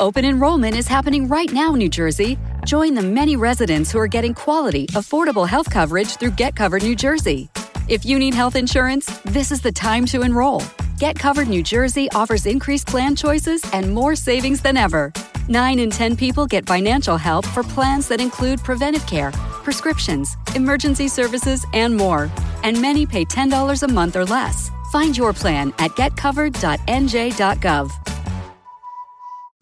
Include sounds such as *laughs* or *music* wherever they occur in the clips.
Open enrollment is happening right now, New Jersey. Join the many residents who are getting quality, affordable health coverage through Get Covered New Jersey. If you need health insurance, this is the time to enroll. Get Covered New Jersey offers increased plan choices and more savings than ever. 9 in 10 people get financial help for plans that include preventive care, prescriptions, emergency services, and more. And many pay $10 a month or less. Find your plan at getcovered.nj.gov.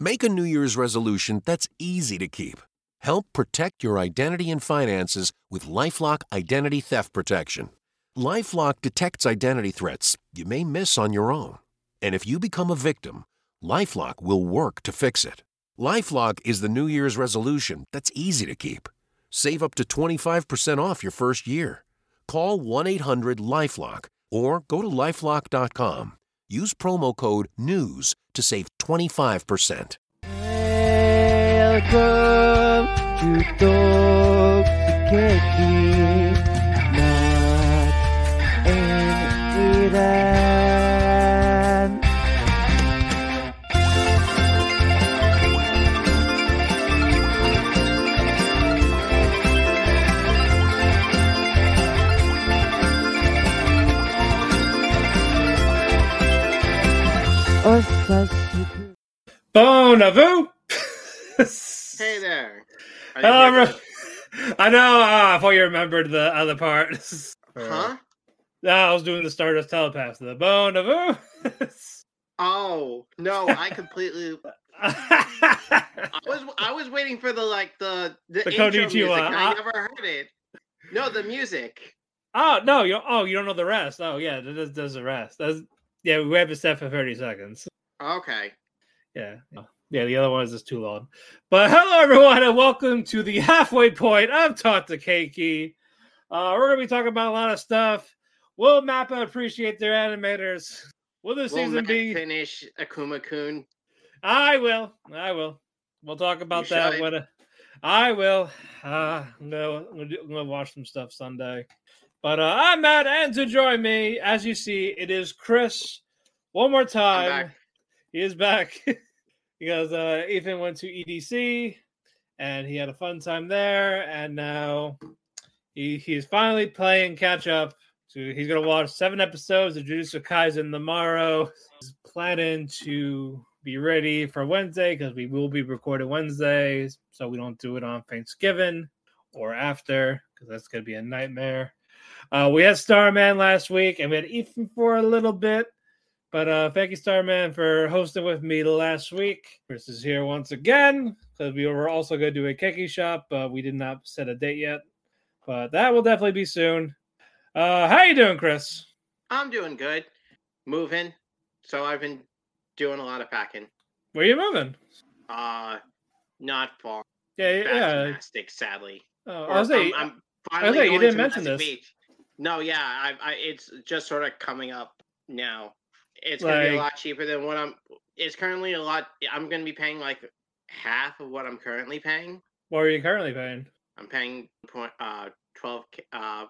Make a New Year's resolution that's easy to keep. Help protect your identity and finances with Lifelock Identity Theft Protection. Lifelock detects identity threats you may miss on your own. And if you become a victim, Lifelock will work to fix it. Lifelock is the New Year's resolution that's easy to keep. Save up to 25% off your first year. Call 1 800 Lifelock or go to lifelock.com. Use promo code NEWS to save 25%. Welcome to. Not Bon avou. Hey there. I Hello, everyone. I know. Uh, I thought you remembered the other part. Huh? No, I was doing the Stardust Telepath. The bon avou. Oh no, I completely. *laughs* I was I was waiting for the like the the, The intro music. and I Uh, never heard it. No, the music. oh no! You oh you don't know the rest. Oh yeah, that does, does the rest. That's yeah. We have it set for thirty seconds. Okay. Yeah. Yeah, the other one is just too long. But hello, everyone, and welcome to the halfway point of Talk to Keki. Uh, we're going to be talking about a lot of stuff. Will Mappa appreciate their animators? Will this Will season Matt be? finish Akuma Kun? I will. I will. We'll talk about You that when I will. Uh, I'm gonna, I'm, I'm gonna watch some stuff Sunday. But uh, I'm Matt, and to join me, as you see, it is Chris. One more time, he is back *laughs* because uh, Ethan went to EDC and he had a fun time there, and now he he's finally playing catch up. So he's gonna watch seven episodes of Jujutsu Kaisen tomorrow. He's planning to be ready for Wednesday because we will be recording Wednesdays, so we don't do it on Thanksgiving or after because that's gonna be a nightmare. Uh, we had Starman last week, and we had Ethan for a little bit. But uh, thank you, Starman, for hosting with me last week. Chris is here once again because we were also going to do a Keki shop, but we did not set a date yet. But that will definitely be soon. Uh, how you doing, Chris? I'm doing good. Moving. So I've been doing a lot of packing. Where you moving? Uh, not far. Yeah, yeah. gymnastics, sadly. Oh, Or I was saying, I'm, I'm finally say, you didn't mention this. Beach. No, yeah, I, I, it's just sort of coming up now. It's gonna be a lot cheaper than what I'm. It's currently a lot. I'm gonna be paying like half of what I'm currently paying. what are you currently paying? I'm paying point uh twelve uh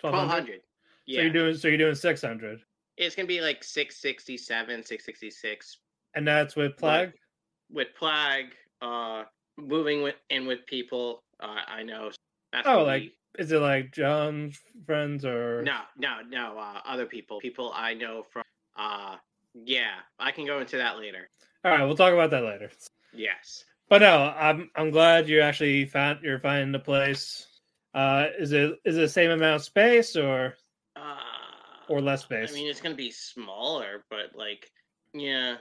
Twelve hundred. hundred. So Yeah, you're doing so you're doing six hundred, it's gonna be like six sixty seven, six sixty six and that's with Plague. with Plague. Uh, moving with in with people. Uh, I know. That's Oh, like be- is it like John's friends or No, no, no. Uh, other people, people I know from. Uh, yeah, I can go into that later. All right, we'll talk about that later. Yes. But no, I'm I'm glad you actually found you're finding the place. Uh, is it is it the same amount of space or Uh, or less space? I mean, it's gonna be smaller, but like, yeah,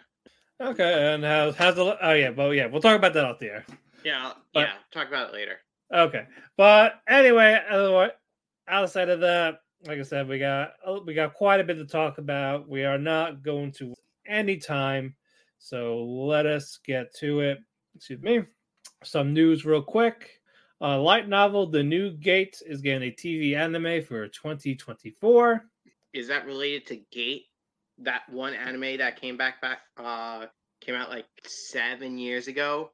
okay, and how's how's the oh yeah, well yeah, we'll talk about that off the air. yeah, But- yeah. Talk about it later. Okay, but anyway, outside of that, like I said, we got oh, we got quite a bit to talk about. We are not going to any time, So let us get to it. Excuse me. Some news, real quick. Uh, light novel The New Gate is getting a TV anime for 2024. Is that related to Gate? That one anime that came back back uh came out like seven years ago,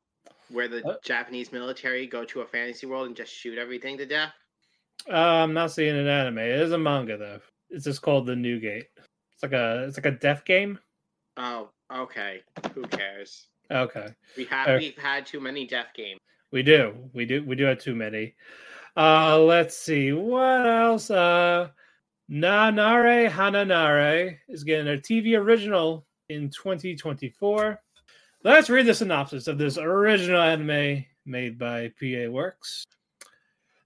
where the What? Japanese military go to a fantasy world and just shoot everything to death. Uh, I'm not seeing an anime. It is a manga though. It's just called The New Gate. It's like a it's like a death game. Oh, okay. Who cares? Okay. We have Uh, we've had too many death games. We do. We do. We do have too many. Uh let's see. What else? Uh Nanare Hananare is getting a TV original in 2024. Let's read the synopsis of this original anime made by PA Works.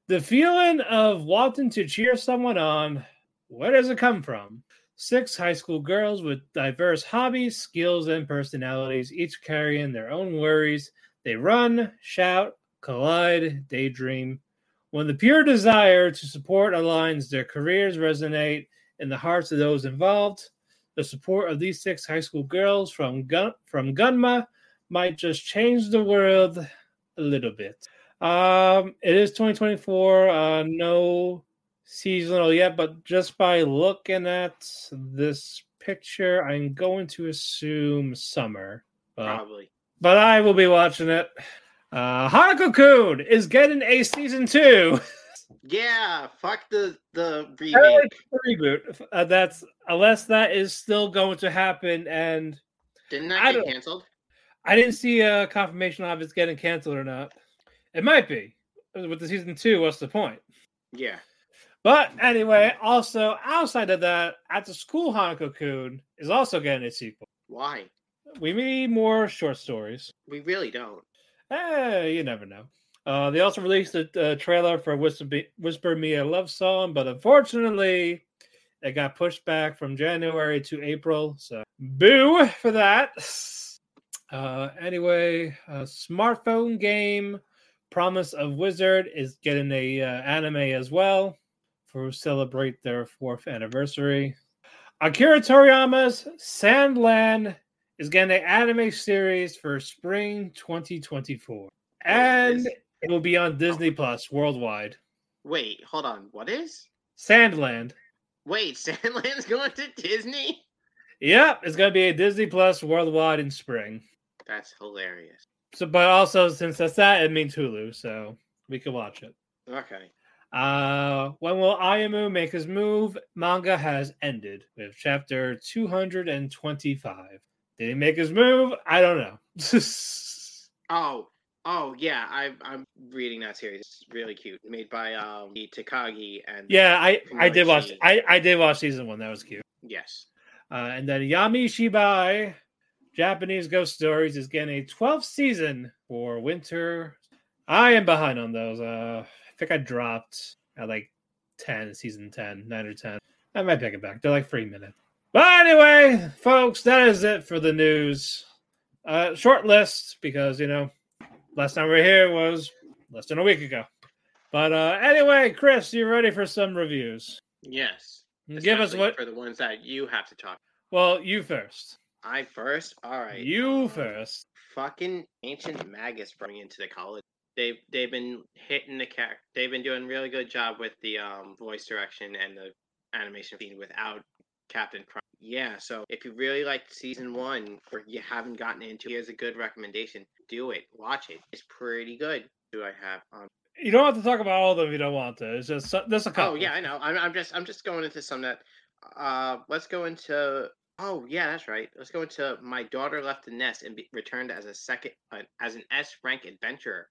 The feeling of wanting to cheer someone on, where does it come from? Six high school girls with diverse hobbies, skills, and personalities, each carrying their own worries. They run, shout, collide, daydream. When the pure desire to support aligns, their careers resonate in the hearts of those involved. The support of these six high school girls from Gun- from Gunma might just change the world a little bit. Um, it is 2024. Uh, no seasonal yet, but just by looking at this picture, I'm going to assume summer. But, Probably. but I will be watching it. Uh, Hanako-kun is getting a season two. *laughs* Yeah, fuck the the I like remake. the reboot. Uh, that's unless that is still going to happen, and Didn't I that get canceled? I didn't see a confirmation of it's getting canceled or not. It might be with the season two. What's the point? Yeah. But anyway, also outside of that, at the school, Hanako-kun is also getting a sequel. Why? We need more short stories. We really don't. Eh, you never know. Uh, they also released a, a trailer for Whisper, Be- Whisper Me a Love Song, but unfortunately, it got pushed back from January to April. So, boo for that. Uh, anyway, a smartphone game Promise of Wizard is getting a uh, anime as well for celebrate their fourth anniversary. Akira Toriyama's Sandland is getting an anime series for spring 2024, and it will be on Disney Plus worldwide. Wait, hold on. What is? Sandland. Wait, *laughs* Sandland's going to Disney? Yep, it's going to be a Disney Plus worldwide in spring. That's hilarious. So, but also since that's that, it means Hulu, so we can watch it. Okay. Uh, when will Ayumu make his move? Manga has ended with chapter 225. Did he make his move? I don't know. *laughs* Oh, oh yeah, I, I'm reading that series. It's really cute. Made by um the Takagi and yeah, I I did watch. I I did watch season one. That was cute. Yes. Uh, and then Yami Shibai, Japanese Ghost Stories, is getting a 12th season for winter. I am behind on those. Uh, I think I dropped at like 10, season 10, 9 or 10. I might pick it back. They're like three minutes. But anyway, folks, that is it for the news. Uh, short list because, you know, last time we were here was less than a week ago. But uh, anyway, Chris, you ready for some reviews? Yes. Give us what. for the ones that you have to talk. Well, you first. I first. All right. You um, first. Fucking ancient magus bringing into the college. They've they've been hitting the car. They've been doing a really good job with the um voice direction and the animation scene without Captain Prime. Yeah, so if you really liked season one or you haven't gotten into, it, here's a good recommendation. Do it. Watch it. It's pretty good. Do I have um You don't have to talk about all of them if you don't want to. It's just there's a couple. Oh yeah, I know. I'm, I'm just I'm just going into some that. Uh, let's go into. Oh yeah, that's right. Let's go into my daughter left the nest and be, returned as a second uh, as an S rank adventurer.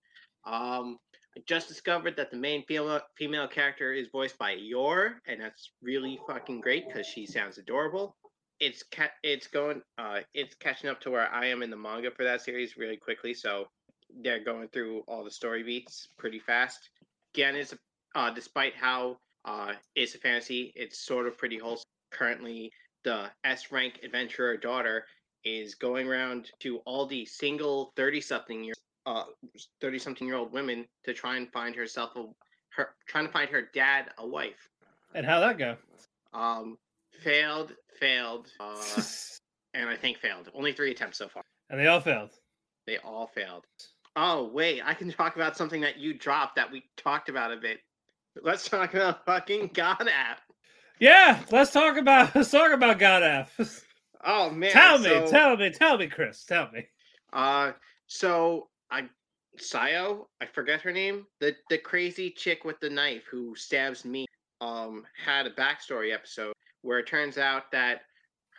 Um, I just discovered that the main female female character is voiced by Yor, and that's really fucking great because she sounds adorable. It's ca- it's going uh it's catching up to where I am in the manga for that series really quickly, so they're going through all the story beats pretty fast. Again, is uh, despite how uh, it's a fantasy, it's sort of pretty wholesome. Currently, the S rank adventurer daughter is going around to all the single thirty something year uh thirty something year old women to try and find herself a her trying to find her dad a wife. And how'd that go? Um, failed, failed, uh, *laughs* and I think failed. Only three attempts so far. and they all failed. They all failed. Oh wait, I can talk about something that you dropped that we talked about a bit. Let's talk about *laughs* fucking God app. Yeah, let's talk about *laughs* let's talk about God app. Oh man, tell me, so, tell me, tell me, Chris, tell me. Uh, so I, Sayo, I forget her name. The the crazy chick with the knife who stabs me. Um, had a backstory episode where it turns out that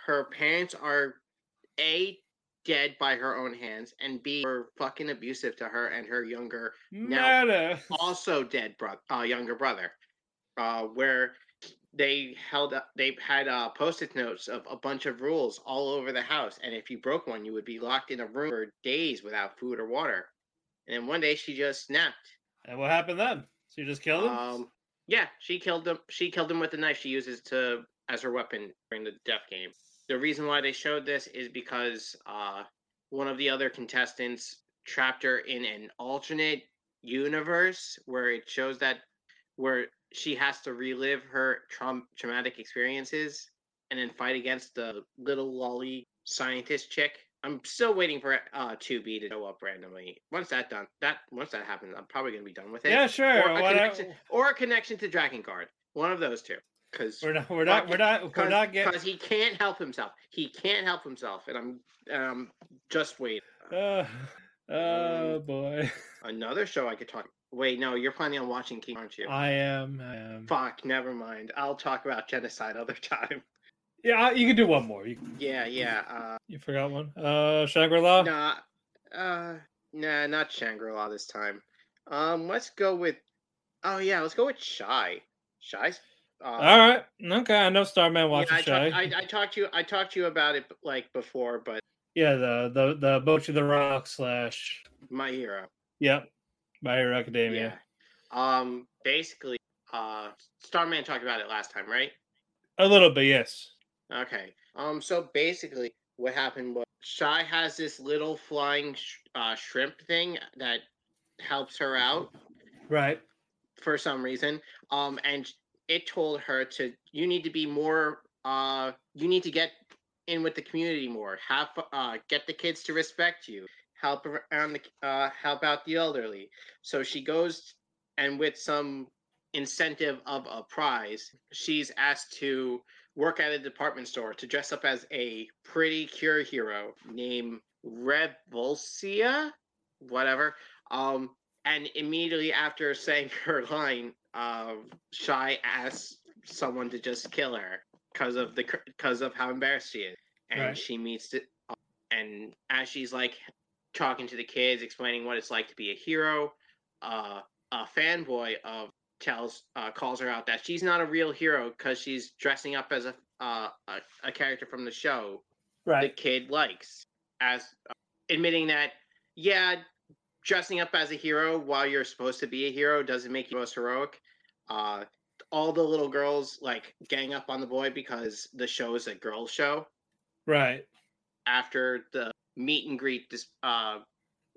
her parents are a dead by her own hands and b were fucking abusive to her and her younger Now- also dead brother, uh, younger brother, uh, where they held up, they had uh, post-it notes of a bunch of rules all over the house, and if you broke one, you would be locked in a room for days without food or water. And then one day she just snapped. And what happened then? You just killed him? Um, yeah, she killed him. She killed him with the knife she uses to as her weapon during the death game. The reason why they showed this is because uh, one of the other contestants trapped her in an alternate universe where it shows that where she has to relive her traum- traumatic experiences and then fight against the little lolly scientist chick. I'm still waiting for uh 2B to show up randomly. Once that done, that once that happens, I'm probably gonna be done with it yeah, sure. or a, connection, or a connection to Dragon Guard. One of those two. Because We're not. We're not. We're not. We're not getting. he can't help himself. He can't help himself, and I'm I'm just waiting. Uh, oh Um, boy. *laughs* Another show I could talk. Wait, no, you're planning on watching King, aren't you? I am. I am. Fuck, never mind. I'll talk about genocide other *laughs* time. Yeah, you can do one more. You, Yeah, yeah. Uh, you forgot one. Uh, Shangri La. nah, uh, nah, not Shangri La this time. Um, let's go with. Oh yeah, let's go with Shy. Shy's. Uh, All right. Okay. I know Starman Yeah, watches I, Shy. talk, I, I talked to you. I talked to you about it like before, but yeah. The the the Boat to the Rock slash. my hero. Yep. My Hero Academia. Yeah. Um. Basically, uh, Starman talked about it last time, right? A little bit. Yes. Okay. Um. So basically, what happened was Shy has this little flying sh- uh, shrimp thing that helps her out Right. for some reason. Um. And it told her to you need to be more. Uh. You need to get in with the community more. Have uh. Get the kids to respect you. Help around the uh. Help out the elderly. So she goes and with some incentive of a prize, she's asked to work at a department store to dress up as a pretty cure hero named Revulsia, whatever. Um, and immediately after saying *laughs* her line, uh, Shy asks someone to just kill her because of the because of how embarrassed she is, and Right. she meets it. And as she's like talking to the kids, explaining what it's like to be a hero, uh, a fanboy of tells uh, calls her out that she's not a real hero because she's dressing up as a, uh, a a character from the show the kid likes as uh, admitting that yeah dressing up as a hero while you're supposed to be a hero doesn't make you most heroic. Uh all the little girls like gang up on the boy because the show is a girls show. Right. after the meet and greet uh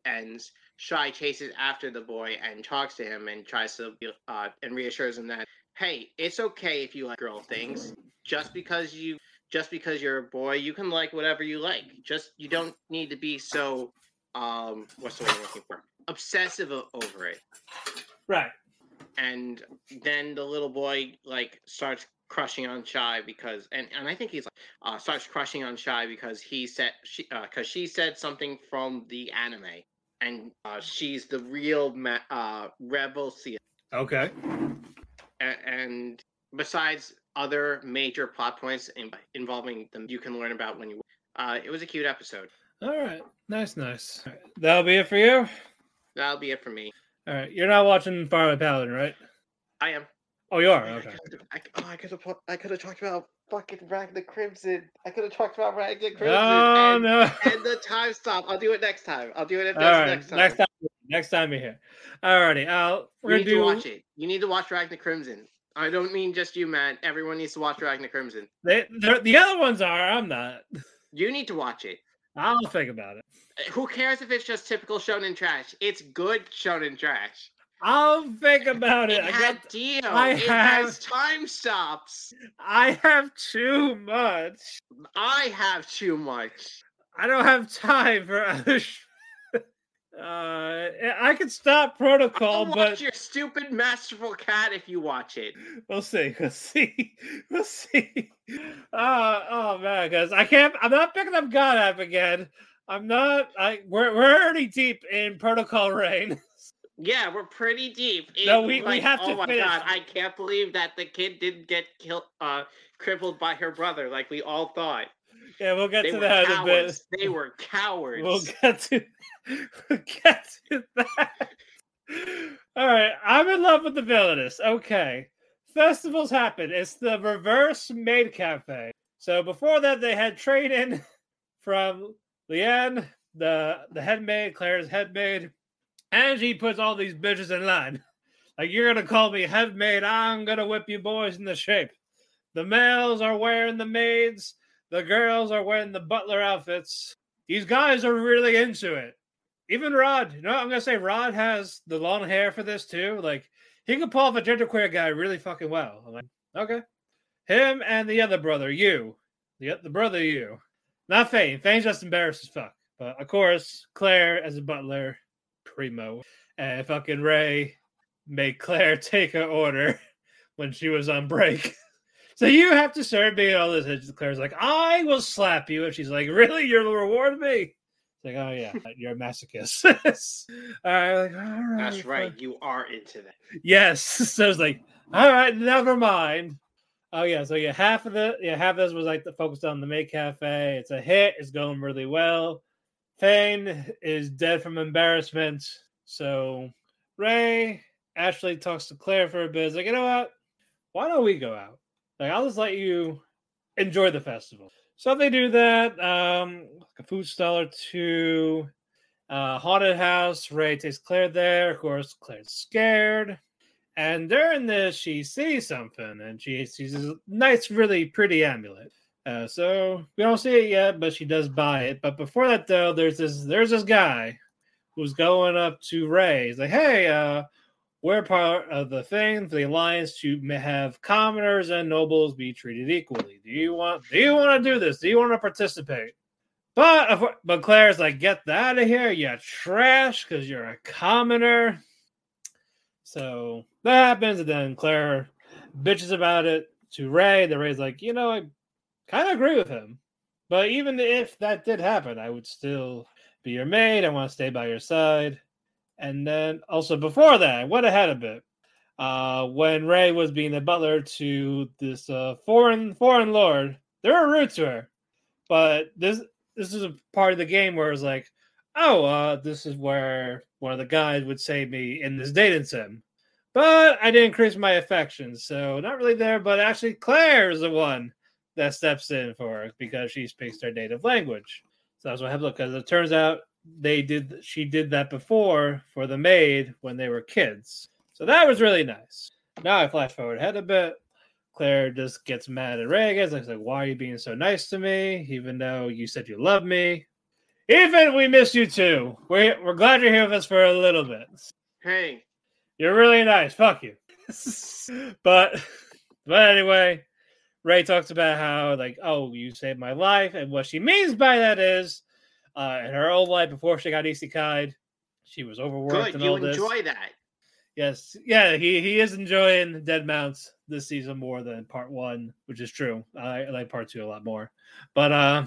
ends shy chases after the boy and talks to him and tries to uh and reassures him that hey it's okay if you like girl things. Just because you just because you're a boy you can like whatever you like. Just you don't need to be so um what's the word i'm looking for obsessive over it Right. and then the little boy like starts crushing on shy because and, and i think he's like uh starts crushing on shy because he said she uh because she said something from the anime and uh she's the real ma- uh rebel Sia. Okay. A- and besides other major plot points in, involving them you can learn about when you uh it was a cute episode All right. Nice. Nice. Right. That'll be it for you. that'll be it for me All right. You're not watching Faraway Paladin, right? i am Oh, you are. Okay. I, oh, I could have I could have talked about fucking Ragna Crimson. I could have talked about Ragna Crimson. Oh and, no. *laughs* and the time stop. I'll do it next time. I'll do it if right. next time. Next time. Next time you're here. Alrighty. Uh, we're you gonna need do. to watch it. You need to watch Ragna Crimson. I don't mean just you, man. Everyone needs to watch Ragna Crimson. They, the other ones are. I'm not. *laughs* You need to watch it. I'll think about it. Uh, Who cares if it's just typical shonen trash? It's good shonen trash. I'll think about it. It I got. Dio. I it have- has time stops. I have too much. I have too much. I don't have time for other. *laughs* Sh- uh, I could stop protocol, but your stupid masterful cat if you watch it. we'll see. We'll see. *laughs* We'll see. Uh, oh man, because I can't. I'm not picking up God app again. I'm not. I we're we're already deep in protocol rain. *laughs* Yeah, we're pretty deep. No, in, we- we like, have to Oh my finish. god, I can't believe that the kid didn't get killed, uh, crippled by her brother like we all thought. Yeah, we'll get They to that in a bit. They were cowards. We'll get to *laughs* we'll get to that. All right, I'm in love with the Villainess. Okay, festivals happen. It's the reverse maid cafe. So before that, they had training *laughs* from Leanne, the the head maid, Claire's head maid, and she puts all these bitches in line. Like you're gonna call me head maid, I'm gonna whip you boys into shape. The males are wearing the maids. The girls are wearing the butler outfits. These guys are really into it. Even Rod, you know, I'm gonna say Rod has the long hair for this too. Like he could pull off a genderqueer guy really fucking well. I'm like, okay. Him and the other brother, you. The, the brother you. Not Thane. Thane's just embarrassed as fuck. But of course, Claire as a butler, primo. And fucking Rae made Claire *laughs* take her order when she was on break. *laughs* So you have to serve me all this. And Claire's like, I will slap you. And she's like, Really? You'll reward me? It's like, oh yeah, *laughs* you're a masochist. *laughs* all right, like, all right. That's right. fine." You are into that. Yes. *laughs* So it's like, all right, never mind. Oh yeah, so yeah, half of the yeah, half of this was like the focused on the May Cafe. It's a hit, it's going really well. Thane is dead from embarrassment. So Rae actually talks to Claire for a bit. It's like, you know what? Why don't we go out? Like, I'll just let you enjoy the festival. So they do that. Um, a food stall or two. Uh, haunted house. Rae takes Claire there. Of course, Claire's scared. And during this, she sees something, and she sees a nice, really pretty amulet. Uh, so we don't see it yet, but she does buy it. But before that, though, there's this there's this guy who's going up to Rae. He's like, "Hey, uh, we're part of the thing the alliance to have commoners and nobles be treated equally. Do you want? Do you want to do this? Do you want to participate?" But but Claire's like, "Get that out of here, you trash! Because you're a commoner." So that happens, and then Claire bitches about it to Rae. The Rae's like, "You know, I kind of agree with him, but even if that did happen, I would still be your maid. I want to stay by your side." And then also before that, I went ahead a bit. Uh, when Rae was being the butler to this uh, foreign foreign lord, they were rude to her. But this this is a part of the game where it's like, oh, uh, this is where one of the guys would save me in this dating sim. But I didn't increase my affection, so not really there. But actually, Claire is the one that steps in for her because she speaks their native language. So that's what happened. Because it turns out they did she did that before for the maid when they were kids. So that was really nice. Now I flash forward ahead a bit. Claire just gets mad at Reagan. It's like, why are you being so nice to me? Even though you said you love me. Even we miss you too. We're, we're glad you're here with us for a little bit. Hey, You're really nice. Fuck you. *laughs* but but anyway, Rae talks about how like, oh, you saved my life, and what she means by that is, uh, in her old life before she got isekai'd, she was overworked good. and You all this. enjoy that. Yes, yeah, he he is enjoying Dead Mounts this season more than part one, which is true. I, I like part two a lot more, but uh,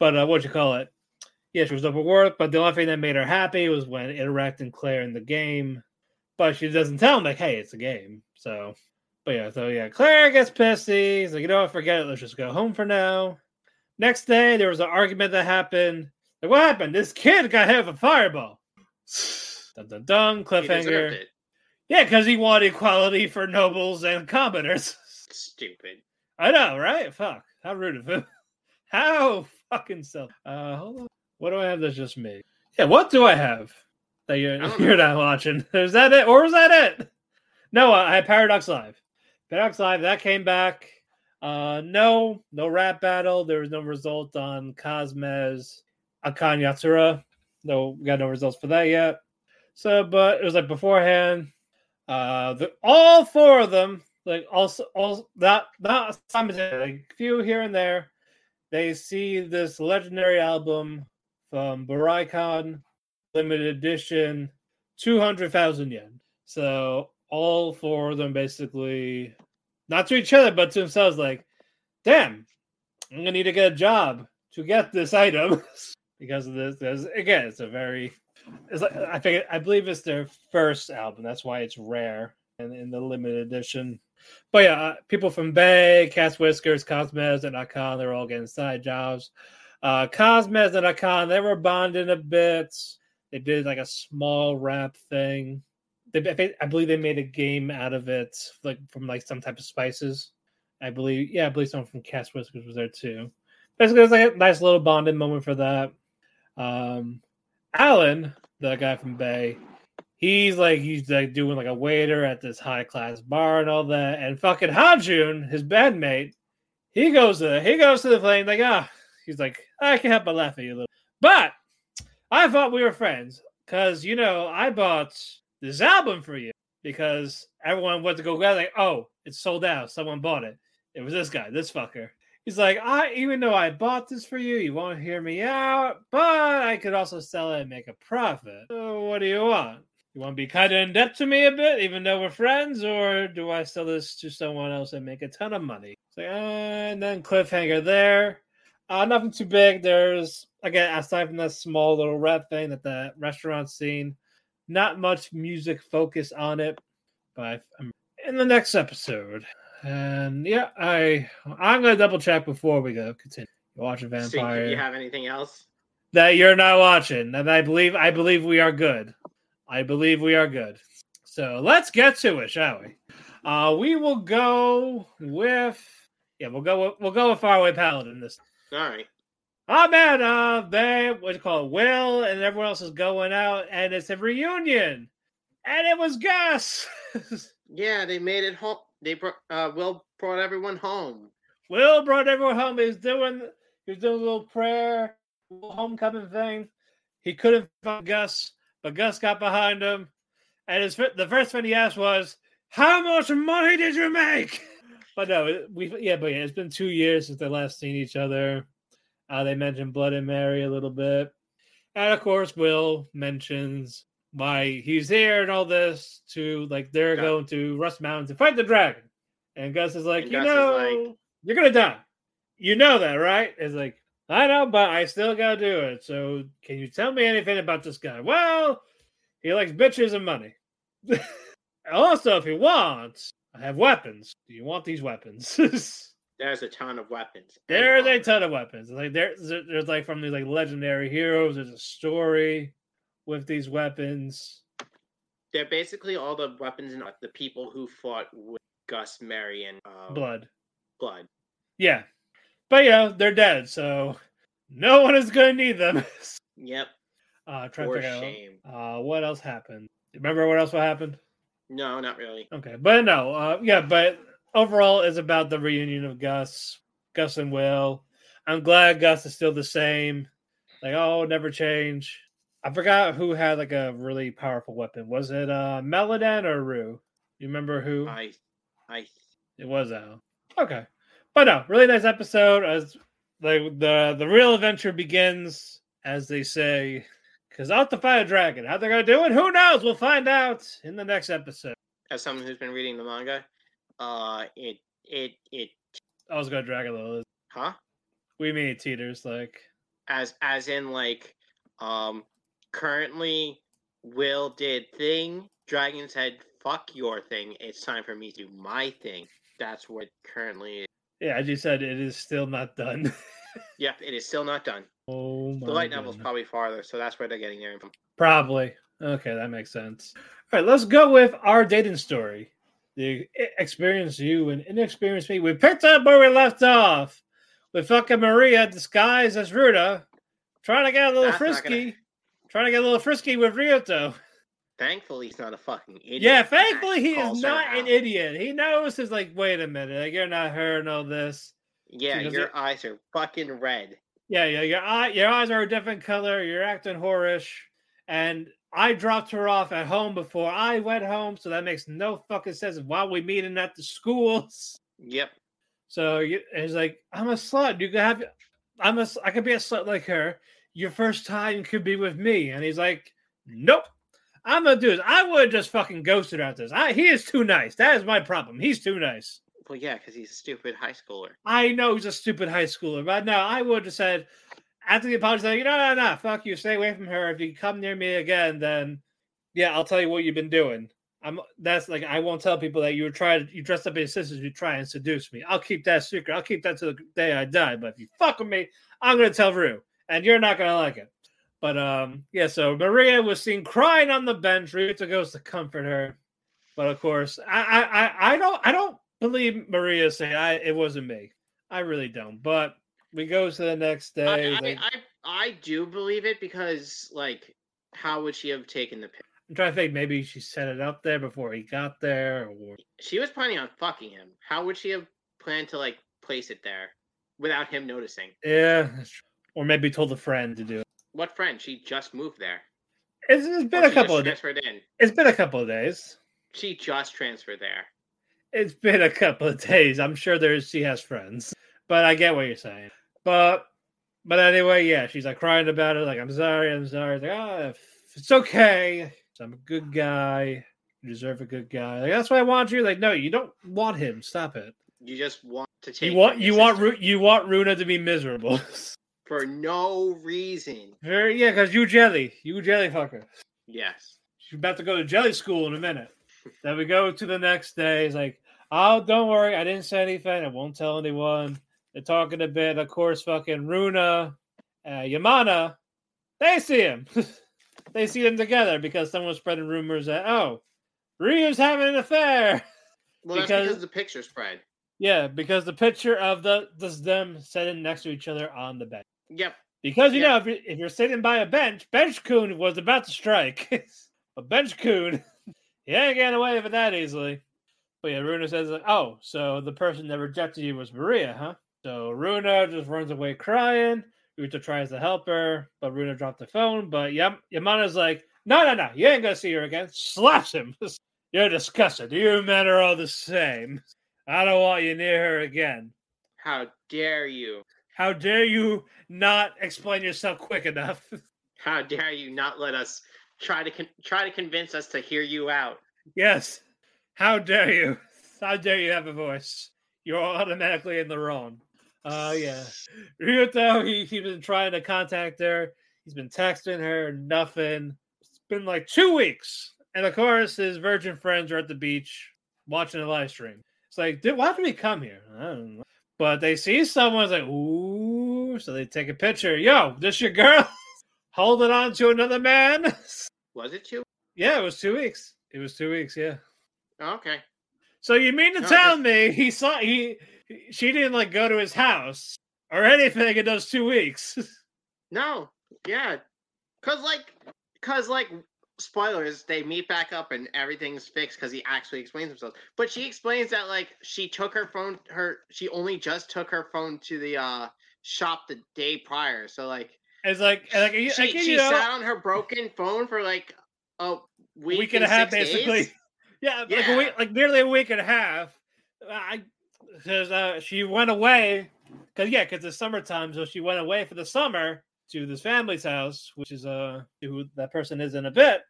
but uh, what you call it? Yeah, she was overworked, but the only thing that made her happy was when interacting Claire in the game. But she doesn't tell him like, "Hey, it's a game." So, but yeah, so yeah, Claire gets pissy. He's like, "You know what? Forget it. Let's just go home for now." Next day, there was an argument that happened. Like, what happened? This kid got hit with a fireball. *sighs* Dun dun dun. Cliffhanger. Yeah, because he wanted equality for nobles and commoners. *laughs* Stupid. I know, right? Fuck. How rude of him. *laughs* How fucking self. Uh, hold on. What do I have that's just me? Yeah, what do I have that you're, *laughs* you're know. not watching? Is that it? Or was that it? No, I had Paradox Live. Paradox Live, that came back. Uh, no, no rap battle. There was no result on Cozmez Akan Yatsura. No, we got no results for that yet. So, but it was like beforehand. Uh, the, all four of them, like also, all that not simultaneously, like a few here and there, they see this legendary album from Baricon, limited edition, 200,000 yen. So all four of them basically, not to each other, but to themselves, like, damn, I'm to need to get a job to get this item *laughs* because of this. There's, again, it's a very, it's like, I think, I believe it's their first album. That's why it's rare and in the limited edition. But yeah, uh, people from BAE, Cat's Whiskers, Cozmez, and Akan, they're all getting side jobs. Uh, Cozmez and Akan, they were bonding a bit. They did like a small rap thing. They, I believe they made a game out of it, like from like some type of spices. I believe, yeah, I believe someone from Cat's Whiskers was there too. Basically, it was like a nice little bonding moment for that. Um, Alan, the guy from BAE, he's like he's like doing like a waiter at this high class bar and all that. And fucking Hajun, his bandmate, he goes to the, he goes to the plane like ah, he's like I can't help but laugh at you a little. But I thought we were friends because you know I bought this album for you because everyone went to go grab like oh it's sold out someone bought it it was this guy this fucker he's like I even though I bought this for you you won't hear me out but I could also sell it and make a profit so what do you want you want to be kind of in debt to me a bit, even though we're friends, or do I sell this to someone else and make a ton of money? So, uh, and then cliffhanger there. Uh, nothing too big. There's again, aside from that small little rap thing that the restaurant scene, not much music focus on it. But I'm in the next episode, and yeah, I I'm gonna double check before we go continue. You watch a vampire. Do you have anything else that you're not watching? And I believe I believe we are good. I believe we are good. So let's get to it, shall we? Uh, we will go with yeah, we'll go with, we'll go with Faraway Paladin this. All right. Oh man, uh, they what you call it? Will and everyone else is going out, and it's a reunion, and it was Gus. *laughs* yeah, they made it home. They brought uh, Will brought everyone home. Will brought everyone home. He was doing he was doing a little prayer, little homecoming thing. He couldn't find Gus. But Gus got behind him, and his the first thing he asked was, "How much money did you make?" *laughs* But no, we yeah, but yeah, it's been two years since they last seen each other. Uh, they mentioned Blood and Mary a little bit, and of course, Will mentions why he's here and all this to like they're going to Rust Mountain to fight the dragon, and Gus is like, and you Gus know, like... you're gonna die. You know that, right? It's like, I know, but I still gotta do it. So, can you tell me anything about this guy? Well, he likes bitches and money. *laughs* also, if he wants, I have weapons. Do you want these weapons? *laughs* there's a ton of weapons. There's a ton of weapons. Like there's there's like from these like legendary heroes. There's a story with these weapons. They're basically all the weapons and the people who fought with Gus, Marion, and uh, Blood. Blood. Yeah, but yeah, they're dead, so no one is gonna need them. *laughs* yep. *laughs* Uh, try For to shame. Out, uh, what else happened? Remember what else happened? No, not really. Okay, but no, uh, yeah, but overall, it's about the reunion of Gus, Gus and Will. I'm glad Gus is still the same. Like, oh, never change. I forgot who had like a really powerful weapon. Was it uh Meladan or Rue? You remember who? I, I. It was Al. Okay. But no, really nice episode. As the the the real adventure begins, as they say, because out to fight a dragon. How they're gonna do it? Who knows? We'll find out in the next episode. As someone who's been reading the manga, uh, it it it. I was gonna drag a little. Huh? We mean teeters like. As as in like, um, currently, Will did thing. Dragon said, "Fuck your thing. It's time for me to do my thing." That's what currently is. Yeah, as you said, it is still not done. *laughs* yep, it is still not done. Oh The light novel's probably farther, so that's where they're getting their info. Probably. Okay, that makes sense. All right, let's go with our dating story. The experience you and inexperienced me. We picked up where we left off with fucking Maria disguised as Ruta, trying to get a little that's frisky, gonna... trying to get a little frisky with Ryuto. Thankfully, he's not a fucking idiot. Yeah, thankfully he is not an uh, idiot. He knows he's like, wait a minute, like you're not hearing all this. Yeah, your it, eyes are fucking red. Yeah, yeah, your eye, your eyes are a different color. You're acting whorish, and I dropped her off at home before I went home, so that makes no fucking sense. Why we meeting at the schools? Yep. So he's like I'm a slut. You can have I'm a, I could be a slut like her. Your first time could be with me. And he's like, nope. I'm gonna do this. I would have just fucking ghosted her at this. I, he is too nice. That is my problem. He's too nice. Well, yeah, because he's a stupid high schooler. I know he's a stupid high schooler, but no, I would have said after the apology, like, no, no, no, fuck you, stay away from her. If you come near me again, then yeah, I'll tell you what you've been doing. I'm that's like I won't tell people that you were trying you dressed up as sisters, you try and seduce me. I'll keep that secret. I'll keep that to the day I die. But if you fuck with me, I'm gonna tell Rue, and you're not gonna like it. But um, yeah. So Maria was seen crying on the bench. Rita goes to comfort her, but of course, I I I, I don't I don't believe Maria saying I it wasn't me. I really don't. But we go to the next day. I, like- I, I do believe it because, like, how would she have taken the pic? I'm trying to think. Maybe she set it up there before he got there, or She was planning on fucking him. How would she have planned to like place it there without him noticing? yeah, that's true. Or maybe told a friend to do it. What friend? She just moved there. It's, it's Or been oh, a couple of days. It's been a couple of days. She just transferred there. It's been a couple of days. I'm sure there's she has friends, but I get what you're saying. But but anyway, yeah, she's like crying about it. Like I'm sorry, I'm sorry. It's like oh, it's okay. I'm a good guy. You deserve a good guy. Like that's why I want you. Like no, you don't want him. Stop it. You just want to take. You want you your want sister Ru- you want Runa to be miserable. *laughs* for no reason. Yeah, because you jelly, you jelly fucker. Yes. She's about to go to jelly school in a minute. then we go to the next day. He's like, oh, don't worry. I didn't say anything. I won't tell anyone. They're talking a bit. Of course, fucking Runa, uh, Yamana, they see him. *laughs* they see them together because someone's spreading rumors that, oh, Ryu's having an affair. *laughs* Well, that's Because- because the picture spread. Yeah, because the picture of the this them sitting next to each other on the bench. Yep. Because you Yeah. know, if you're, if you're sitting by a bench, Bench Coon was about to strike. *laughs* but Bench Coon, *laughs* he ain't getting away with it that easily. But yeah, Runa says, like, "Oh, so the person that rejected you was Maria, huh?" So Runa just runs away crying. Ruta tries to help her, but Runa dropped the phone. But Yam- Yamana's like, "No, no, no, you ain't gonna see her again." Slaps him. *laughs* You're disgusting. You men are all the same. I don't want you near her again. How dare you? How dare you not explain yourself quick enough? *laughs* How dare you not let us try to con- try to convince us to hear you out? yes. How dare you? How dare you have a voice? You're automatically in the wrong. Oh yeah. *laughs* Ryuto, he, he's been trying to contact her. He's been texting her, nothing. It's been like two weeks. And of course, his virgin friends are at the beach watching the live stream. It's like, dude, why did we come here? I don't know. But they see someone's like, ooh, so they take a picture. Yo, this your girl? *laughs* Holding on to another man? *laughs* Was it two? yeah, it was two weeks. It was two weeks, yeah. Oh, okay. So you mean to No, tell just- me he saw he she didn't like go to his house or anything in those two weeks? *laughs* No. Yeah. Cause like, cause like, spoilers. They meet back up and everything's fixed because he actually explains himself. But she explains that like she took her phone. Her she only just took her phone to the uh shop the day prior. So like, It's like like, you- she she know, sat on her broken phone for like a week, week and a half basically. days? *laughs* Yeah, like a week, like nearly a week and a half. I because uh, she went away because yeah, because it's summertime, so she went away for the summer to this family's house, which is uh who that person is in a bit.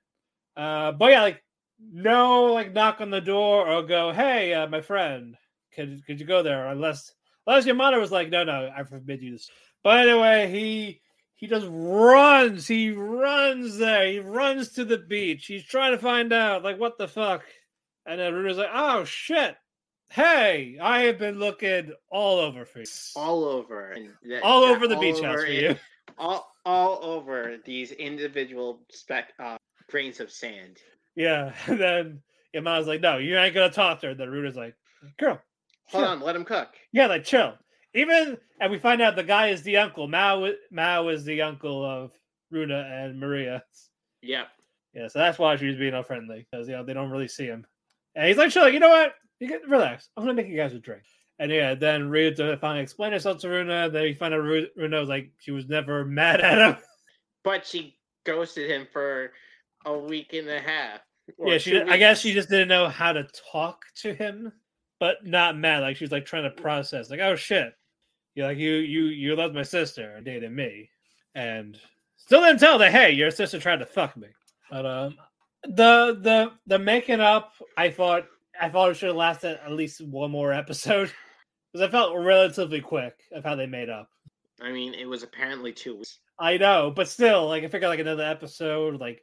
Uh, but yeah, like no, like knock on the door or go, hey, uh, my friend, could could you go there? Unless unless your mother was like, no, no, I forbid you this. But anyway, he he just runs. He runs there. He runs to the beach. He's trying to find out, like, what the fuck. And then Runa's like, oh shit. Hey, I have been looking all over for you. all over all over the all beach house for you. *laughs* all all over these individual speck uh, grains of sand. Yeah. *laughs* And then Yamana's like, no, you ain't gonna talk to her. Then Runa's like, girl, Hold chill. on, let him cook. Yeah, like chill. Even and we find out the guy is the uncle. Mao Mao is the uncle of Runa and Maria. Yep. Yeah, so that's why she's being unfriendly because you know they don't really see him. And he's like, "Chill, you know what? You can relax. I'm gonna make you guys a drink." And yeah, then Ryuto finally explained herself to Runa. Then you find out Ru- Runa was like she was never *laughs* mad at him. But she ghosted him for a week and a half. yeah, she. I guess she just didn't know how to talk to him, but not mad. Like she was like trying to process. Like, oh shit, You're like you you you loved my sister and dated me, and still didn't tell that hey, your sister tried to fuck me. But um, the the the making up, I thought I thought it should have lasted at least one more episode *laughs* because I felt relatively quick of how they made up. I mean, it was apparently two weeks. I know, but still, like I figured like another episode, like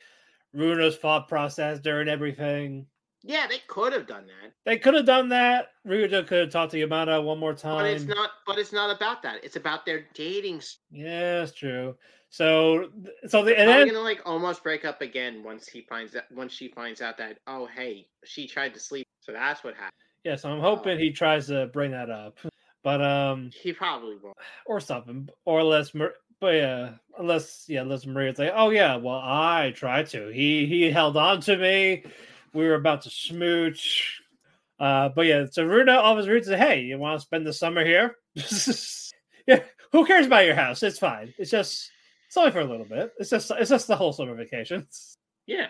Runa's thought process during everything. Yeah, they could have done that, They could have done that. Ryuto could have talked to Yamada one more time. but it's not. But it's not about that. It's about their dating. Yeah, it's true. So, so the and They're then gonna like almost break up again once he finds that. Once she finds out that oh hey, she tried to sleep. So that's what happened. Yeah, so I'm hoping he tries to bring that up, but um, He probably won't. or something, or unless, but yeah, unless yeah, unless Maria's like, oh yeah, well I tried to. He he held on to me. We were about to smooch. Uh, but yeah, so Runa all of his roots say, hey, you want to spend the summer here? *laughs* yeah, who cares about your house? It's fine. It's just it's only for a little bit. It's just it's just the whole summer vacation. Yeah.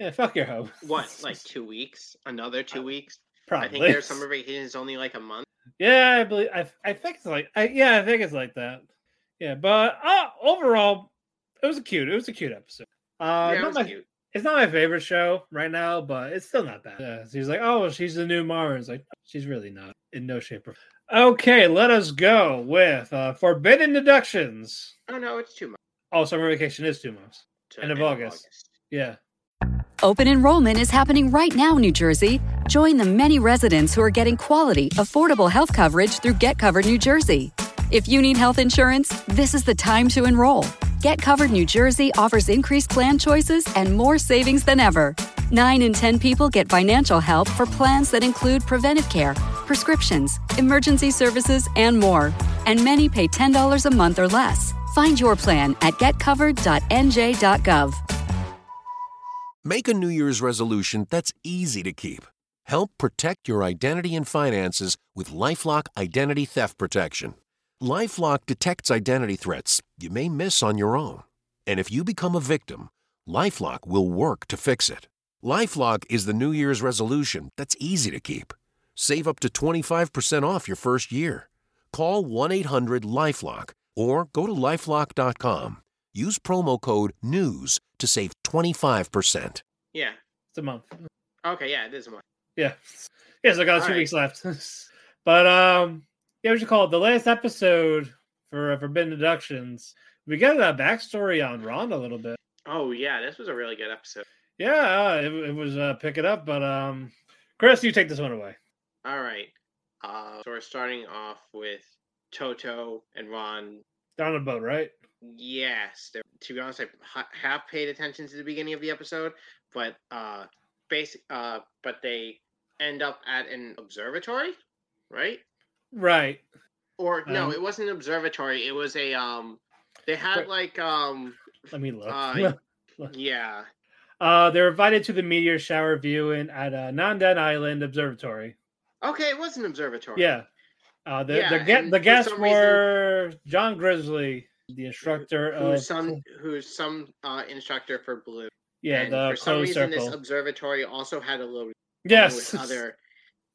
Yeah, fuck your home. What? Like *laughs* two weeks? Another two weeks? Probably. I think their *laughs* summer vacation is only like a month. Yeah, I believe. I I think it's like. I, yeah, I think it's like that. Yeah, but uh, overall, it was a cute. It was a cute episode. Uh, yeah, not my, cute. it's not my favorite show right now, but it's still not bad. Yeah, so he's like, oh, she's the new Mara. It's like she's really not in no shape or. Okay, let us go with uh, forbidden deductions. Oh no, it's two months. Oh, summer vacation is two months. to End of August. Yeah. Open enrollment is happening right now, New Jersey. Join the many residents who are getting quality, affordable health coverage through Get Covered New Jersey. If you need health insurance, this is the time to enroll. Get Covered New Jersey offers increased plan choices and more savings than ever. 9 in 10 people get financial help for plans that include preventive care, prescriptions, emergency services, and more. And many pay $10 a month or less. Find your plan at getcovered.nj.gov. Make a New Year's resolution that's easy to keep. Help protect your identity and finances with Lifelock Identity Theft Protection. Lifelock detects identity threats you may miss on your own. And if you become a victim, Lifelock will work to fix it. Lifelock is the New Year's resolution that's easy to keep. Save up to 25% off your first year. Call 1 800 Lifelock or go to lifelock.com. Use promo code NEWS to save 25%. Yeah. It's a month. Okay. Yeah, it is a month. Yeah. Yeah, so I got two Alright. weeks left. *laughs* but um yeah, what you call it? The last episode for uh, Forbidden Deductions, we got a backstory on Ron a little bit. Oh yeah, this was a really good episode. Yeah, it, it was uh pick it up, but um Chris, you take this one away. All right. Uh, so we're starting off with Toto and Ron. Down the boat, right? Yes, they're- to be honest, I ha- have paid attention to the beginning of the episode, but uh, basic. Uh, but they end up at an observatory, right? Right. Or no, Um, it wasn't an observatory. It was a um. They had Right. like um. Let me look. Uh, *laughs* Yeah. uh they're invited to the meteor shower viewing at uh, Nandan Island Observatory. Okay, it was an observatory. Yeah. Uh the Yeah, the, and the guests some reason- were John Grizzly, the instructor of Who's some who's some uh, instructor for Blue. yeah, and the for some reason, circle. this observatory also had a little yes. with *laughs* other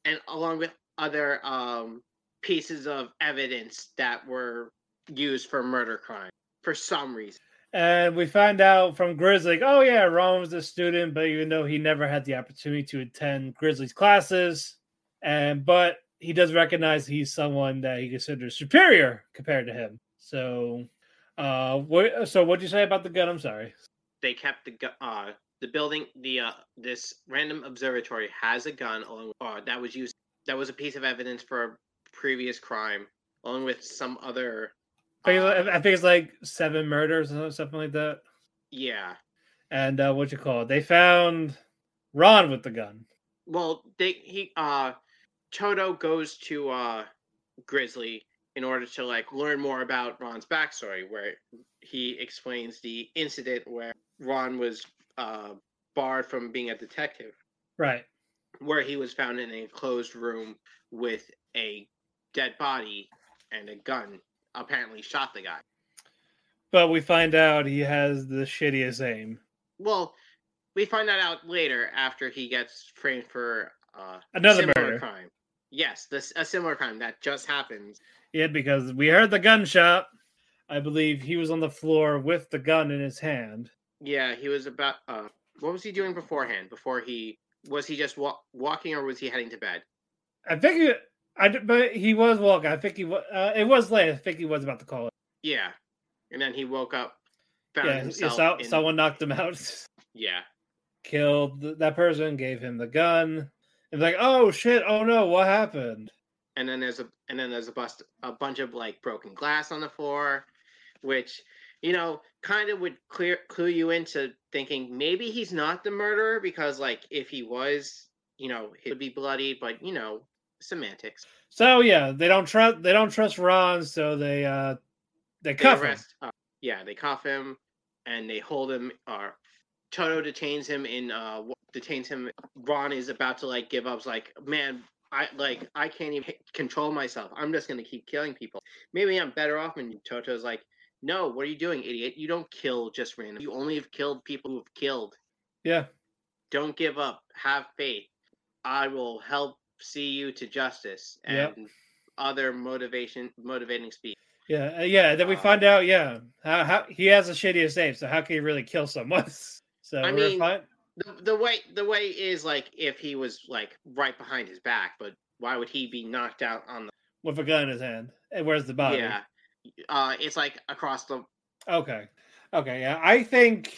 and along with other um pieces of evidence that were used for murder crime for some reason. And we find out from Grizzly, like, oh yeah, Ron was a student, but even though he never had the opportunity to attend Grizzly's classes, and but he does recognize he's someone that he considers superior compared to him. So, uh, what? So what'd you say about the gun? I'm sorry. They kept the gu- uh the building the uh this random observatory has a gun along with, uh, that was used that was a piece of evidence for a previous crime along with some other I think, uh, I think it's like seven murders or something like that. yeah And uh, what you call it? They found Ron with the gun. well they he uh Toto goes to uh Grizzly in order to like learn more about Ron's backstory where he explains the incident where Ron was uh barred from being a detective Right. where he was found in a closed room with a dead body and a gun apparently shot the guy But we find out he has the shittiest aim. well we find that out later after he gets framed for uh Another murder. crime yes this a similar crime that just happens Yeah, because we heard the gunshot. I believe he was on the floor with the gun in his hand. Yeah, he was about. Uh, what was he doing beforehand? Before he was he just wa- walking, or was he heading to bed? I think he, I but he was walking. I think he was. Uh, it was late. I think he was about to call it. Yeah, and then he woke up, found Yeah, so, in, someone knocked him out, *laughs* Yeah, killed that person, gave him the gun, and like, oh shit, oh no, what happened? And then there's a and then there's a bust a bunch of like broken glass on the floor, which you know kind of would clear clue you into thinking maybe he's not the murderer because like if he was, you know, he would be bloody, but you know, semantics. So yeah, they don't trust they don't trust Ron, so they uh they They cuff him. Uh, yeah, they cuff him and they hold him. Or Toto detains him in. Uh, detains him. Ron is about to like give up. It's like, man, I like I can't even control myself. I'm just gonna keep killing people. Maybe I'm better off. And Toto's like, no, what are you doing, idiot? You don't kill just random. You only have killed people who have killed. Yeah, Don't give up. Have faith. I will help see you to justice and other motivation motivating speech. yeah, uh, yeah. Then we Uh, find out, yeah, how, how he has a shittiest name, so how can he really kill someone? *laughs* So I we're mean, fine. The, the way the way is like if he was like right behind his back, but why would he be knocked out on the with a gun in his hand. And where's the body? yeah? Uh, it's like across the. Okay. Okay. Yeah. I think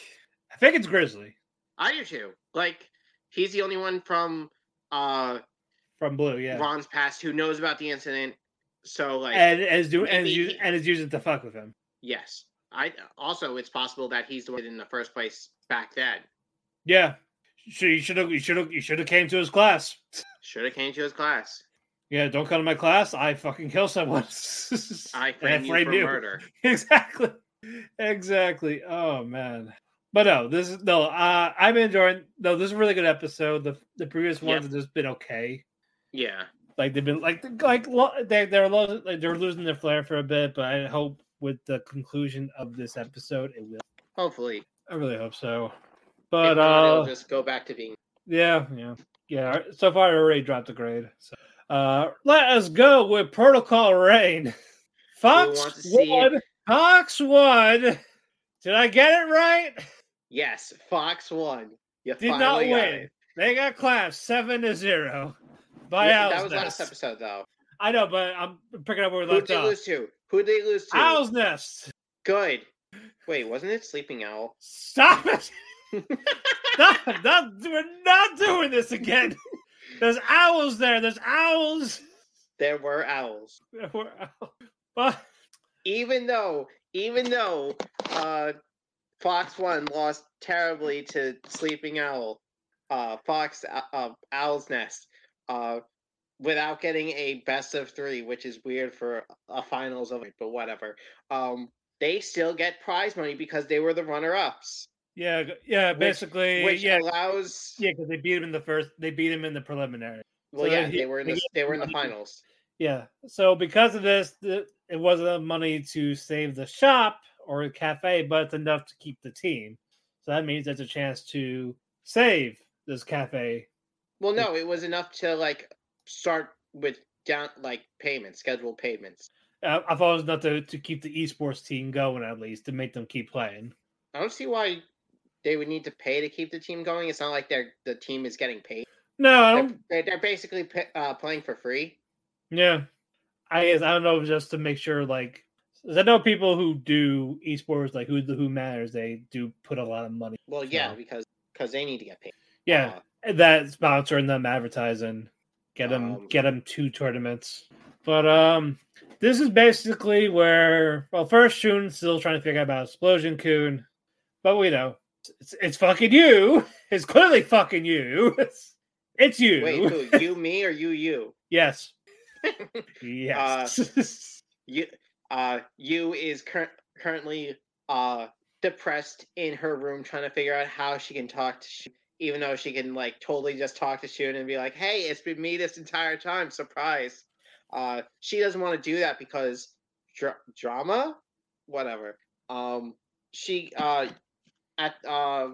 I think it's Grizzly I do too. Like he's the only one from uh from Blue. Yeah. Ron's past who knows about the incident. So like and is doing and, is he- and is using to fuck with him. yes, I also it's possible that he's the one in the first place back then. Yeah. So you should have you should have you should have came to his class. Should have came to his class. Yeah, don't come to my class. I fucking kill someone. *laughs* I And frame you for murder. *laughs* exactly. Exactly. Oh man. But no, this is no. Uh, I'm enjoying. No, this is a really good episode. The the previous ones Yep. have just been okay. Yeah. Like they've been like like they they're lo- like they're losing their flair for a bit. But I hope with the conclusion of this episode, it will. Hopefully. I really hope so. But not, uh, just go back to being yeah, yeah, yeah. So far, I already dropped a grade. So, uh, let us go with Protocol Rain. Fox want one. Fox one. Did I get it right? Yes, Fox won. You Did not finally got win. They got clapped seven to zero by Yeah, that was last episode though. I know, but I'm picking up where we left off. Who'd left they lose to? Who did they lose to? Owl's Nest. Good. Wait, wasn't it Sleeping Owl? Stop it! *laughs* Stop! Not, we're not doing this again. There's owls there. There's owls. There were owls. There were owls. But Even though, even though, uh, Fox One lost terribly to Sleeping Owl, uh, Fox uh, uh, Owl's Nest, uh, without getting a best of three, which is weird for a finals of it, but whatever. Um, they still get prize money because they were the runner-ups, yeah, yeah, basically, which yeah, allows. yeah, because they beat him in the first. They beat him in the preliminary. Well, so yeah, he- they were in the they were in the finals. Yeah. So because of this, the, it wasn't enough money to save the shop or the cafe, but it's enough to keep the team. So that means there's a chance to save this cafe. Well, no, it was enough to like start with down like payments, scheduled payments. Uh, I thought it was enough to, to keep the esports team going at least to make them keep playing. I don't see why they would need to pay to keep the team going. It's not like they're the team is getting paid. No, I They're, don't. they're, they're basically uh, playing for free. Yeah, I guess I don't know just to make sure. Like, I know people who do esports, like who the who matters, they do put a lot of money. Well, yeah, because because they need to get paid. Yeah, Uh, that sponsoring them, advertising, get them Um, get them two tournaments. But um, this is basically where well, first Shun's still trying to figure out about Explosion Coon, but we know it's it's fucking you. *laughs* It's clearly fucking you. *laughs* It's you. wait, who, *laughs* you, me, or you, you? yes. Yes. You, uh, you is cur- currently uh depressed in her room, trying to figure out how she can talk to. Shun, even though she can like totally just talk to Shun and be like, "Hey, it's been me this entire time." Surprise. Uh, she doesn't want to do that because dra- drama, whatever. Um, she uh at uh,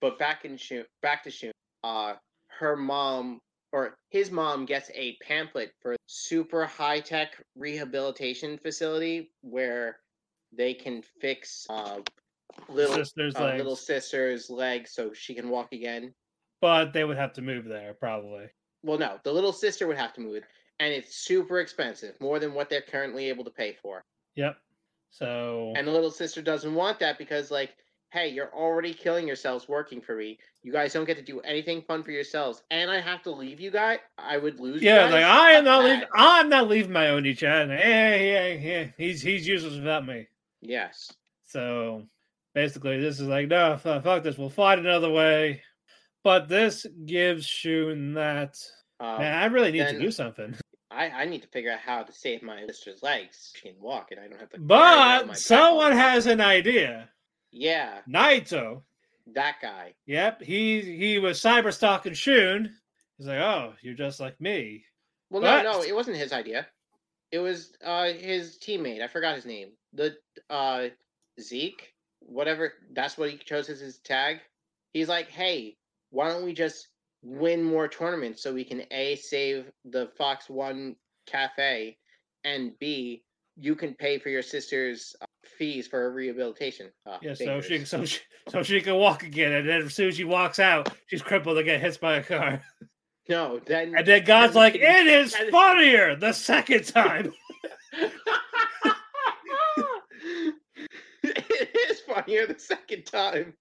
but back in Shun, back to Shun. Uh, her mom or his mom gets a pamphlet for super high tech rehabilitation facility where they can fix uh, little Sister's uh, legs. little sister's leg so she can walk again. But they would have to move there probably. Well, no, the little sister would have to move, and it's super expensive, more than what they're currently able to pay for. Yep. So And the little sister doesn't want that because, like, hey, you're already killing yourselves working for me. You guys don't get to do anything fun for yourselves, and I have to leave you guys. I would lose. you yeah, guys? like I am not leaving. I'm not leaving my own chat. Yeah, yeah, yeah. He's he's useless without me. Yes. So basically, this is like, no, fuck this. We'll find another way. But this gives Shun that Uh, man. I really need to do something. *laughs* I, I need to figure out how to save my sister's legs. She can walk, and I don't have to. carry her on my But someone has an idea. Yeah, Naito. that guy. Yep, he he was cyber stalking Shun. He's like, oh, you're just like me. Well, But- no, no, it wasn't his idea. It was uh his teammate. I forgot his name. The uh Zeke, whatever. That's what he chose as his tag. He's like, hey, why don't we just win more tournaments so we can a save the Fox One Cafe, and b you can pay for your sister's fees for rehabilitation. Uh, Yeah, so she so she so she can walk again, and then as soon as she walks out, she's crippled and get hit by a car. no, then And then God's then like, she- it is funnier the second time. *laughs* *laughs* it is funnier the second time.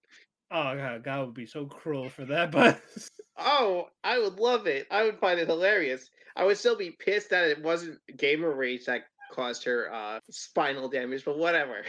Oh god, God would be so cruel for that, but *laughs* Oh, I would love it. I would find it hilarious. I would still be pissed that it wasn't gamer rage that caused her uh spinal damage, but whatever.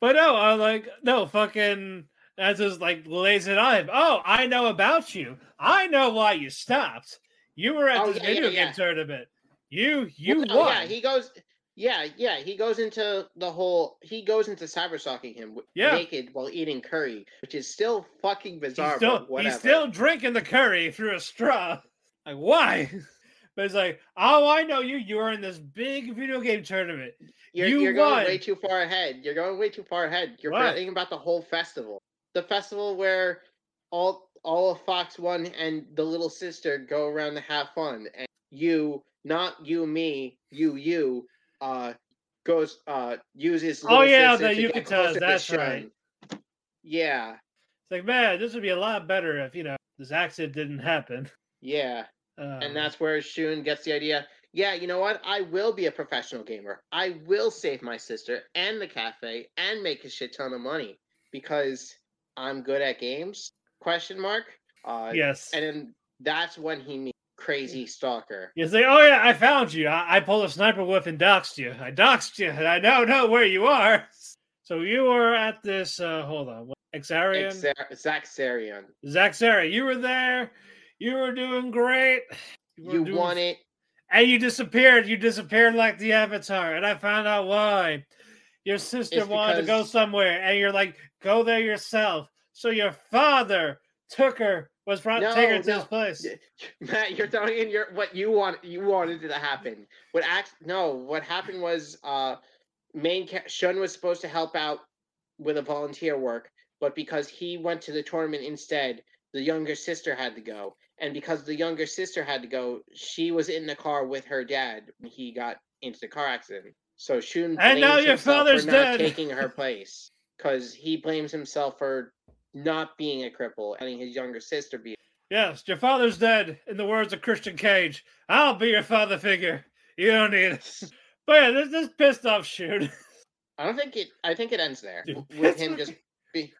but no, I'm like, no, fucking that's just like lays it on him. Oh, I know about you. I know why you stopped. You were at Oh, this yeah, yeah, video yeah. game tournament. You you Well, won. Yeah, he goes. Yeah, yeah, he goes into the whole. He goes into cyber stalking him Yeah. naked while eating curry, which is still fucking bizarre. he's still he's still drinking the curry through a straw. Like why? But it's like, oh, I know you. You are in this big video game tournament. You're, You you're going way too far ahead. You're going way too far ahead. You're What? forgetting about the whole festival. The festival where all all of Fox One and the little sister go around to have fun, and you, not you, me, you, you, uh, goes uh uses. Oh, yeah, the to get Yukatas, that's right. Yeah, It's like, man, this would be a lot better if you know this accident didn't happen. yeah. Um, and that's where Shun gets the idea. Yeah, you know what? I will be a professional gamer. I will save my sister and the cafe and make a shit ton of money because I'm good at games. Question mark. Uh, yes. And then that's when he meets crazy stalker. You say, oh yeah, I found you. I, I pulled a sniper whip and doxed you. I doxed you, and I now know where you are. *laughs* So you were at this. uh Hold on, what, Exarian, Exa- Zack Sarian. Zaxara. You were there. You were doing great. were You doing won it. and you disappeared. You disappeared like the Avatar, and I found out why. Your sister It's wanted to go somewhere, and you're like, go there yourself. So your father took her, was brought No, her to no. this place. *laughs* Matt, you're telling in your what you want you wanted to happen. What act no, what happened was uh main ca- Shun was supposed to help out with a volunteer work, but because he went to the tournament instead, the younger sister had to go. And because the younger sister had to go, she was in the car with her dad when he got into the car accident. So Shun And now your father's for not dead. taking her *laughs* place because he blames himself for not being a cripple, and letting his younger sister be Yes, your father's dead. In the words of Christian Cage, I'll be your father figure. You don't need it. *laughs* But yeah, this this pissed off shoot. I don't think it. I think it ends there Dude, *laughs* with him what- just. Be,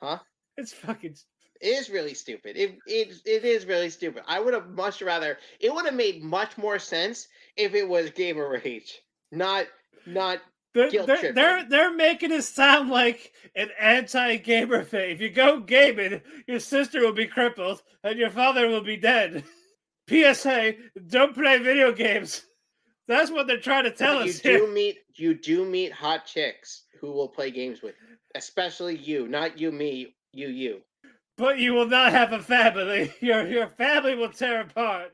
huh? It's fucking. It is really stupid. It it it is really stupid. I would have much rather. It would have made much more sense if it was Gamer Rage, not not. They're, Guilt they're, they're, they're making it sound like an anti gamer thing. If you go gaming, your sister will be crippled and your father will be dead. *laughs* PSA, don't play video games. *laughs* That's what they're trying to tell you us do here. meet you do meet hot chicks who will play games with, you. especially you, not you, me, you, you. But you will not have a family. *laughs* Your your family will tear apart.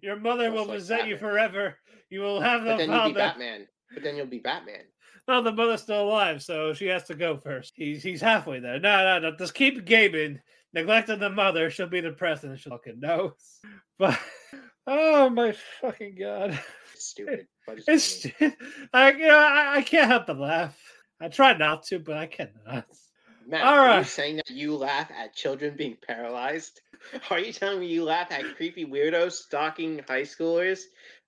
Your mother Just will like resent you forever. You will have no But then you'll be father. Batman. But then you'll be Batman. No, the mother's still alive, so she has to go first. He's he's halfway there. No, no, no. Just keep gaming. Neglecting the mother, she'll be depressed and she'll fucking know. *laughs* But Oh my fucking god! It's stupid, but it's. *laughs* I you know I, I can't help but laugh. I try not to, but I cannot. Matt, all are you saying that you laugh at children being paralyzed? *laughs* Are you telling me you laugh at creepy weirdos stalking high schoolers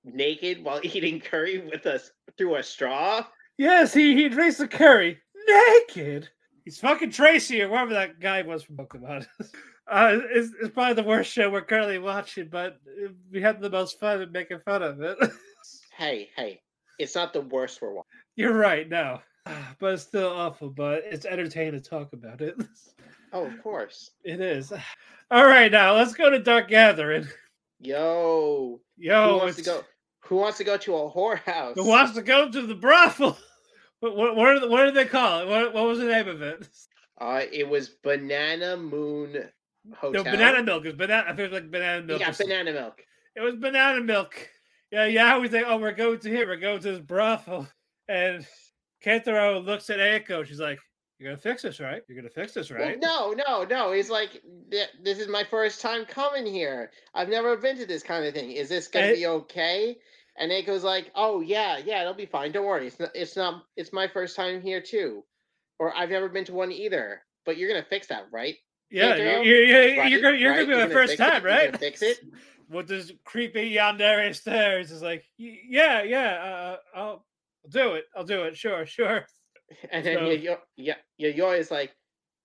naked while *laughs* eating curry with us through a straw? Yes, he he drinks the curry naked. He's fucking Tracey or whoever that guy was from Pokemon. *laughs* Uh, it's, it's probably the worst show we're currently watching, but we had the most fun making fun of it. Hey, hey, it's not the worst we're watching. You're right, no, *sighs* but it's still awful. But it's entertaining to talk about it. *laughs* Oh, of course. It is. *sighs* All right, now let's go to Dark Gathering. Yo, *laughs* Yo, who wants to go? Who wants to go to a whorehouse? Who wants to go to the brothel? *laughs* What what what, what did they call it? What, what was the name of it? Uh, it was Banana Moon Hotel. No, banana milk. It was banana. I feel like banana milk. Yeah, banana milk. It was banana milk. Yeah, yeah. We think, oh, we're going to here. We're going to this brothel, and Keitaro looks at Eiko. She's like, "You're gonna fix this, right? You're gonna fix this, right?" Well, no, no, no. He's like, this is my first time coming here. I've never been to this kind of thing. Is this gonna And- be okay? And Aiko's like, oh yeah, yeah, it'll be fine. Don't worry. It's not. It's not. It's my first time here too, or I've never been to one either. But you're gonna fix that, right? Yeah, Keitaro? you're, you're, Right, you're, gonna, you're right? gonna be my first fix it? time, right? fix it. *laughs* With this creepy yandere stairs, it's like, yeah, yeah. Uh, I'll do it. I'll do it. Sure, sure. *laughs* And then So- Yayo- yeah, Yayoi is like,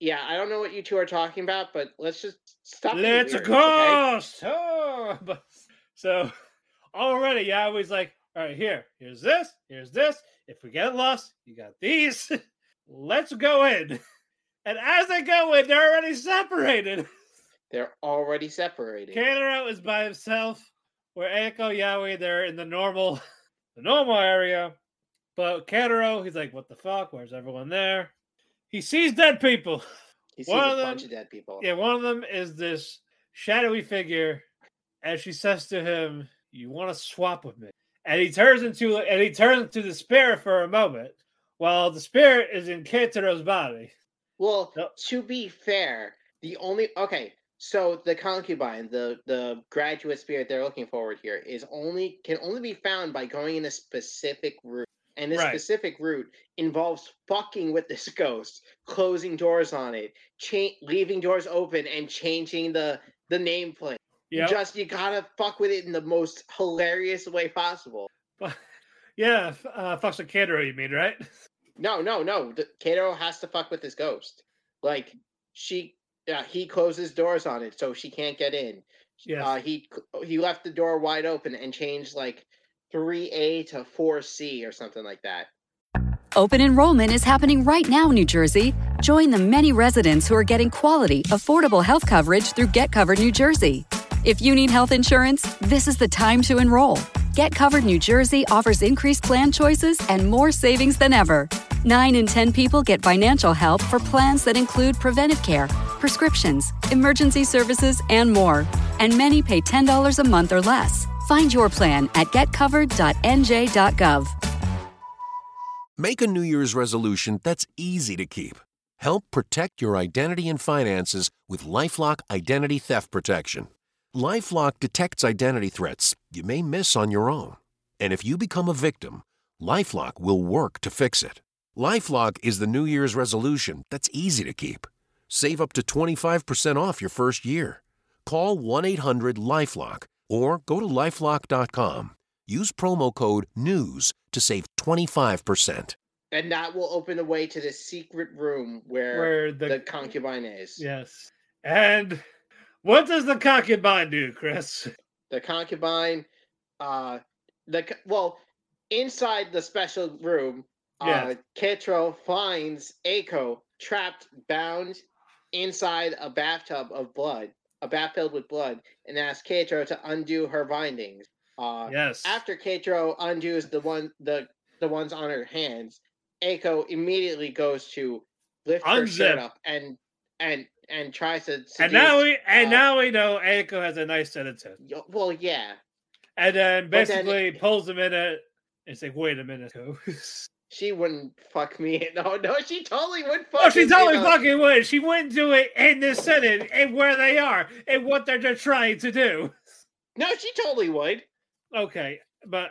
yeah, I don't know what you two are talking about, but let's just stop. Let's go. okay?" *laughs* So, but, so *laughs* already, yeah, I was like, all right, here, here's this, here's this. If we get lost, you got these. Let's go in. And as they go in, they're already separated. They're already separated. Kanaro is by himself, where Eiko Yayoi they're in the normal, the normal area. But Kanaro, he's like, what the fuck? Where's everyone there? He sees dead people. *laughs* He sees one a of bunch them- of dead people. Yeah, one of them is this shadowy figure, and she says to him, "You want to swap with me?" And he turns into and he turns into the spirit for a moment, while the spirit is in Keitaro's body. Well, Yep. to be fair, the only okay, so the concubine, the the graduate spirit they're looking forward here is only can only be found by going in a specific route. And this Right. specific route involves fucking with this *laughs* ghost, closing doors on it, cha- leaving doors open and changing the the nameplate. Yeah, Just you gotta fuck with it in the most hilarious way possible. yeah, uh, fucks with Keitaro, you mean, right? *laughs* No, no, no. The, Kato has to fuck with this ghost. Like she, uh, he closes doors on it so she can't get in. Yes. Uh, he he left the door wide open and changed like three A to four C or something like that. Open enrollment is happening right now, New Jersey. Join the many residents who are getting quality, affordable health coverage through Get Covered New Jersey. If you need health insurance, this is the time to enroll. Get Covered New Jersey offers increased plan choices and more savings than ever. 9 in 10 people get financial help for plans that include preventive care, prescriptions, emergency services, and more. And many pay $10 a month or less. Find your plan at getcovered.nj.gov. Make a New Year's resolution that's easy to keep. Help protect your identity and finances with Lifelock Identity Theft Protection. Lifelock detects identity threats you may miss on your own. And if you become a victim, Lifelock will work to fix it. Lifelock is the New Year's resolution that's easy to keep. Save up to 25% off your first year. Call 1 800 Lifelock or go to lifelock.com. Use promo code NEWS to save 25%. And that will open the way to the secret room where, Where the, the, concubine is. yes, and what does the concubine do, Chris? The concubine, uh, the co- well, inside the special room, uh, Keitaro finds Aiko trapped, bound inside a bathtub of blood, a bath filled with blood, and asks Keitaro to undo her bindings. Uh, Yes, After Keitaro undoes the one the the ones on her hands, Aiko immediately goes to lift her shirt up and and and tries to. and now we and uh, now we know Eiko has a nice set of tits. Well, yeah, And then But then- basically pulls him in it. It's like, wait a minute. She wouldn't fuck me. *laughs* No, no, she totally would fuck. oh, she totally you know. fucking would. She wouldn't do it in this setting and where they are and what they're just trying to do. No, she totally would. Okay, but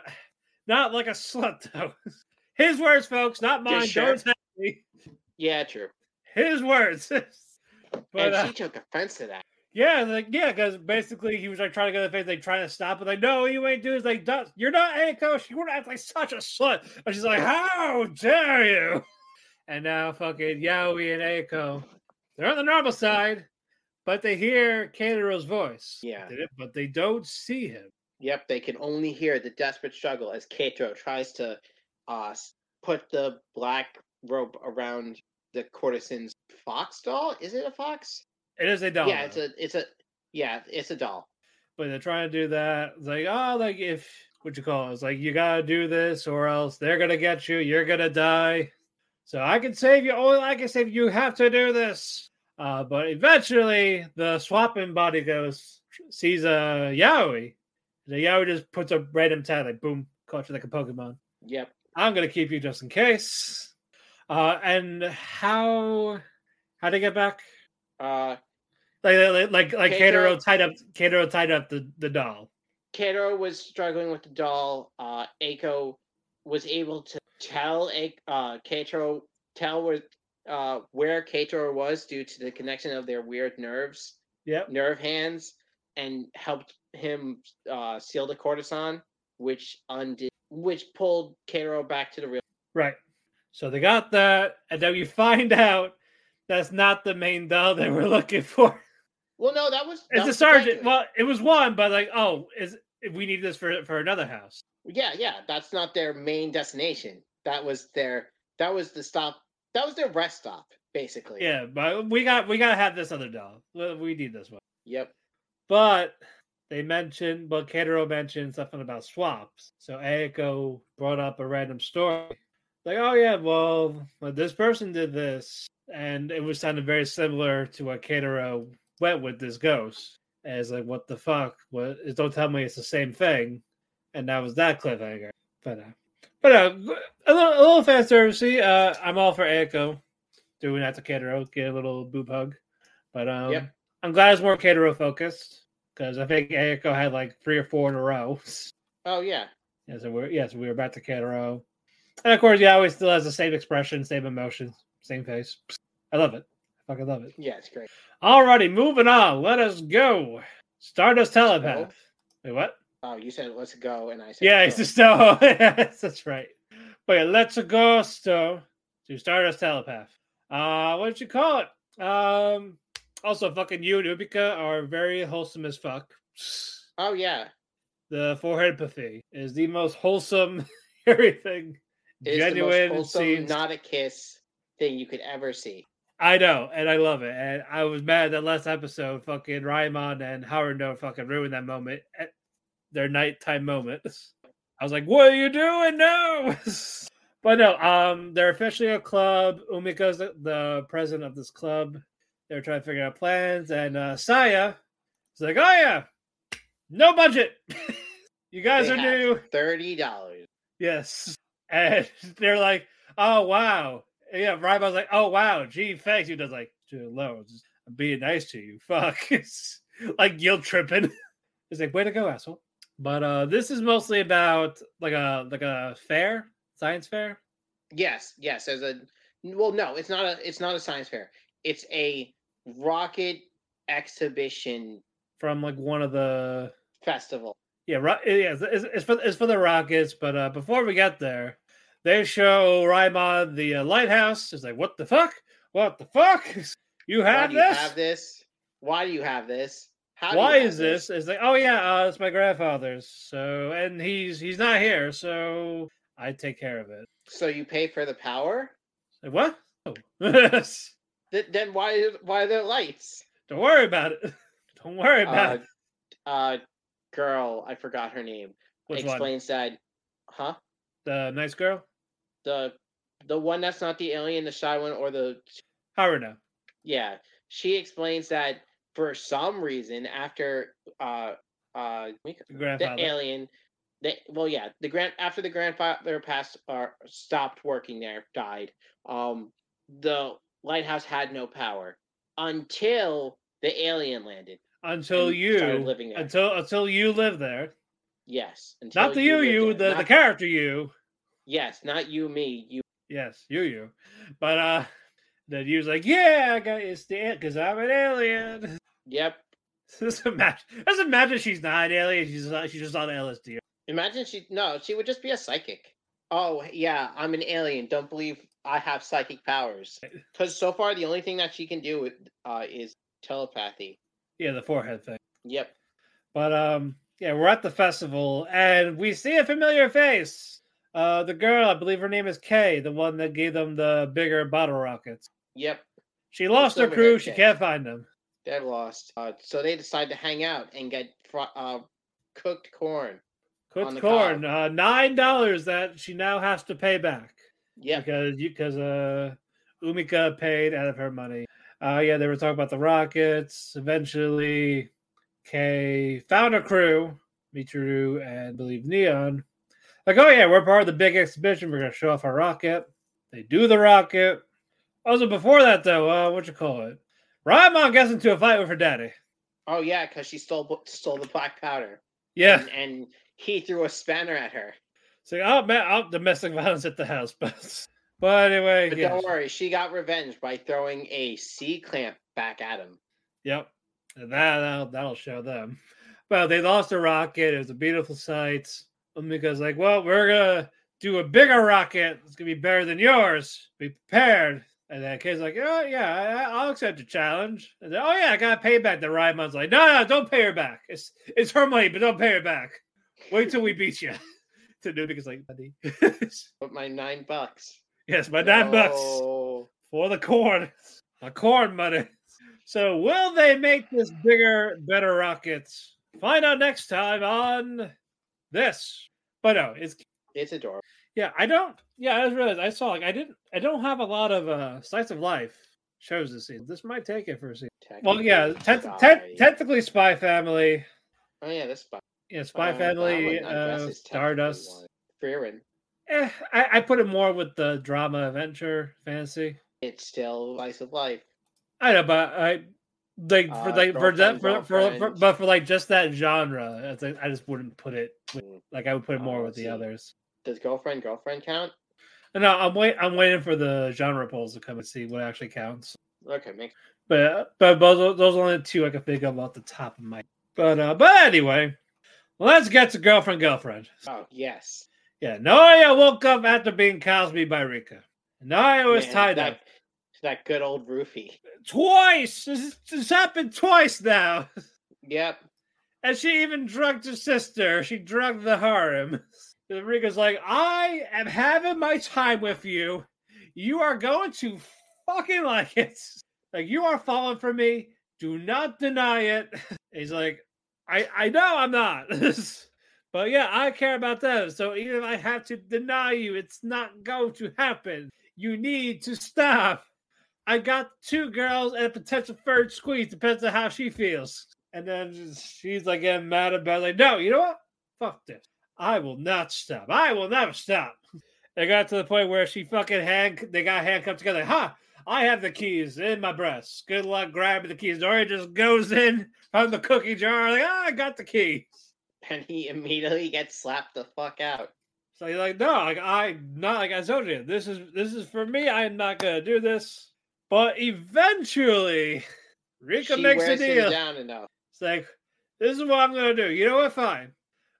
not like a slut though. *laughs* His words, folks, not mine. sure. Don't tell me. Yeah, true. His words. *laughs* but and uh, she took offense to that. Yeah, like yeah, because basically he was like trying to get the face, like trying to stop it. Like, no, you ain't doing. It's like, you're not Aiko. She would act like such a slut. And she's like, how dare you? And now fucking Yayoi and Aiko, they're on the normal side, but they hear Keitaro's voice. Yeah. but they don't see him. Yep, they can only hear the desperate struggle as Keitaro tries to uh put the black rope around the courtesan's fox doll. Is it a fox? It is a doll. yeah, it's a it's a yeah, it's a doll. but they're trying to do that. It's like, oh, like if what you call it? It's like you gotta do this, or else they're gonna get you. You're gonna die. So I can save you. Only I can save you. You have to do this. Uh, but eventually, the swapping body goes sees a Yayoi. The Yayoi just puts a random tag, like boom, caught you like a Pokemon. Yep. I'm gonna keep you just in case. Uh, and how how to get back? Uh Like like like, Keitaro tied up Keitaro tied up the, the doll. Keitaro was struggling with the doll. Uh Aiko was able to tell A- uh Keitaro tell where uh where Keitaro was due to the connection of their weird nerves. Yep. nerve hands and helped him uh, seal the courtesan, which undid, which pulled Keitaro back to the real. Right. So they got that, and then you *laughs* find out that's not the main doll they were looking for. Well, no, that was It's a sergeant. Well, it was one, but like, oh, is we need this for for another house? yeah, yeah, that's not their main destination. That was their that was the stop. That was their rest stop, basically. Yeah, but we got we gotta have this other doll. We need this one. Yep. But they mentioned, but Keitaro mentioned something about swaps. So Aiko brought up a random story. Like, oh yeah, well, this person did this, and it was sounded very similar to what Keitaro went with this ghost. As like, what the fuck? What? Don't tell me it's the same thing. And that was that cliffhanger. But uh, but uh, a little, a little fan servicey. Uh, I'm all for Aiko doing that to Keitaro, get a little boob hug. But um, Yep. I'm glad it's more Keitaro focused because I think Aiko had like three or four in a row. Oh yeah. Yeah, so we're yes, we were back to Keitaro. And of course, Yayoi still has the same expression, same emotions, same face. I love it. I fucking love it. Yeah, it's great. Alrighty, moving on. Let us go. Stardust go. Telepath. Wait, what? Oh, you said let's go, and I said Yeah, go. it's a no. yes, that's right. But yeah, let's go so to Stardust Telepath. Uh, what did you call it? Um, also fucking you and Umika are very wholesome as fuck. *sighs* Oh yeah. The forehead pathy is the most wholesome *laughs* everything. It is genuine the most wholesome, not a kiss thing you could ever see. I know, and I love it. And I was mad that last episode, fucking Raimon and Howard No fucking ruined that moment at their nighttime moment. I was like, "What are you doing? No!" *laughs* but no, um, they're officially a club. Umiko's the, the president of this club. They're trying to figure out plans, and uh, Saya is like, "Oh yeah, no budget. *laughs* you guys They are new." Thirty dollars. Yes. *laughs* And they're like, oh, wow. Yeah, Ryba's like, oh, wow. Gee, thanks. He does like, too low. Just- I'm being nice to you. Fuck. *laughs* It's like guilt tripping. *laughs* It's like, way to go, asshole. But uh this is mostly about like a like a fair, science fair. Yes, yes. There's a well, no, it's not a it's not a science fair. It's a rocket exhibition From like one of the festival. yeah, ro- yeah, it's, it's, it's for it's for the Rockets. But uh before we get there, they show Raimon the uh, lighthouse. It's like, what the fuck? What the fuck? *laughs* You Why have you this? have this? Why do you have this? How why is this? It's like, oh yeah, uh, it's my grandfather's. So, and he's he's not here, so I take care of it. So you pay for the power? Like what? Oh. *laughs* Th- then why why are there lights? Don't worry about it. *laughs* Don't worry about Uh, it. uh girl, I forgot her name. Which one? explains that huh? The nice girl, The the one that's not the alien, the shy one, or the Haruna. yeah. She explains that for some reason after uh uh The the alien the well yeah the grand after the grandfather passed or stopped working there died um the lighthouse had no power until the alien landed until you living there. until until you live there. yes, until Not the you, you, there. the, the character you. Yes, not you, me. You. Yes, you, you. But uh, then you was like, yeah, I got it's the because I'm an alien. *laughs* Yep. Just imagine, just imagine she's not an alien. She's not, she's just on LSD. Imagine she. No, she would just be a psychic. Oh yeah, I'm an alien. Don't believe I have psychic powers. Because so far the only thing that she can do with, uh, is telepathy. Yeah, the forehead thing. Yep. But um, yeah, we're at the festival and we see a familiar face. Uh, the girl, I believe her name is Kay, the one that gave them the bigger bottle rockets. Yep. She lost her crew. She can't find them. They're lost. Uh, so they decide to hang out and get fr- uh, cooked corn. Cooked corn, uh, nine dollars that she now has to pay back. Yeah. because you because uh Umika paid out of her money. Uh yeah, they were talking about the rockets. Eventually, Kay found her crew, Michiru and I believe Neon. Like, oh yeah, we're part of the big exhibition. We're gonna show off our rocket. They do the rocket. Also, before that though, uh, what you call it? Raimon gets into a fight with her daddy. Oh yeah, because she stole stole the black powder. Yeah, And, and he threw a spanner at her. so oh man, oh, domestic violence at the house, *laughs* but but anyway, But yeah. don't worry, she got revenge by throwing a C clamp back at him. Yep. And that, that'll, that'll show them. Well, they lost a rocket. It was a beautiful sight. Umika's like, well, we're to do a bigger rocket. It's to be better than yours. Be prepared. And then Kay's like, oh, yeah, I, I'll accept the challenge. And then, oh, yeah, I got to pay back. The Raimon's like, no, no, don't pay her back. It's it's her money, but don't pay her back. Wait till we beat you. *laughs* to Numika's like, buddy. *laughs* But my nine bucks. yes, my nine bucks for the corn. My corn money. So will they make this bigger, better rockets? Find out next time on this. But no, it's It's adorable. yeah, I don't yeah, I just realized I saw like I didn't I don't have a lot of uh slice of life shows this season. This might take it for a season. Well yeah, Technically, te- Spy. te- technically Spy Family. Oh yeah, this spy. Yeah, Spy Uh, Family, one, I guess, uh Stardust. Frieren. Eh, I, I put it more with the drama adventure fantasy. It's still slice of life. I know, but I like for Uh, like for that for, for, for but for like just that genre, I think I just wouldn't put it with, Mm. like I would put it Oh, more I with the see. others. Does girlfriend girlfriend count? No, I'm wait I'm waiting for the genre polls to come and see what actually counts. Okay, make But but those those are only the two I can think of off the top of my. But uh, but anyway, let's get to girlfriend girlfriend. Oh yes. Yeah, Naoya woke up after being Cosby by Rika. Naoya was Man, tied that, up That good old roofie. twice. This, this happened twice now. Yep. And she even drugged her sister. She drugged the harem. *laughs* And Rika's like, I am having my time with you. You are going to fucking like it. Like you are falling for me. Do not deny it. *laughs* He's like, I I know I'm not. *laughs* but yeah, I care about them. So even if I have to deny you, it's not going to happen. You need to stop. I got two girls and a potential third squeeze, depends on how she feels. And then she's like getting mad about it. like, no, you know what? Fuck this. I will not stop. I will never stop. *laughs* It got to the point where she fucking hand they got handcuffed together. Ha! I have the keys in my breast. Good luck grabbing the keys. Dory just goes in from the cookie jar, like, ah, I got the keys. And he immediately gets slapped the fuck out. So you're like, no, like I not like I told you, this is this is for me. I am not gonna do this. But eventually, Rika she makes a deal. down enough. It's like, this is what I'm gonna do. You know what? Fine.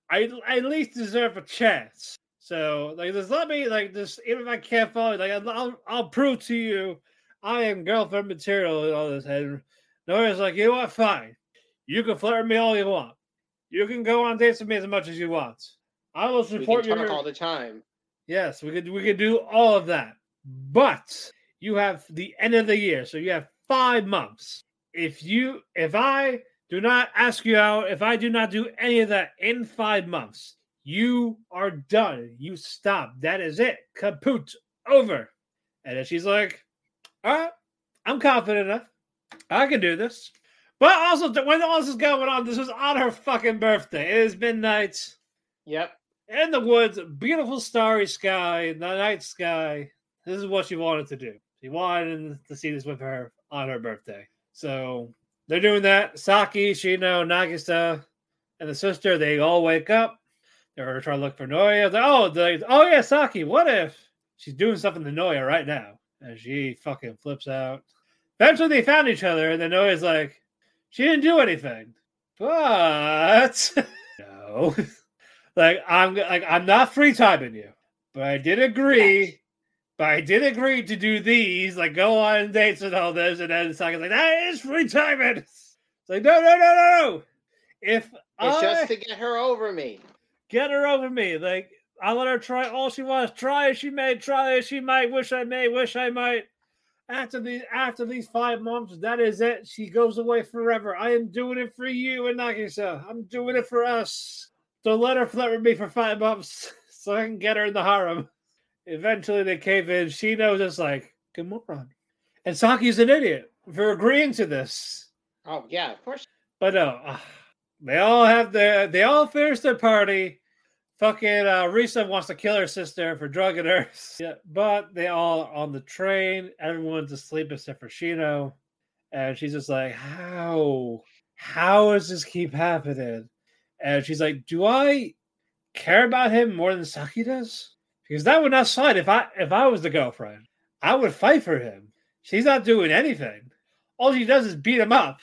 I, I at least deserve a chance. So like, just let me like this. Even if I can't follow, like I'll I'll, I'll prove to you, I am girlfriend material and all this. And Nora's like, you know what? Fine. You can flirt with me all you want. You can go on dates with me as much as you want. I will support you your all the time. Yes, we could we could do all of that. But you have the end of the year, so you have five months. If you if I do not ask you out, if I do not do any of that in five months, you are done. You stop. That is it. Kaput. Over. And then she's like, All right, I'm confident enough. I can do this. But also when all this is going on, this was on her fucking birthday. It is midnight Yep. in the woods, beautiful starry sky, the night sky. This is what she wanted to do. She wanted to see this with her on her birthday. So they're doing that. Saki, Shino, Nagisa, and the sister, they all wake up. They're trying to look for Naoya. Oh, oh yeah, Saki. What if she's doing something to Naoya right now? And she fucking flips out. Eventually, they found each other, and then Naoya's like, she didn't do anything, but *laughs* no, *laughs* like I'm like I'm not free timing you, but I did agree. But I did agree to do these, like go on dates and all this, and then Saki's like, that is free timing. It's like, no, no, no, no, no. If It's I just to get her over me. get her over me, like I let her try all she wants. Try as she may, try as she might, wish I may, wish I might. After these after these five months, that is it. She goes away forever. I am doing it for you and Nagisa. I'm doing it for us. So let her flirt with me for five months *laughs* so I can get her in the harem. Eventually they cave in. She knows it's like, good moron. And Saki's an idiot for agreeing to this. Oh yeah, of course. But no, uh, they all have their they all finish their party. Fucking uh, Risa wants to kill her sister for drugging her. *laughs* Yeah, but they all are on the train. Everyone's asleep except for Shino, and she's just like, "How? How does this keep happening?" And she's like, "Do I care about him more than Saki does? Because that would not slide. If I if I was the girlfriend, I would fight for him. She's not doing anything. All she does is beat him up."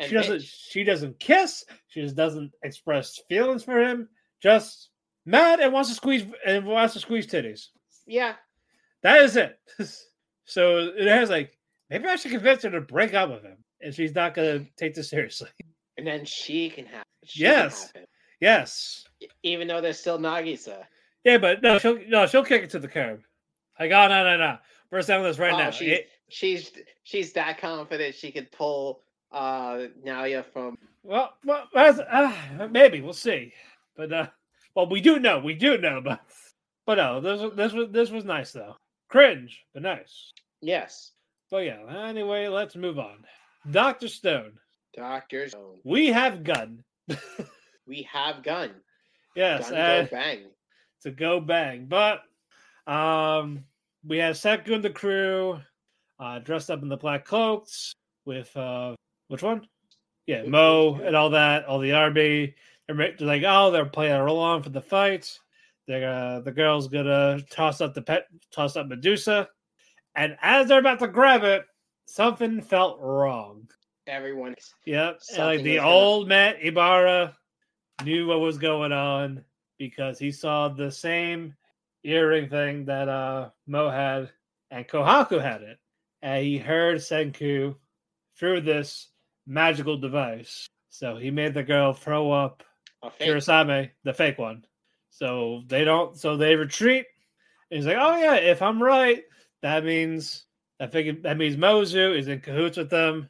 And she doesn't she doesn't kiss she just doesn't express feelings for him just mad and wants to squeeze and wants to squeeze titties Yeah, that is it *laughs* so it has like maybe i should convince her to break up with him and she's not gonna take this seriously *laughs* and then she can have. She Yes. Can have yes Even though there's still Nagisa. Yeah but no she'll no she'll kick it to the curb like oh no no no we're this right Oh, now she's, It- she's she's that confident she could pull uh Naoya from well, well uh, maybe we'll see but uh well we do know we do know *laughs* but but no this was this was this was nice though cringe but nice yes But yeah, anyway, let's move on. Dr. Stone, Doctor Stone. we have gun. *laughs* We have gun. yes, Gun and go bang. To go bang. But um we have Senku and the crew uh dressed up in the black cloaks with uh which one? Yeah, Mo and all that, all the army. They're like, oh, they're playing a roll on for the fight. They're the girl's gonna toss up the pet, toss up Medusa, and as they're about to grab it, something felt wrong. Everyone. Yep. and, like the gonna- old Matt Ibara knew what was going on because he saw the same earring thing that uh Mo had and Kohaku had it. And he heard Senku through this magical device. So he made the girl throw up. Kirisame, the fake one. So they don't so they retreat. And he's like, Oh yeah, if I'm right, that means that figure that means Mozu is in cahoots with them.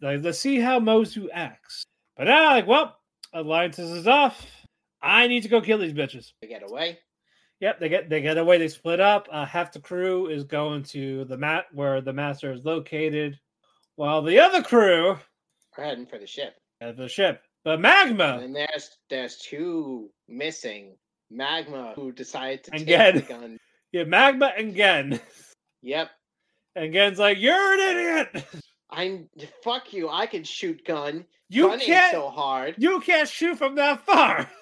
Like, let's see how Mozu acts. But now, like, well, alliances is off. I need to go kill these bitches. They get away. Yep, they get they get away. They split up. Uh, half the crew is going to the mat where the master is located, while the other crew We're heading for the ship. at the ship. But Magma, And there's there's two missing. Magma who decided to take Again. the gun. *laughs* yeah, Magma and Gen, Yep. and Gen's like, "You're an idiot. *laughs* I'm fuck you. I can shoot gun. You gun can't. so hard. You can't shoot from that far. *laughs*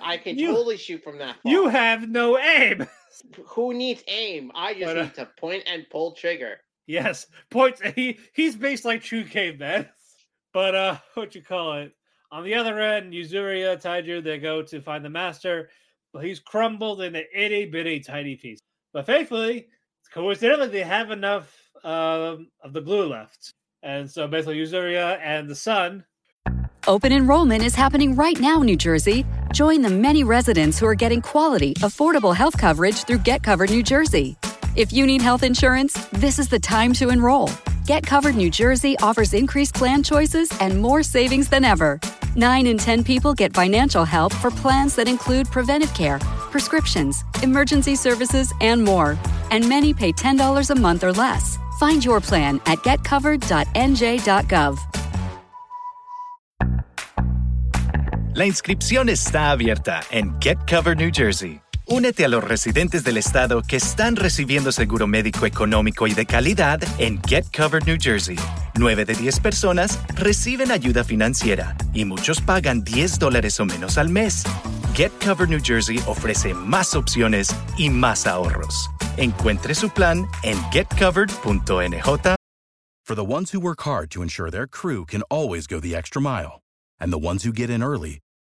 I can you- totally shoot from that far. You have no aim." *laughs* Who needs aim? I just But, uh, need to point and pull trigger. Yes, points. *laughs* He he's based like true caveman. *laughs* But uh, what you call it? On the other end, Yuzuriha, Taiju, they go to find the master, but he's crumbled in an itty bitty tiny piece. But faithfully, coincidentally, they have enough um, of the glue left, and so basically, Yuzuriha and the son. Open enrollment is happening right now, New Jersey. Join the many residents who are getting quality, affordable health coverage through Get Covered New Jersey. If you need health insurance, this is the time to enroll. Get Covered New Jersey offers increased plan choices and more savings than ever. 9 in 10 people get financial help for plans that include preventive care, prescriptions, emergency services, and more. And many pay $10 a month or less. Find your plan at getcovered.nj.gov. La inscripción está abierta en Get Covered New Jersey. Únete a los residentes del estado que están recibiendo seguro médico económico y de calidad en Get Covered New Jersey. 9 de 10 personas reciben ayuda financiera y muchos pagan 10 dólares o menos al mes. Get Covered New Jersey ofrece más opciones y más ahorros. Encuentre su plan en getcovered.nj. For the ones who work hard to ensure their crew can always go the extra mile, and the ones who get in early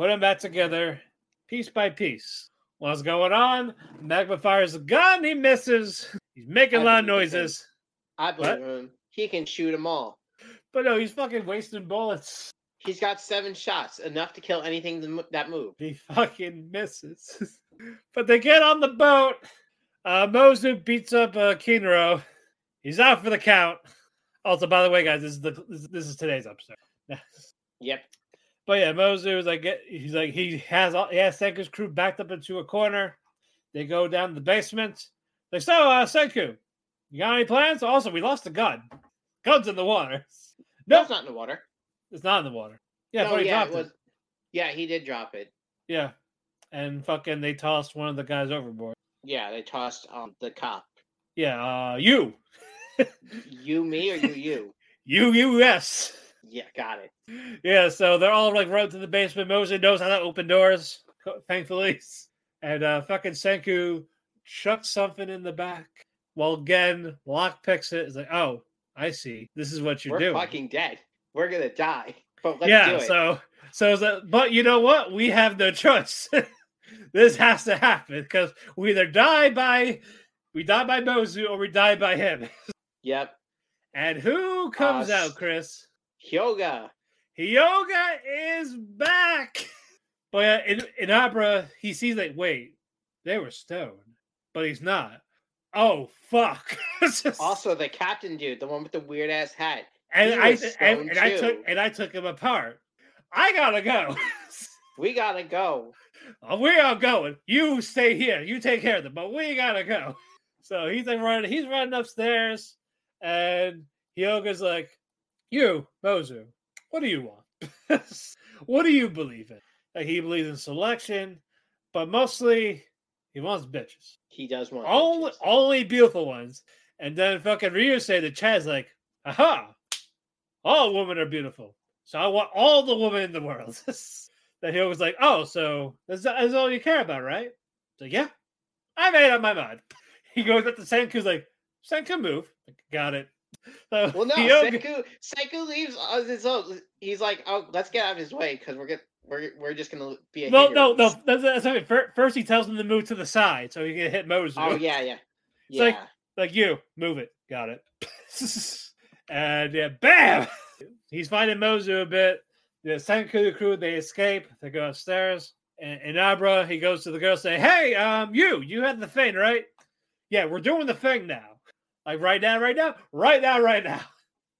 Put them back together, piece by piece. What's going on? Magma fires a gun. He misses. He's making a lot of noises. I believe What? him. He can shoot them all. But no, he's fucking wasting bullets. He's got seven shots, enough to kill anything that mo- that move. He fucking misses. *laughs* but they get on the boat. Uh, Mozu beats up uh, Kinro. He's out for the count. Also, by the way, guys, this is the this, this is today's episode. *laughs* Yep. But yeah, Mozu is like he's like he has all he has Senku's crew backed up into a corner. They go down to the basement. They say, so uh Senku, you got any plans? Also, we lost a gun. Gun's in the water. No, Nope, it's not in the water. it's not in the water. Yeah, no, but he yeah, dropped it it. Yeah, he did drop it. Yeah, and fucking they tossed one of the guys overboard. Yeah, they tossed um the cop. Yeah, uh, you, *laughs* You, me, or you, you? you, you, yes. Yeah, got it. Yeah, so they're all like run to the basement. Mosley knows how to open doors, thankfully. And uh fucking Senku chucks something in the back. While Gen lock picks it. It's like, oh, I see. This is what you're We're doing. fucking dead. We're gonna die. *laughs* But let's yeah, do it. so so is that but you know what? We have no choice. *laughs* this has to happen because we either die by we die by Mozu or we die by him. *laughs* Yep. And who comes Uh, out, Chris? Hyoga. Hyoga is back. But in, in Ibara, he sees like, wait, they were stoned, but he's not. Oh fuck! *laughs* Just- Also, the captain dude, the one with the weird ass hat. and I and, and I took and I took him apart. I gotta go. *laughs* We gotta go. Uh, we are going. You stay here. You take care of them, but we gotta go. *laughs* So he's like running. He's running upstairs, and Hyoga's like, "You, Mozu, what do you want? *laughs* what do you believe in?" Like he believes in selection, but mostly he wants bitches. He does want Only, bitches. only beautiful ones. And then fucking Ryu say to Chad's like, "Aha! All women are beautiful, so I want all the women in the world." *laughs* that he was like, "Oh, so that's, that's all you care about, right?" So yeah, I made up my mind. *laughs* He goes up to Senku's like, "Senku, move." Like, Got it. So *laughs* Well, no, Senku, Senku leaves on his own. He's like, "Oh, let's get out of his way because we're get, we're we're just gonna be a No, no, no. That's, that's okay. Fir- First, he tells him to move to the side so he can hit Mozu. Oh yeah, yeah, It's like- like you move it. Got it. *laughs* And yeah bam! *laughs* He's fighting mozu a bit. The senku crew they escape. They go upstairs. And Ibara he goes to the girl saying hey um you you had the thing right? Yeah we're doing the thing now like right now right now right now right now *laughs*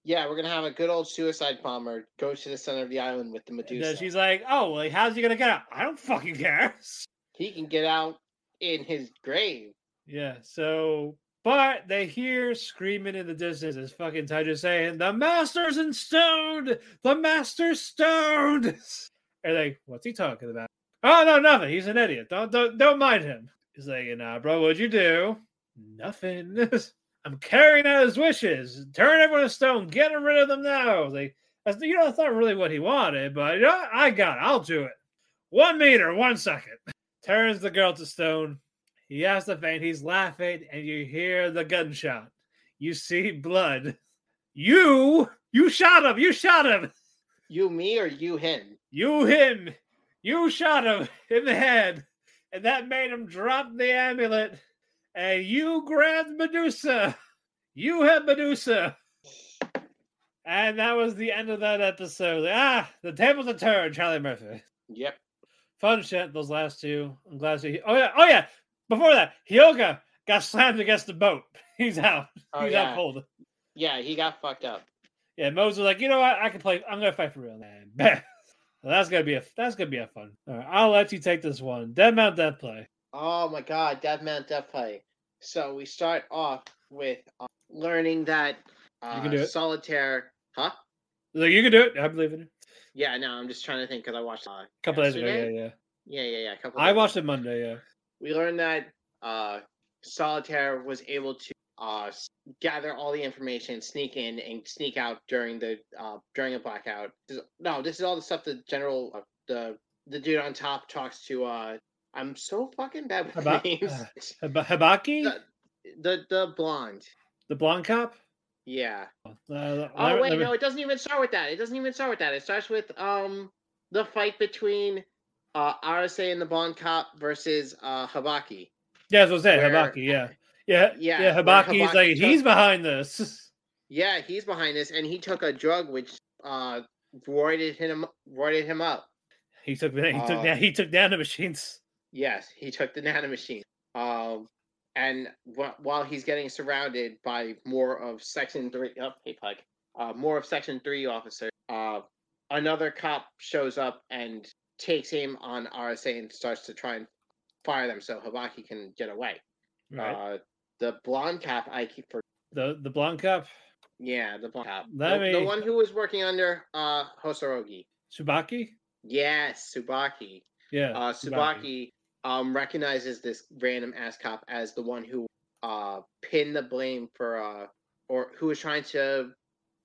Yeah, we're gonna have a good old suicide bomber go to the center of the island with the Medusa. she's like oh like how's he gonna get out i don't fucking care *laughs* he can get out in his grave. Yeah, so but they hear screaming in the distance as fucking Taiju saying, The master's in stoned! The master's stoned! *laughs* And like, what's he talking about? Oh no, nothing. He's an idiot. Don't don't don't mind him. He's like, nah, bro, what'd you do? Nothing. I'm carrying out his wishes. Turn everyone to stone, getting rid of them now. Like, that's you know, that's not really what he wanted, but you know, I got it. I'll do it. One meter, one second. *laughs* Turns the girl to stone. He has to faint. He's laughing, and you hear the gunshot. You see blood. You, you shot him. You shot him. You, me, or you, him? You, him. You shot him in the head, and that made him drop the amulet. And you grabbed Medusa. You had Medusa. And that was the end of that episode. Ah, the tables are turned, Charlie Murphy. Yep. Fun shit, those last two. I'm glad to. Oh yeah, oh yeah. Before that, Hyoga got slammed against the boat. *laughs* He's out. Oh, He's yeah. out cold. Yeah, he got fucked up. Yeah, Moses was like, you know what? I can play. I'm gonna fight for real. Man, Well, *laughs* that's gonna be a that's gonna be a fun. All right, I'll let you take this one. Dead Mount Death Play. Oh my God, Dead Mount Death Play. So we start off with uh, learning that uh, can do it. solitaire. Huh? Like you can do it. I believe in it. Yeah, no, I'm just trying to think because I watched. Uh, A couple days ago. Yeah, yeah. Yeah, yeah, yeah. A couple. I ago. watched it Monday. Yeah. we learned that uh, Solitaire was able to uh, gather all the information, sneak in, and sneak out during the uh, during a blackout. This is- no, this is all the stuff the general uh, the the dude on top talks to. Uh, I'm so fucking bad with Haba- *laughs* names. *sighs* uh, the, the the blonde. the blonde cop. Yeah. Uh, Oh let- wait, no, it doesn't even start with that. It doesn't even start with that. It starts with um the fight between uh Arase and the blonde cop versus uh Habaki. Yeah, that's what I said. where- Habaki. Yeah. Yeah. Yeah, Yeah. Habaki's Habaki like took- he's behind this. *laughs* Yeah, he's behind this, and he took a drug which uh roided him roided him up. He took he took Uh, down he took down the machines. Yes, he took the *laughs* nanomachine. Um, and wh- while he's getting surrounded by more of Section Three, oh, hey Pug, uh, more of Section Three officers, uh, another cop shows up and takes him on RSA and starts to try and fire them so Habaki can get away. Right. Uh, the blonde cop, I keep for the the blonde cop. yeah, the blonde cop, the, the one who was working under uh Hosorogi. Subaki. Yes, Subaki. Yeah. uh, Subaki um, recognizes this random ass cop as the one who uh, pinned the blame for, uh, or who was trying to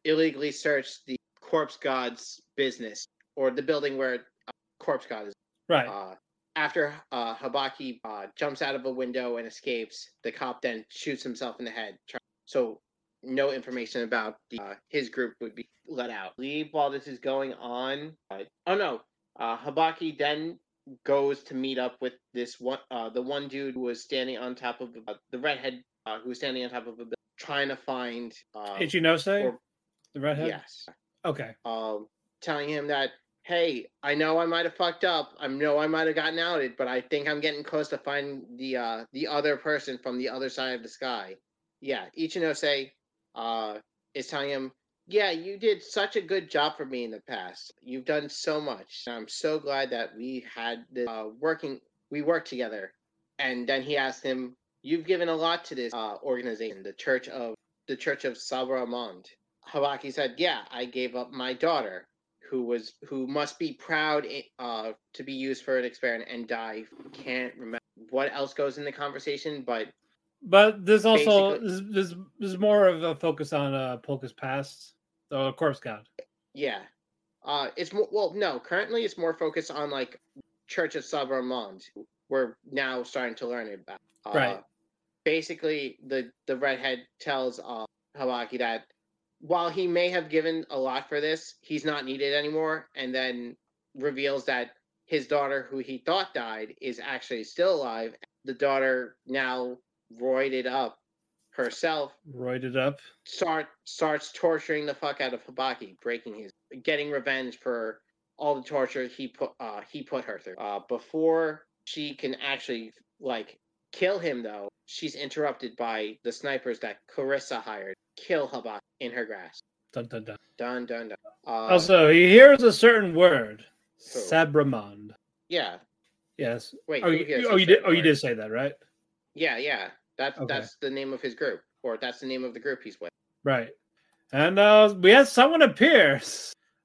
illegally search the corpse god's business or the building where uh, corpse god is. Right. Uh, after uh, Habaki uh, jumps out of a window and escapes, the cop then shoots himself in the head. So no information about the, uh, his group would be let out. Leave while this is going on. Uh, oh no, uh, Habaki then goes to meet up with this one, uh, the one dude who was standing on top of uh, the redhead, uh, who was standing on top of a building, trying to find. Uh, Ichinose, or- the redhead. yes, Okay. um, telling him that, hey, I know I might have fucked up. I know I might have gotten outed, but I think I'm getting close to finding the uh, the other person from the other side of the sky. Yeah, Ichinose uh, is telling him, yeah, you did such a good job for me in the past. You've done so much. I'm so glad that we had the uh, working. We worked together. And then he asked him, "You've given a lot to this uh, organization, the Church of the Church of Sabramond." Habaki said, "Yeah, I gave up my daughter, who was who must be proud i- uh, to be used for an experiment and die. Can't remember what else goes in the conversation, but But there's also there's, there's there's more of a focus on uh Polka's past, the corpse god. yeah, uh, it's more well. No, currently it's more focused on like Church of Sabramond. We're now starting to learn about. Uh, Right. Basically, the the redhead tells uh, Habaki that while he may have given a lot for this, he's not needed anymore, and then reveals that his daughter, who he thought died, is actually still alive. The daughter now roided up herself Roided up. start starts torturing the fuck out of Habaki, breaking his getting revenge for all the torture he put uh he put her through. Uh before she can actually like kill him though, she's interrupted by the snipers that Clarissa hired kill Habaki in her grasp. Dun dun dun. Dun dun dun. Uh, also, he hears a certain word. Who? Sabramond. yeah. Yes. Wait. Oh, you, oh, you did. certain Oh, you did say that, right? Yeah, yeah. That's Okay. that's the name of his group, or that's the name of the group he's with. Right. And uh we had someone appear.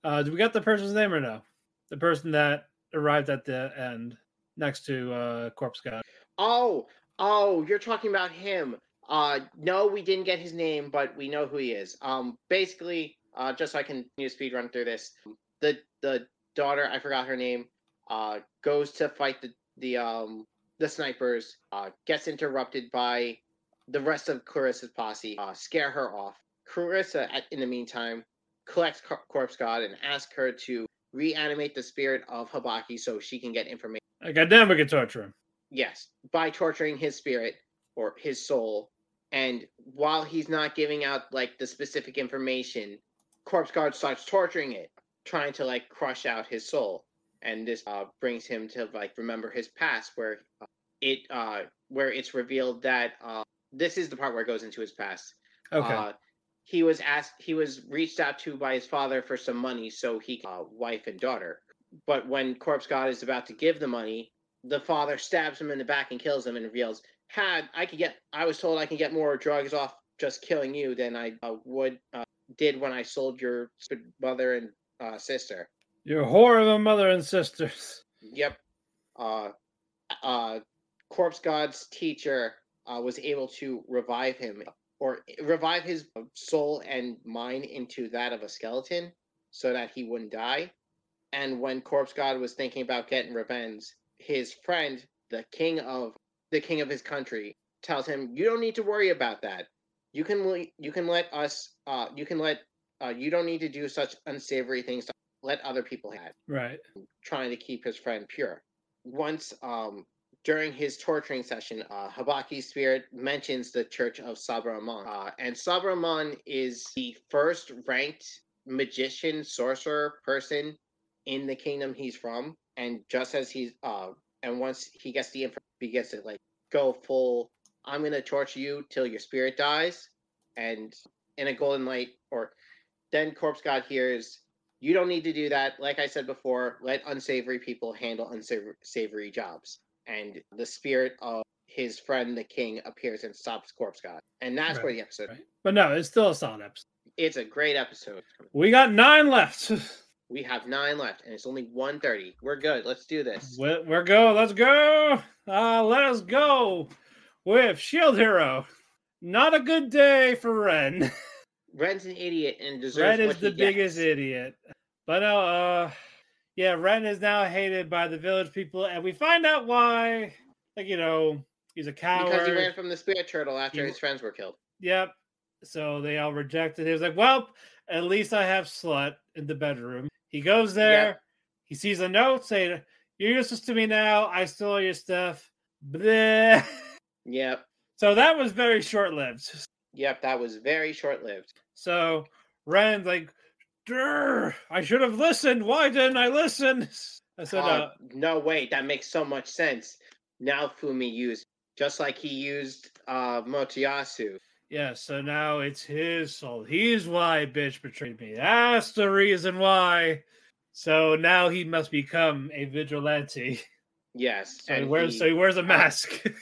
Uh, do we got the person's name or no? The person that arrived at the end next to uh Corpse God. Oh, oh, you're talking about him. Uh, no, we didn't get his name, but we know who he is. Um, basically, uh, just so I can to speed run through this, the the daughter, I forgot her name, uh, goes to fight the the um the snipers. Uh, gets interrupted by the rest of Clarissa's posse. Uh, scare her off. Clarissa, at, in the meantime, collects Cor- Corpse God and asks her to reanimate the spirit of Habaki so she can get information. Goddamn, we can torture him. Yes, by torturing his spirit or his soul. And while he's not giving out like the specific information, Corpse God starts torturing it, trying to like crush out his soul. And this uh, brings him to like remember his past, where uh, it uh, where it's revealed that uh, this is the part where it goes into his past. Okay. Uh, he was asked he was reached out to by his father for some money so he uh, wife and daughter but when corpse god is about to give the money the father stabs him in the back and kills him and reveals had i could get i was told i can get more drugs off just killing you than i uh, would uh, did when i sold your mother and uh, sister Your whore of a mother and sisters. Yep. Uh, uh, Corpse God's teacher uh, was able to revive him or revive his soul and mind into that of a skeleton so that he wouldn't die. And when Corpse God was thinking about getting revenge, his friend, the king of the king of his country, tells him, "You don't need to worry about that. You can you can let us uh, you can let uh, you don't need to do such unsavory things to let other people have." Right. trying to keep his friend pure. Once, um, during his torturing session, uh, Habaki's spirit mentions the Church of Sabraman, uh, and Sabraman is the first ranked magician, sorcerer person in the kingdom he's from. And just as he's, uh, and once he gets the info, he gets to like go full. I'm gonna torture you till your spirit dies, and in a golden light, or then Corpse God hears you don't need to do that. Like I said before, let unsavory people handle unsavory jobs. And the spirit of his friend, the king, appears and stops Corpse God. And that's where the episode. Right. But no, it's still a solid episode. It's a great episode. We got nine left. *laughs* We have nine left, and it's only 1.30. We're good. Let's do this. We're, we're go. Let's go. Uh, let us go with Shield Hero. Not a good day for Ren. *laughs* Ren's an idiot and deserves Ren is the he biggest gets. idiot. But no, uh, yeah, Ren is now hated by the village people, and we find out why. Like you know, he's a coward. Because he ran from the spirit turtle after He- his friends were killed. Yep. So they all rejected. He was like, "Well, at least I have slut in the bedroom." He goes there. He sees a note saying, "You're useless to me now. I stole your stuff." Bleh. *laughs* Yep. So that was very short-lived. Yep. That was very short lived. So Ren's like, "Durr, I should have listened. Why didn't I listen?" *laughs* I said, uh, no, wait. That makes so much sense. Naofumi used, just like he used uh, Motoyasu. "Yeah." So now it's his fault. He's why bitch betrayed me. That's the reason why. So now he must become a vigilante. Yes. So he and wears he- so he wears a mask. *laughs*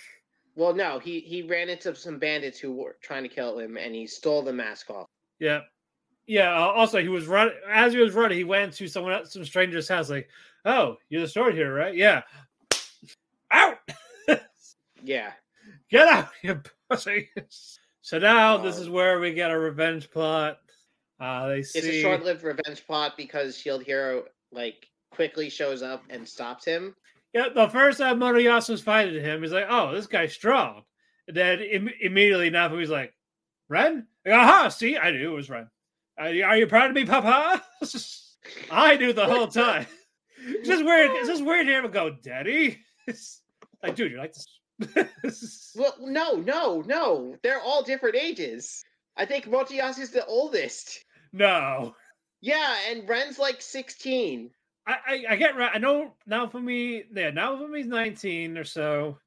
Well, no, he he ran into some bandits who were trying to kill him, and he stole the mask off. Yeah, yeah. Uh, also, he was running as he was running. He went to someone else, some stranger's house. Like, oh, you're the sword here, right? Yeah. Out! *laughs* Yeah, Get out, *laughs* you pussy! So now this Oh. is where we get a revenge plot. Uh, they see... it's a short-lived revenge plot because Shield Hero like quickly shows up and stops him. Yeah, the first time Motoyasu's fighting him, he's like, "Oh, this guy's strong." And then Im- immediately Naofumi's like, "Ren, aha! See, I knew it was Ren. Uh, are you, are you proud of me, Papa?" *laughs* I knew the whole time. It's *laughs* just weird. It's just weird to hear him go, "Daddy." It's *laughs* like, dude, you're like this. Well, no, no, no. They're all different ages. I think Motoyasu's the oldest. no, Yeah, and Ren's like sixteen. I, I I get right. I know Naofumi, yeah, Naofumi's 19 or so.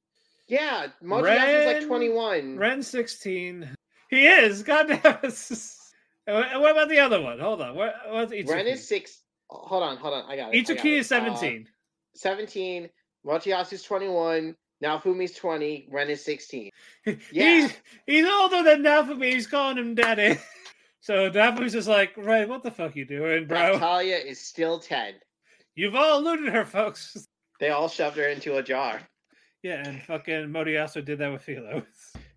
Yeah, Motoyasu's like twenty-one. Ren's 16. He is. God damn *laughs* what- about the other one? Hold on. What, what's Itsuki? Ren is six. Hold on, hold on. I got it. I got Itsuki it. is Uh, 17. 17. Motoyasu's 21. Naofumi's 20. Ren is 16. *laughs* yeah. He's he's older than Naofumi. He's calling him daddy. *laughs* So Naofumi's just like, right, what the fuck you doing, bro? Natalia is still 10. You've all eluded her, folks. They all shoved her into a jar. Yeah, and fucking Motoyasu did that with Philo.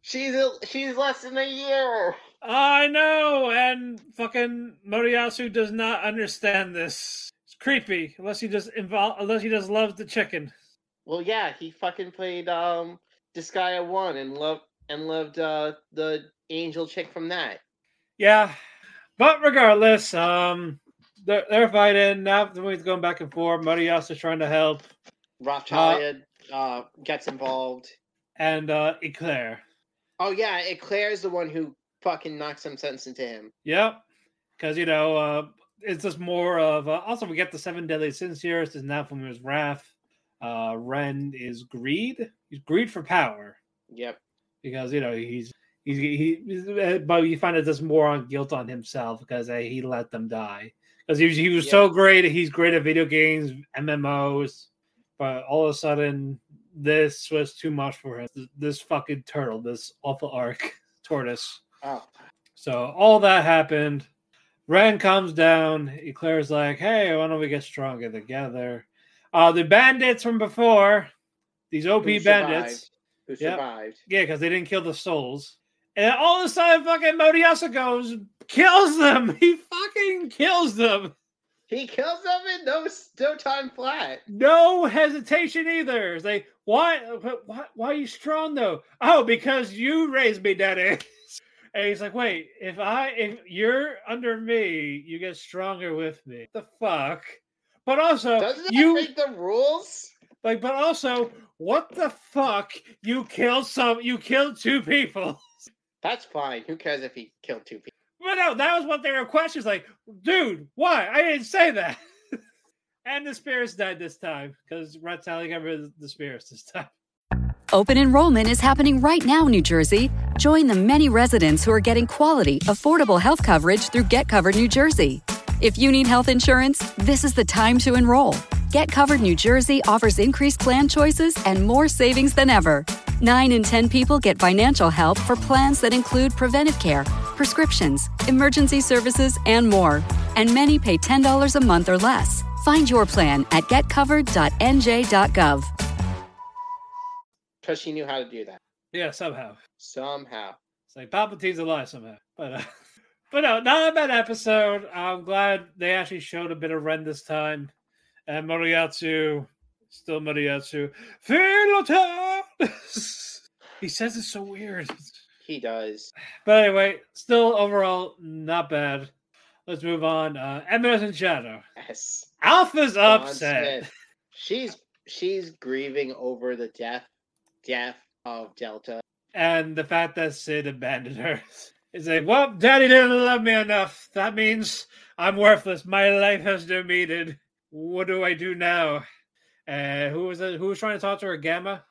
She's a, she's less than a year. I know, and fucking Motoyasu does not understand this. It's creepy, unless he just involve, unless he just loves the chicken. Well, yeah, he fucking played um Disgaea 1 and loved and loved uh the angel chick from that. Yeah, but regardless, um, they're, they're fighting now. The movie's going back and forth. Motoyasu trying to help, Rothschild uh gets involved. and uh Eclair. Oh yeah, Eclair is the one who fucking knocks some sense into him. Yep, because you know, uh, it's just more of. Uh, also, we get the seven deadly sins here. This is now from his wrath. Uh, Ren is greed. He's greed for power. Yep. because you know he's He's he, he's- but you find out there's more on guilt on himself because uh, he let them die. Because he was he was so great. He's great at video games, MMOs, but all of a sudden this was too much for him. This, fucking turtle, this awful arc *laughs* tortoise. Oh, So all that happened. Ren comes down. Eclair's like, "Hey, why don't we get stronger together?" Uh, the bandits from before, these OP who bandits? Who Yep. survived? yeah, because they didn't kill the souls. And all of a sudden, fucking Motoyasu goes, kills them. *laughs* He fucking kills them. He kills them in no no time flat. No hesitation either. It's like, why, why, why are you strong though? Oh, because you raised me, Daddy. *laughs* And he's like, wait, if I, if you're under me, you get stronger with me. The fuck. But also, Doesn't you make the rules? like, but also, what the fuck? You killed some. You killed two people. *laughs* That's fine. Who cares if he killed two people? But no, that was what they were questions. Like, dude, why? I didn't say that. And the spirits died this time because Reptile got rid of the spirits this time. Open enrollment is happening right now, New Jersey. Join the many residents who are getting quality, affordable health coverage through Get Covered New Jersey. If you need health insurance, this is the time to enroll. Get Covered New Jersey offers increased plan choices and more savings than ever. 9 in 10 people get financial help for plans that include preventive care, prescriptions, emergency services, and more. And many pay $10 a month or less. Find your plan at getcovered.nj.gov. Because she knew how to do that Yeah, somehow. somehow. It's like Palpatine's alive somehow. But uh, *laughs* but no, not a bad episode. I'm glad they actually showed a bit of Ren this time. And Motoyasu, still Motoyasu. *laughs* Philota! he says it's so weird. He does. But anyway, still overall not bad. Let's move on. Uh Eminence and Shadow. Yes. Alpha's upset. Smith. She's she's grieving over the death death of Delta. and the fact that Sid abandoned her. It's like, well, Daddy didn't love me enough. That means I'm worthless. My life has no meaning. What do I do now? Uh, who was it? Who was trying to talk to her? Gamma.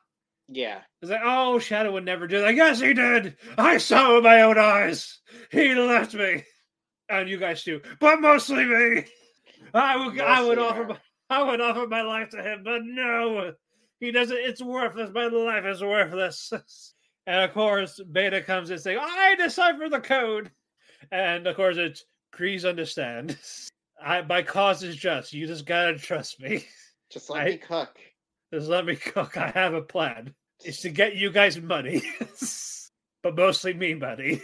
Yeah. It's like, oh, Shadow would never do that. Yes, he did. I saw it with my own eyes. He left me, and you guys too, but mostly me. *laughs* I would, I would offer, my, I would offer my life to him, but no, he doesn't. It's worthless. My life is worthless. *laughs* And of course, Beta comes and saying, "I decipher the code," and of course, it's Kreese understand. *laughs* I my cause is just. You just gotta trust me. *laughs* Just let I- me cook. Just let me cook. I have a plan. It's to get you guys money, but mostly me money.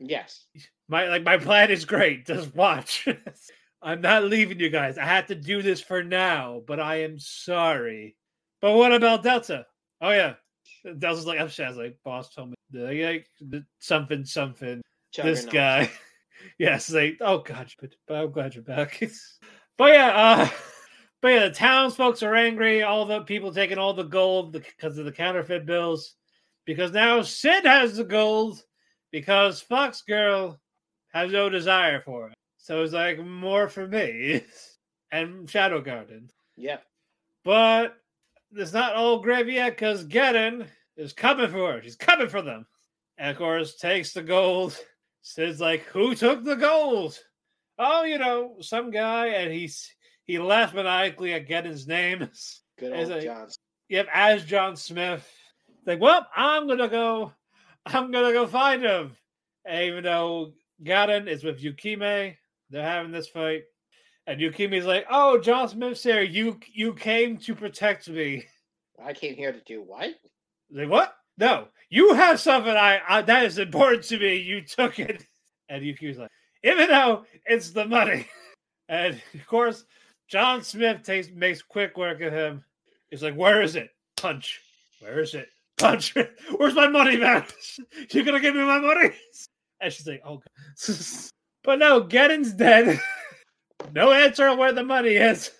Yes. My like my plan is great. Just watch. I'm not leaving you guys. I had to do this for now, but I am sorry. But what about Delta? Oh yeah, Delta's like I'm. Like boss told me like, something something. This guy. *laughs* yes, like oh god, but, but I'm glad you're back. *laughs* but yeah, uh *laughs* but yeah, the townsfolk are angry. All the people taking all the gold because of the counterfeit bills. Because now Sid has the gold because Fox Girl has no desire for it. So it's like more for me *laughs* and Shadow Garden. Yeah. But it's not all gravy yet because Geddon is coming for her. She's coming for them. And of course, takes the gold. Says like, Who took the gold? Oh, you know, some guy. And he's he laughed maniacally at Geddon's name. Good old it- John. Yep, as John Smith. Like, well, I'm gonna go, I'm gonna go find him. And even though Gaddon is with Yukime, they're having this fight. And Yukime's like, Oh, John Smith's here. You you came to protect me. I came here to do what? Like, what? No, you have something I, I that is important to me. You took it. And Yukime's like, even though it's the money. *laughs* And of course, John Smith takes makes quick work of him. He's like, Where is it? Punch. Where is it? Punch. *laughs* Where's my money, man? *laughs* You gonna give me my money? And she's like, Oh god. But no, Geddon's dead. *laughs* no answer on where the money is.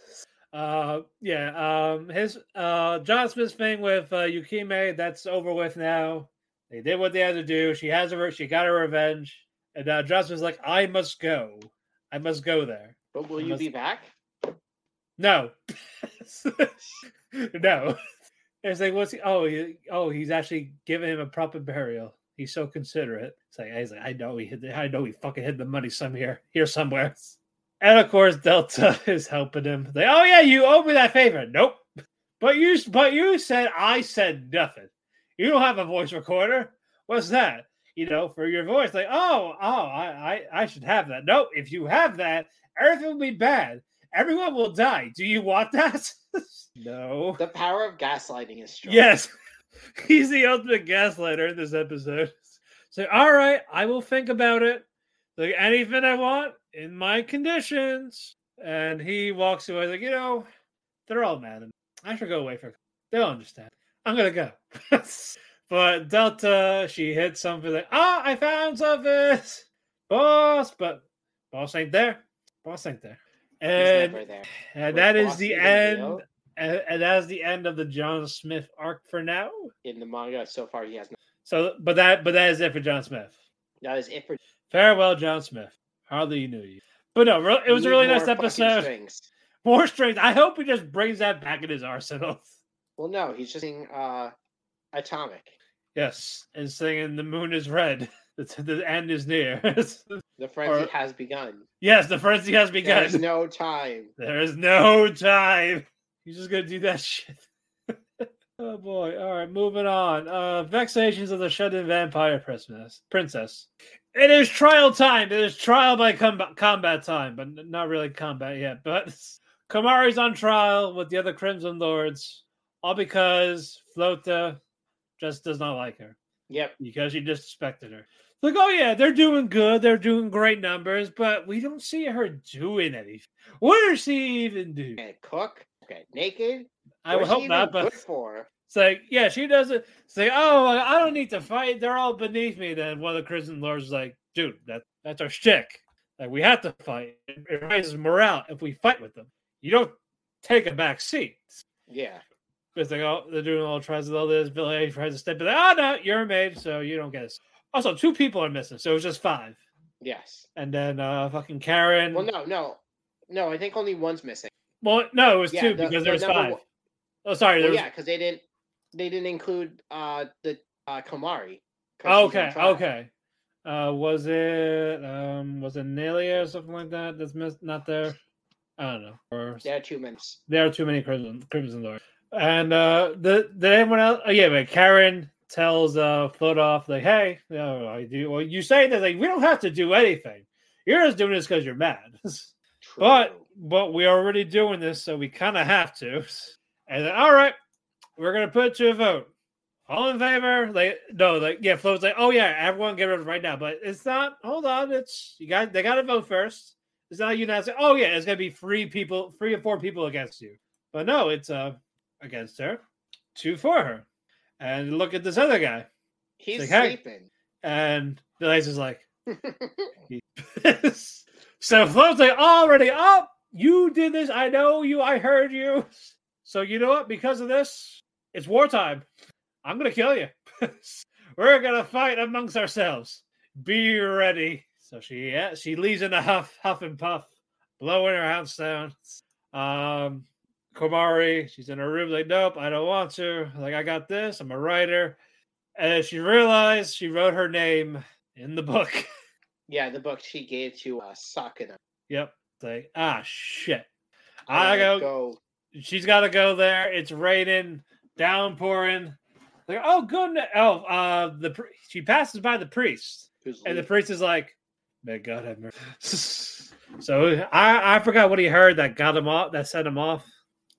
Uh yeah, um his uh John Smith's thing with uh Yukime, that's over with now. They did what they had to do. She has her she got her revenge. And now John Smith's like, I must go. I must go there. But will you Unless- be back? No. *laughs* no. *laughs* It's like, what's he? Oh, he, oh, he's actually giving him a proper burial. He's so considerate. It's like he's like, I know he hid. The, I know he fucking hid the money somewhere, here, here somewhere. And of course, Delta *laughs* is helping him. Like, oh yeah, you owe me that favor. Nope. But you, but you said I said nothing. You don't have a voice recorder. What's that? You know, for your voice. Like, oh, oh, I, I, I should have that. Nope. If you have that, everything will be bad. Everyone will die. Do you want that? *laughs* no. The power of gaslighting is strong. Yes. *laughs* He's the ultimate gaslighter in this episode. *laughs* So, all right, I will think about it. Like anything I want in my conditions. And he walks away like, you know, they're all mad at me. I should go away for a. they'll understand. I'm gonna go. *laughs* but Delta, she hit something like, ah, I found something. Boss, but boss ain't there. Boss ain't there. And there. and that is the end. And, and that is the end of the John Smith arc for now. in the manga so far. He has no. So, but that, but that is it for John Smith. That is it for. Farewell, John Smith. Hardly knew you, but no, it was a really nice episode. strings. More strength. I hope he just brings that back in his arsenal. Well, no, he's just saying uh, atomic. Yes, and singing "The Moon is Red." *laughs* The, the end is near. *laughs* The frenzy Or- has begun. yes, the frenzy has begun. There's no time. There is no time. He's just gonna do that *laughs* shit. oh boy. All right, moving on. Uh Vexations of the Shut-In Vampire Princess. Princess. It is trial time. It is trial by com- combat time, but not really combat yet. But *laughs* Komari's on trial with the other Crimson Lords, all because Flote just does not like her Yep. because she disrespected her. Like, oh yeah, they're doing good, they're doing great numbers, but we don't see her doing anything. What does she even do? And cook. Get naked. I would hope not, but for. it's like, yeah, she doesn't say, oh, I don't need to fight. They're all beneath me. Then one of the Crimson Lords is like, dude, that that's our shtick. Like we have to fight. It, raises morale if we fight with them. You don't take a back seat. Yeah. Because they all they're doing all tries with all this. Billy tries to step in. Like, oh no, you're a maid, so you don't get it. Also, two people are missing, so it was just five. Yes. And then uh fucking Karen. Well, no, no, no. I think only one's missing. Well, no, it was Yeah, two the- because the there was five. one- Oh, sorry, there Well, was. yeah, because they didn't. They didn't include uh the uh Komari. 'cause she's on okay, okay. Uh, was it um was it Nelia or something like that? That's missed, not there. I don't know. Or There are two minutes. there are too many Crimson Crimson Lord. And uh, the did anyone else? Oh yeah, but Karen tells uh Float off like, hey, no, I do. Well, you say that like we don't have to do anything. You're just doing this because you're mad. *laughs* True. but we're already doing this, so we kind of have to. And then, all right, we're gonna put it to a vote. All in favor? Like no, like yeah, Flo's like, oh yeah, everyone get rid of it right now. But it's not. Hold on, it's you got they got to vote first. It's not you not say, oh yeah, it's gonna be three people, three or four people against you. But no, it's uh against her, two for her. And look at this other guy. He's like, hey. sleeping. And the laser's like, *laughs* *laughs* so Flo's like, already up. You did this. I know you. I heard you. So you know what? Because of this, it's wartime. I'm gonna kill you. *laughs* We're gonna fight amongst ourselves. Be ready. So she yeah, she leaves in a huff, huff and puff, blowing her house down. Um, Komari, she's in her room, like, nope, I don't want to. Like, I got this. I'm a writer. And she realized she wrote her name in the book. *laughs* yeah, the book she gave to uh, Sakuna. yep. Like, ah, shit. I go, go. she's got to go there. It's raining, downpouring. Like, oh, goodness. Oh, uh, the pri- she passes by the priest, Who's and the priest is like, may God have mercy. *laughs* so I, I forgot what he heard that got him off, that set him off.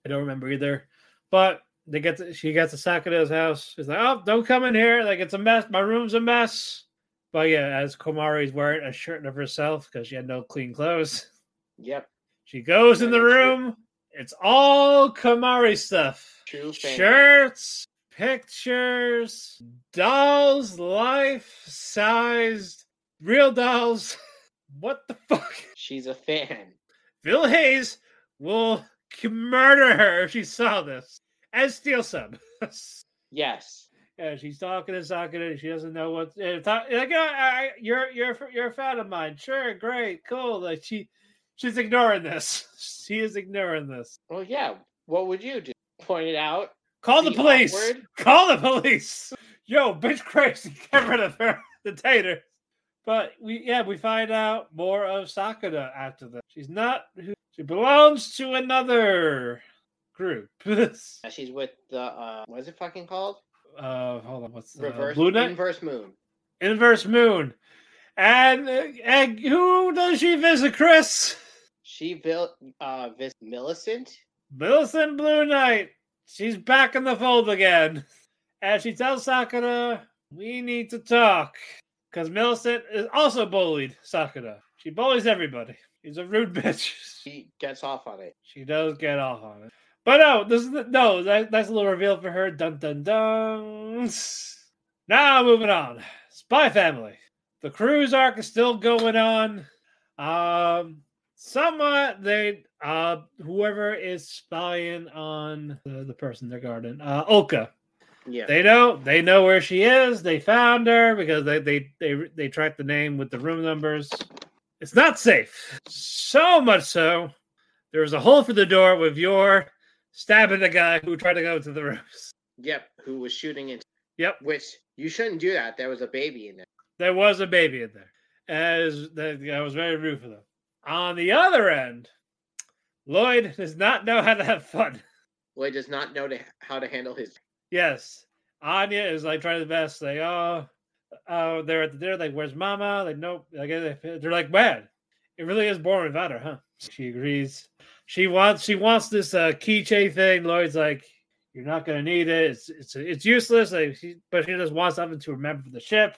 I don't remember either. But they get to, she gets to Sakado's house. She's like, oh, don't come in here. Like, it's a mess. My room's a mess. But yeah, as Komari's wearing a shirt of herself because she had no clean clothes. *laughs* Yep. She goes in the room. It's all Komari stuff. True fan. Shirts, pictures, dolls, life sized, real dolls. *laughs* What the fuck? She's a fan. Phil Hayes will murder her if she saw this and steal some. Yes. yeah, she's talking and talking and she doesn't know what. talk- Like, I, I, you're you're you're a fan of mine. Sure, great, cool. Like she, she's ignoring this. *laughs* She is ignoring this. Well, yeah. What would you do? Point it out. Call the police. awkward? *laughs* Call the police. yo, bitch crazy, *laughs* get rid of her, the tater. But we, yeah, we find out more of Sakuna after that. She's not who she belongs to another group. uh, Uh, She's with the uh, what is it fucking called? Uh hold on, what's the Reverse Blue Knight? inverse moon. Inverse Moon. And, uh, and who does she visit, Chris? She built uh Vis Millicent. Millicent Bluenight. She's back in the fold again. And she tells Sakuna, we need to talk. Because Millicent is also bullied Sakuna. She bullies everybody. She's a rude bitch. She gets off on it. She does get off on it. But no, this is the, no, that, that's a little reveal for her. Dun dun dun. Now moving on. Spy Family. The cruise arc is still going on. Um somewhat they uh whoever is spying on the, the person they're guarding, uh Olka. Yeah. They know they know where she is. They found her because they they they they tracked the name with the room numbers. It's not safe. So much so, there was a hole for the door with your stabbing the guy who tried to go to the rooms. Yep. Who was shooting into? Yep, Which you shouldn't do that. There was a baby in there. there was a baby in there. As that I was very rude for them. On the other end, Loid does not know how to have fun. Loid does not know to, how to handle his. Yes. Anya is like trying the best. Like, oh, oh, they're at the dinner. Like, where's Mama? Like, nope. Like, they're like, man, it really is boring without her, huh? She agrees. She wants she wants this uh, keychain thing. Loid's like, you're not gonna need it. It's it's it's useless. Like, she, but she just wants something to remember for the ship.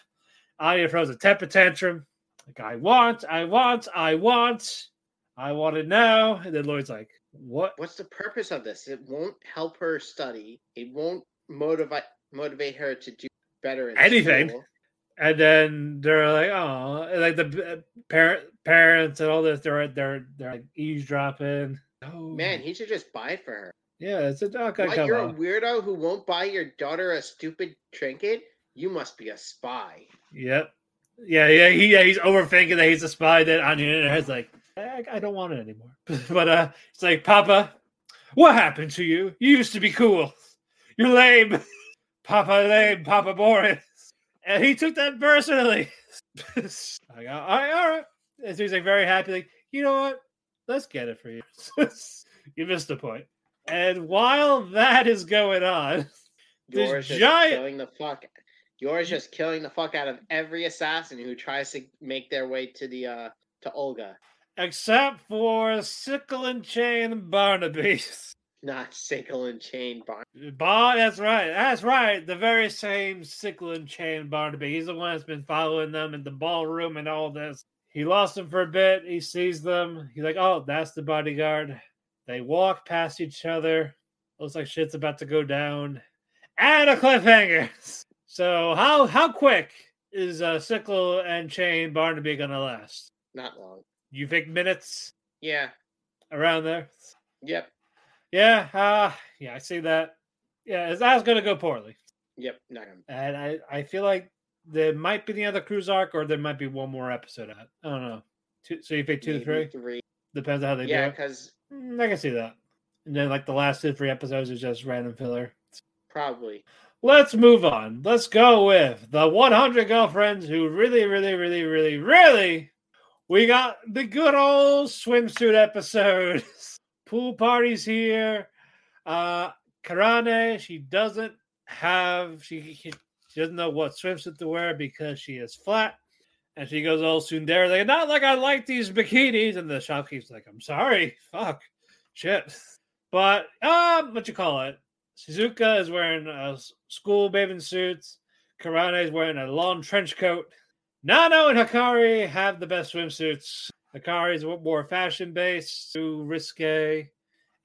Anya throws a temper tantrum. Like, I want, I want, I want, I want it now. And then Loid's like, what? What's the purpose of this? It won't help her study. It won't motivate motivate her to do better in Anything. school. and then they're like, oh, like the uh, parent parents and all this. They're they're they're like eavesdropping. Oh Man, he should just buy it for her. yeah, it's a oh, dog. What, come you're a weirdo who won't buy your daughter a stupid trinket? You must be a spy. Yep. Yeah, yeah, he, yeah. He's overthinking that he's a spy. That on the internet, like, I, I don't want it anymore. *laughs* but uh, it's like, Papa, what happened to you? You used to be cool. You're lame, *laughs* Papa lame, Papa boring. And he took that personally. *laughs* I go, all right, all right. And so he's like very happy, like, you know what? Let's get it for you. you missed the point. And while that is going on, This Yor's just giant- the fuck. Yor's just killing the fuck out of every assassin who tries to make their way to the uh to Olga. except for Sickle and Chain Barnaby. *laughs* Not sickle and chain bar. Bar, that's right. That's right. The very same Sickle and Chain Barnaby. He's the one that's been following them in the ballroom and all this. He lost them for a bit. He sees them. He's like, oh, that's the bodyguard. They walk past each other. Looks like shit's about to go down. And a cliffhanger. *laughs* So how how quick is uh, Sickle and Chain Barnaby gonna last? Not long. You think minutes Yeah. around there? Yep. Yeah, uh, yeah, I see that. Yeah, that's going to go poorly, Yep. Not gonna. and I, I feel like there might be the other cruise arc, or there might be one more episode out. I don't know. Two, so you think two to three? Three. Depends on how they Yeah, do it. because Mm, I can see that. And then like the last two, three episodes is just random filler. probably. Let's move on. Let's go with the 100 girlfriends who really, really, really, really, really. We got the good old swimsuit episode. *laughs* Pool parties here. Uh, Karane, she doesn't have she, she doesn't know what swimsuit to wear because she is flat. And she goes all tsundere, like, not like I like these bikinis. And the shopkeeper's like, I'm sorry, fuck, shit. But um, what you call it? Shizuka is wearing a school bathing suits. Karane is wearing a long trench coat. Nano and Hikari have the best swimsuits. Hikari is more fashion based, too risque,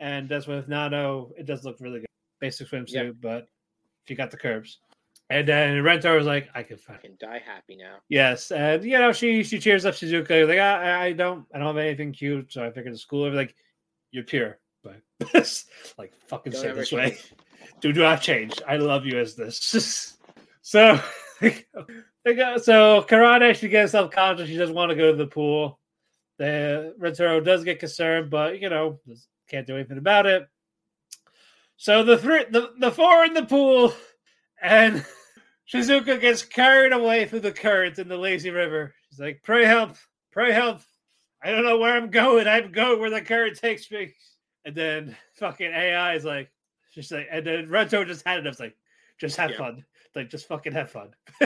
and that's with Nano. It does look really good. Basic swimsuit, Yep. but she got the curves. And then Rento was like, "I can can die happy now. Yes, and you know she she cheers up Shizuka. Like I, I don't I don't have anything cute, so I figured the school. Like you're pure, but *laughs* like fucking Don't say this way. change. Do not change. I love you as this. *laughs* so. *laughs* So Karane she gets self conscious. She doesn't want to go to the pool. The Rentaro does get concerned, but you know can't do anything about it. So the three, the, the four in the pool, and *laughs* Shizuka gets carried away through the current in the lazy river. She's like, "Pray help! Pray help! I don't know where I'm going. I'm going where the current takes me." And then fucking AI is like, she's like, and then Rento just had it. I was like, just have Yeah. fun. Like, just fucking have fun. *laughs*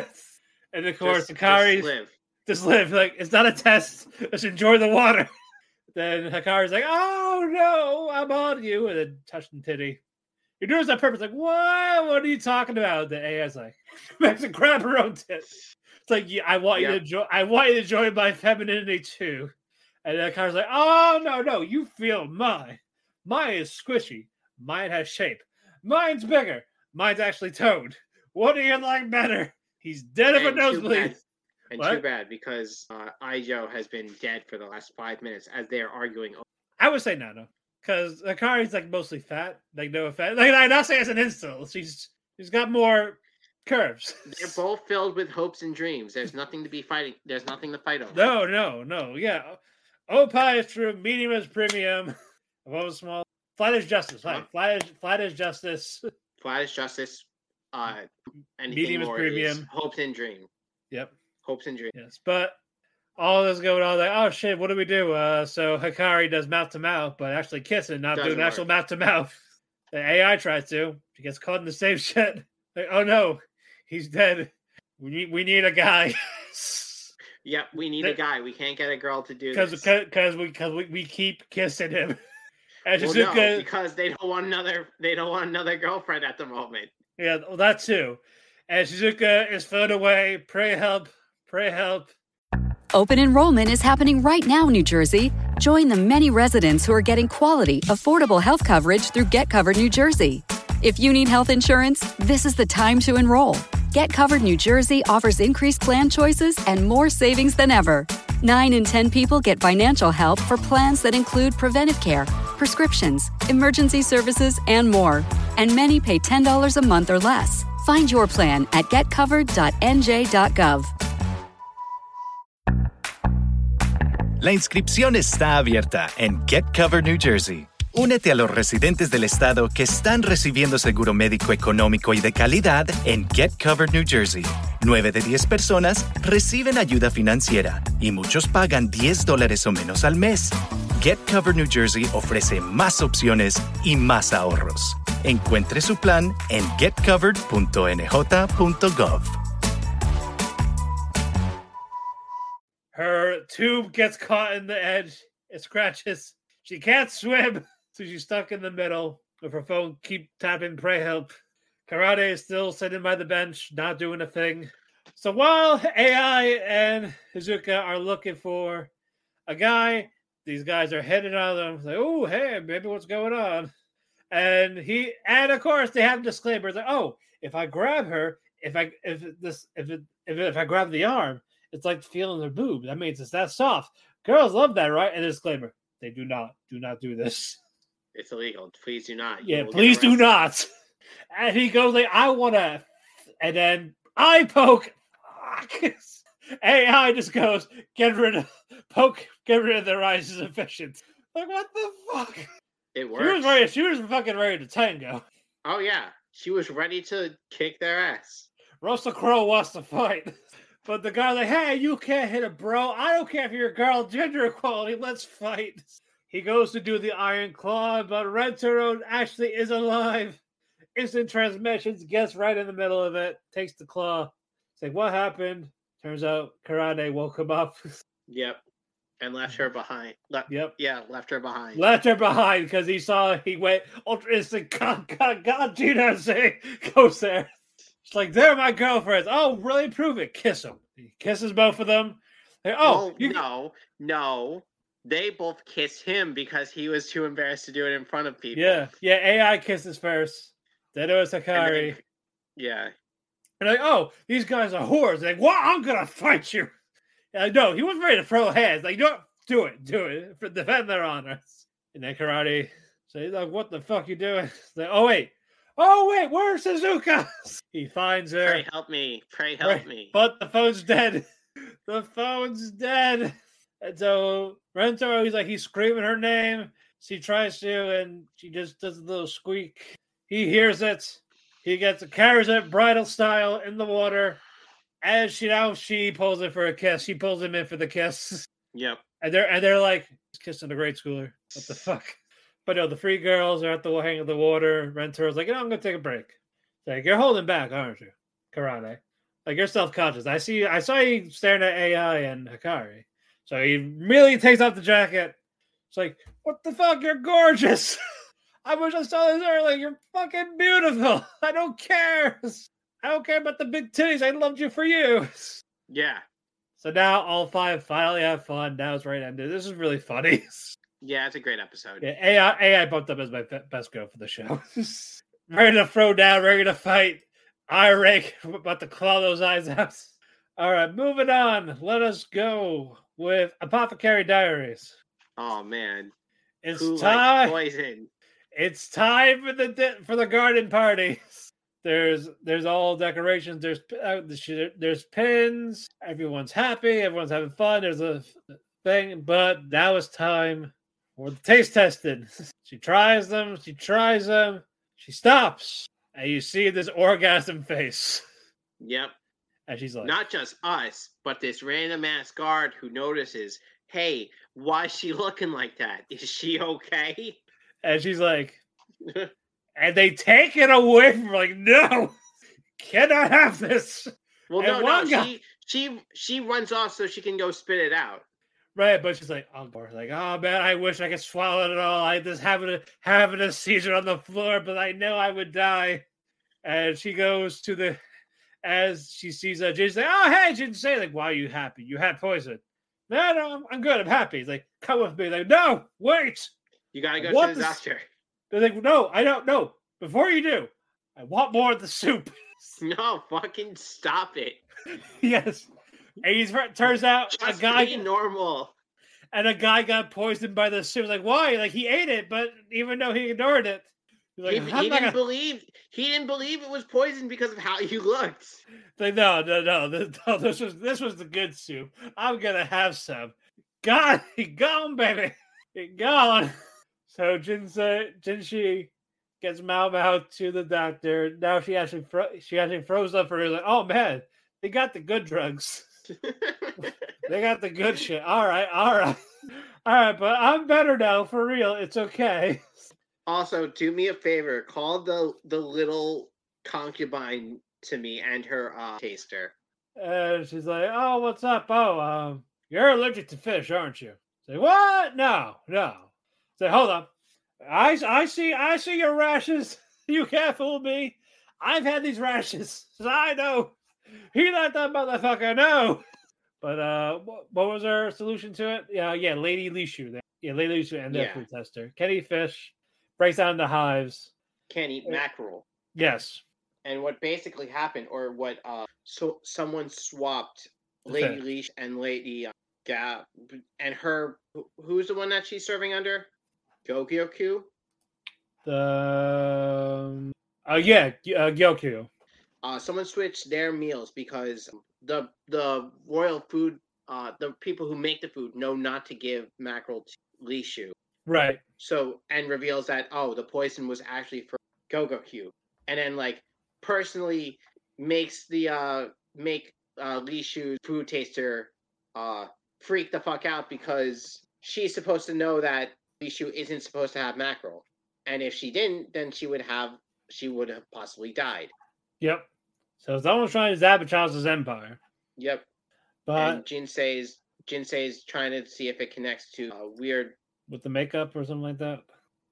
and of course, Just- Hikari just live. just live. Like it's not a test. Just enjoy the water. *laughs* Then Hikari's like, "Oh no, I'm on you," and then touching titty. You're doing this on purpose. Like, what? What are you talking about? The AI's like, *laughs* makes her grab her own tit. It's like, yeah, I want you to enjoy. I want you to enjoy my femininity too. And then Hikari's like, "Oh no, no, you feel mine. Mine is squishy. Mine has shape. Mine's bigger. Mine's actually toned. *laughs* What do you like better?" He's dead of a nosebleed. *laughs* And What? too bad because uh, Aijo has been dead for the last five minutes as they are arguing. I would say no, no, because Akari's like mostly fat. Like no offense, like I'm not saying it's an insult. She's she's got more curves. They're both filled with hopes and dreams. There's nothing to be fighting. There's nothing to fight over. No, no, no. Yeah, Opie is true. Medium is premium. *laughs* Above small. Flat is justice. Flat, Huh? flat is flat is justice. *laughs* Flat is justice. Uh, Medium is premium. hopes and dream. Yep. Hopes and dreams. Yes, but all this going on, like, oh shit, what do we do? Uh, so Hikari does mouth to mouth, but actually kissing, not Doesn't doing actual mouth to mouth. *laughs* The AI tries to. She gets caught in the same *laughs* shit. Like, oh no, he's dead. We need we need a guy. Yep, we need a guy. We can't get a girl to do this. because we because we, we keep kissing him. And Well, Shizuka, no, because they don't want another. They don't want another girlfriend at the moment. yeah, well, that too. And Shizuka is thrown away. Pray help. Pray help. Open enrollment is happening right now, New Jersey. Join the many residents who are getting quality, affordable health coverage through Get Covered New Jersey. If you need health insurance, this is the time to enroll. Get Covered New Jersey offers increased plan choices and more savings than ever. 9 in 10 people get financial help for plans that include preventive care, prescriptions, emergency services, and more. And many pay $10 a month or less. Find your plan at getcovered.nj.gov. La inscripción está abierta en Get Covered New Jersey. Únete a los residentes del estado que están recibiendo seguro médico económico y de calidad en Get Covered New Jersey. 9 de 10 personas reciben ayuda financiera y muchos pagan 10 dólares o menos al mes. Get Covered New Jersey ofrece más opciones y más ahorros. Encuentre su plan en getcovered.nj.gov. Her tube gets caught in the edge. It scratches. She can't swim, *laughs* so she's stuck in the middle with her phone. Keep tapping, pray help. Karane is still sitting by the bench, not doing a thing. So while AI and Shizuka are looking for a guy, these guys are heading on them. Like, oh, hey, baby, what's going on? And he, and of course, they have disclaimers like, oh, if I grab her, if I, if this, if it, if, it, if I grab the arm, it's like feeling their boob. That means it's that soft. Girls love that, right? And disclaimer: they do not. Do not do this. It's illegal. Please do not. You Yeah, please do not. And he goes like, "I want to," and then I poke. *laughs* AI just goes, "Get rid of poke. Get rid of their eyes is efficient." Like what the fuck? It She was works. ready. She was fucking ready to tango. Oh yeah, she was ready to kick their ass. Russell Crowe wants to fight. But the guy's like, hey, you can't hit a bro. I don't care if you're a girl, gender equality. Let's fight. He goes to do the Iron Claw, but Rentaro actually is alive. Instant transmissions, gets right in the middle of it, takes the claw. It's like, what happened? Turns out Karane woke him up. *laughs* Yep, and left her behind. Le- yep. Yeah, left her behind. Left her behind because he saw he went ultra instant God, God, God, Gina *laughs* say goes there. It's like they're my girlfriends. Oh, really? Prove it. Kiss them. He kisses both of them. Like, oh, oh you, no, no. They both kiss him because he was too embarrassed to do it in front of people. yeah, yeah. AI kisses first. Then it was Sakari. then- yeah, And like, oh, these guys are whores. Like, what? I'm gonna fight you. Like, no, he wasn't ready to throw hands. Like, no, do it, do it. For *laughs* defend their honor. And then Karane. So he's like, what the fuck you doing? *laughs* Like, oh wait. Oh wait, where's Shizuka? *laughs* He finds her. pray help me, pray help Right, me. But the phone's dead. The phone's dead. And so Rento, he's like, he's screaming her name. She tries to, and she just does a little squeak. He hears it. He gets carries it bridal style in the water. As she now she pulls it for a kiss. She pulls him in for the kiss. *laughs* Yep. And they're and they're like kissing a grade schooler. What the fuck? *laughs* But no, the three girls are at the hang of the water. Rentor's like, you know, I'm gonna take a break. It's like you're holding back, aren't you, Karane? Like you're self-conscious. I see. I saw you staring at AI and Hikari. So he immediately takes off the jacket. It's like, what the fuck? You're gorgeous. *laughs* I wish I saw this earlier. You're fucking beautiful. *laughs* I don't care. I don't care about the big titties. I loved you for you. Yeah. So now all five finally have fun. Now it's right ended. This is really funny. *laughs* Yeah, it's a great episode. Yeah, AI AI bumped up as my best girl for the show. *laughs* ready to throw down, ready to fight. I rake about to claw those eyes out. All right, moving on. Let us go with Apothecary Diaries. Oh man. It's Who time. poison? It's time for the di- for the garden party. There's there's all decorations. There's uh, there's pins. Everyone's happy. Everyone's having fun. There's a thing, but now it's time for the taste testing. *laughs* She tries them. She tries them. She stops, and you see this orgasm face, Yep. and she's like, Not just us, but this random ass guard who notices, hey, why is she looking like that? Is she okay? And she's like, *laughs* and they take it away from like, no, cannot have this. Well, And no, no, guy- she she she runs off so she can go spit it out. Right, but she's like, oh, like, oh man, I wish I could swallow it all. I just having a having a seizure on the floor, but I know I would die. And she goes to the as she sees uh, Jin, she's like, oh hey, Jin say like, why are you happy? You had poison. No, no, I'm, I'm good. I'm happy. He's like, come with me. Like, no, wait. You gotta go to the the doctor. They're like, no, I don't know. Before you do, I want more of the soup. *laughs* No, fucking stop it. *laughs* yes. And he's turns out Just a guy be normal. and a guy got poisoned by the soup. Like, why? Like he ate it, but even though he ignored it, like, he, he didn't gonna-" believe he didn't believe it was poison because of how you *laughs* looked. like, no, no, no, this, no, this was this was the good soup. I'm gonna have some. God, he gone, baby, he gone. So Jinsei, Jinshi gets Mao Mao to the doctor. Now she actually fro- she actually froze up for her. Like, oh man, they got the good drugs. *laughs* They got the good shit. All right, all right, all right. But I'm better now, for real. It's okay. also, do me a favor, call the the little concubine to me and her uh, taster. And she's like, "Oh, what's up? Oh, um, you're allergic to fish, aren't you?" Say, "What? No, no." Say, "Hold on. I I see I see your rashes. *laughs* You can't fool me. I've had these rashes. *laughs* I know. He let that motherfucker know." But uh, what, what was our solution to it? Yeah, yeah, Lady Lishu. Yeah, Lady Lishu and their Yeah. food tester. Kenny Fish breaks down the hives. Can't eat Uh, mackerel. Yes, And what basically happened, or what uh, so someone swapped Lady. Leash and Lady uh, Gap, and her. Who's the one that she's serving under? Gogyoku. the um, oh yeah, uh, Gyokyo. Uh, someone switched their meals because the the royal food, uh, the people who make the food know not to give mackerel to Lishu. Right. So and reveals that oh, the poison was actually for Gogokyu, and then like personally makes the uh make uh Lishu's food taster uh freak the fuck out because she's supposed to know that Lishu isn't supposed to have mackerel, and if she didn't, then she would have she would have possibly died. Yep. So it's almost trying to sabotage his empire. Yep. But and Jinsei's Jinsei's trying to see if it connects to uh, weird, with the makeup or something like that.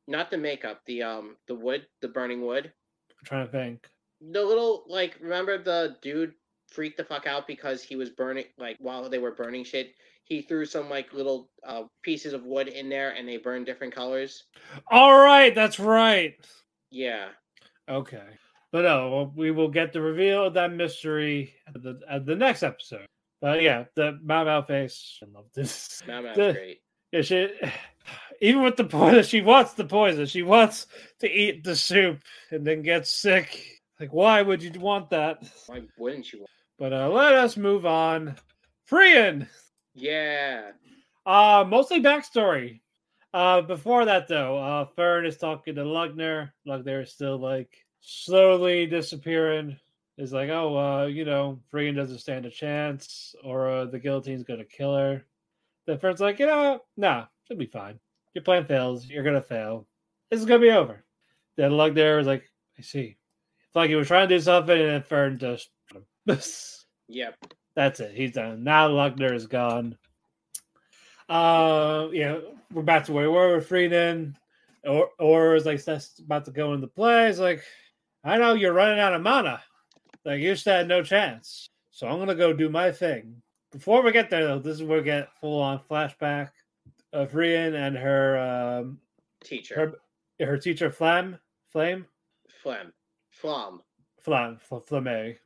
not the makeup, the um the wood, the burning wood. I'm trying to think. the little like remember the dude freaked the fuck out because he was burning like while they were burning shit he threw some like little uh pieces of wood in there and they burned different colors All right, that's right. yeah Okay. But no, we will get the reveal of that mystery at the, at the next episode. But yeah, the Mao Mao face. I love this. Mao Mao's The- great Yeah, she, even with the poison, she wants the poison. She wants to eat the soup and then get sick. Like, why would you want that? why wouldn't you want- But uh, let us move on. Frieren. Yeah Uh, mostly backstory. Uh, before that though, uh, Fern is talking to Lugner. Lugner is still like slowly disappearing. Is like, oh, uh, you know, Frieren doesn't stand a chance, or uh, the guillotine's gonna kill her. The first like, you know, nah, she'll be fine. Your plan fails, you're gonna fail. This is gonna be over. Then there was like, I see. It's like he was trying to do something, and then Fern just. Yep. That's it. He's done. Now Lugner is gone. Uh, yeah, we're back to where we were with Frieren. Or, or is like that's about to go into play. It's like, I know you're running out of mana. Like you just had no chance. So I'm gonna go do my thing. Before we get there, though, this is where we get full on flashback of Rian and her um Teacher. her her teacher Flam Flame. Flom. Flam Fl- Flame.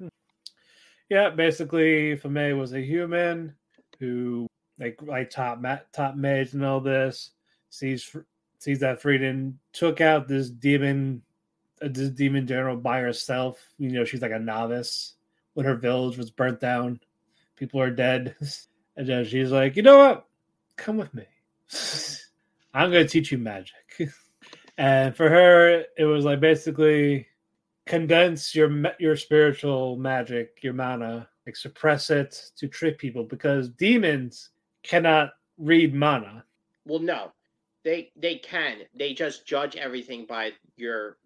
Yeah, basically, Flame was a human who like like top top mage and all this sees sees that Frieren took out this demon uh, this demon general by herself. You know, she's like a novice when her village was burnt down. People are dead, *laughs* and then she's like, you know what? Come with me. *laughs* I'm to teach you magic. *laughs* and for her, it was like basically condense your your spiritual magic, your mana, like suppress it to trick people because demons cannot read mana. Well, no. They they can. They just judge everything by your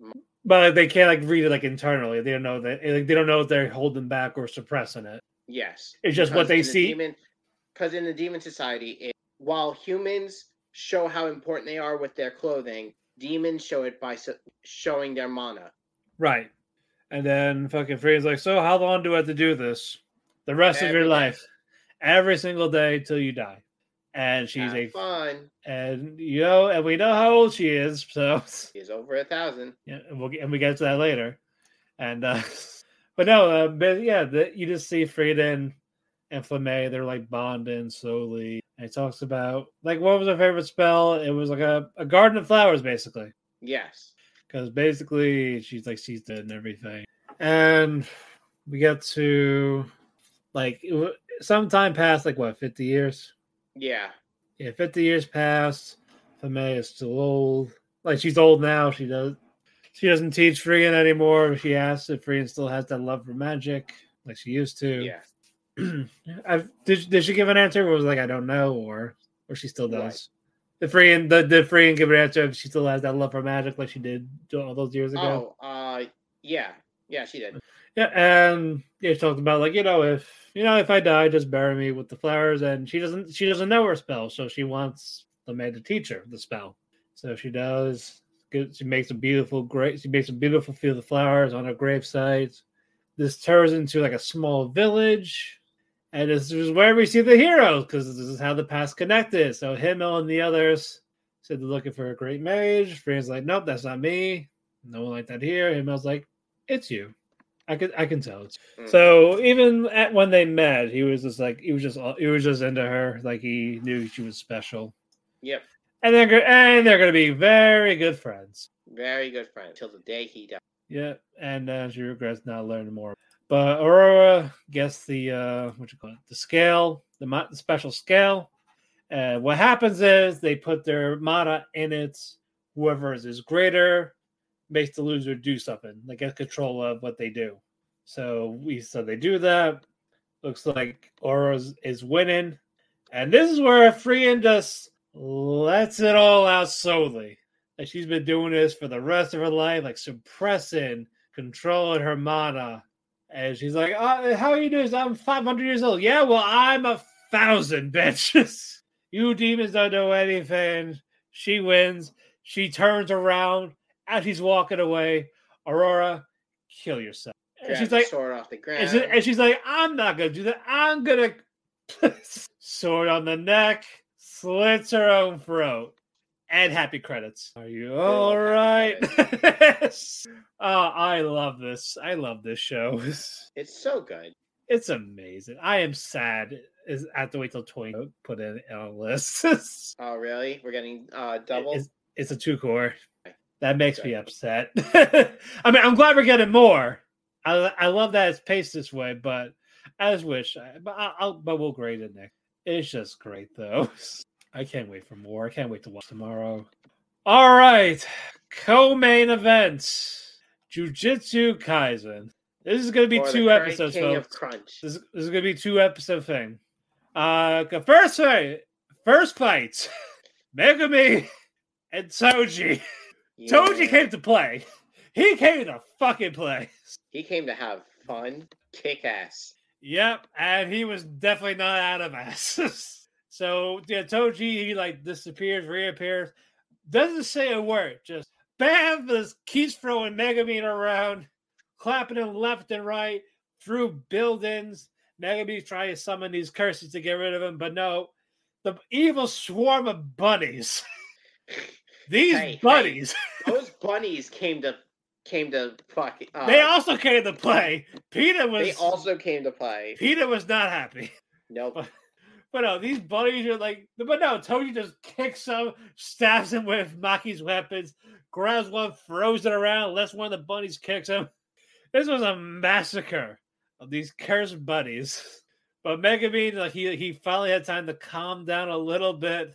But they can't like read it like internally. They don't know that eh, like, they don't know if they're holding back or suppressing it. yes. It's just what they see. Because in the demon society, it, while humans show how important they are with their clothing, demons show it by s- showing their mana. Right. And then fucking Free's like, so how long do I have to do this? The rest of Every your day. life. Every single day till you die. And she's Have a fun. and you know, and we know how old she is, *laughs* so she's over a thousand. yeah, and we'll get, and we get to that later. And uh *laughs* but no, uh, but yeah, the, you just see Frieren and Flamme, they're like bonding slowly. And he talks about like what was her favorite spell? It was like a, a garden of flowers, basically. Yes. Because basically she's like she's dead and everything. And we get to like it wa- some time past like what 50 years? Yeah. yeah 50 years past Fame is still old. Like she's old now. She does she doesn't teach Frieren anymore. She asks if Frieren still has that love for magic like she used to. Yeah. *clears throat* I've, did, did she give an answer? Or was like I don't know or or she still does The Frieren the, the Frieren give an answer if she still has that love for magic like she did all those years ago Oh, uh, yeah. Yeah, she did. Yeah, and they talked about like you know if you know if I die, just bury me with the flowers. And she doesn't she doesn't know her spell, so she wants the man to teach her the spell. So she does. Good- She makes a beautiful great. She makes a beautiful field of flowers on her gravesite. This turns into like a small village, and this is where we see the heroes because this is how the past connected. So Himmel and the others said they're looking for a great mage. Friend's like, nope, that's not me. No one like that here. Himmel's like, it's you. I can I can tell it's Mhm. so even at when they met, he was just like he was just he was just into her, like he knew she was special, Yep. and they're and they're gonna be very good friends. Very good friends till the day he died. Yeah, and uh, she regrets not learning more. But Aurora gets the uh, what you call it, the scale, the, mo- the special scale. Uh, what happens is they put their mana in it. Whoever is, greater makes the loser do something, They get control of what they do. So we so they do that. Looks like Aurora is, winning, and this is where Frieren just lets it all out slowly. Like she's been doing this for the rest of her life, like suppressing, controlling her mana. And she's like, uh, "How are you doing? I'm 500 years old. Yeah, well, I'm a thousand, *laughs* bitches. you demons don't know anything." She wins. She turns around as she's walking away. Aurora, kill yourself. And she's like, sword off the ground. and she's like, I'm not gonna do that. I'm gonna *laughs* sword on the neck, slits her own throat, and happy credits. Are you all right? *laughs* oh, I love this. I love this show. *laughs* It's so good. It's amazing. I am sad. Is I have to wait till twenty put in on a list. *laughs* Oh, really? We're getting uh double. It's, it's a two core. That makes me upset. I mean, I'm glad we're getting more. I I love that it's paced this way, but as wish. I- But I'll, I'll but we'll grade it next. It's just great though. I can't wait for more. I can't wait to watch tomorrow. All right, co-main event: Jujutsu Kaisen. This is going to be Or two episodes, folks. This is, this is going to be two episode thing. Uh, first fight, first fight, *laughs* Megumi and Toji. Toji Yeah. came to play. He came to fucking play. He came to have fun, kick ass. Yep, and he was definitely not out of ass. *laughs* so yeah, Toji he like disappears, reappears, doesn't say a word, just bam, just keeps throwing Megamine around, clapping him left and right through buildings. Megamine's trying to summon these curses to get rid of him, but no, the evil swarm of bunnies. *laughs* These Hey, hey. bunnies, Those bunnies came to came to fuck. Uh, they also came to play. Peter was they also came to play. Peter was not happy. Nope. But no, these buddies are like, but no, Toji just kicks him, stabs him with Maki's weapons, grabs one, throws it around, lets one of the bunnies kicks *laughs* him. This was a massacre of these cursed buddies. *laughs* But Megumi, like he he finally had time to calm down a little bit,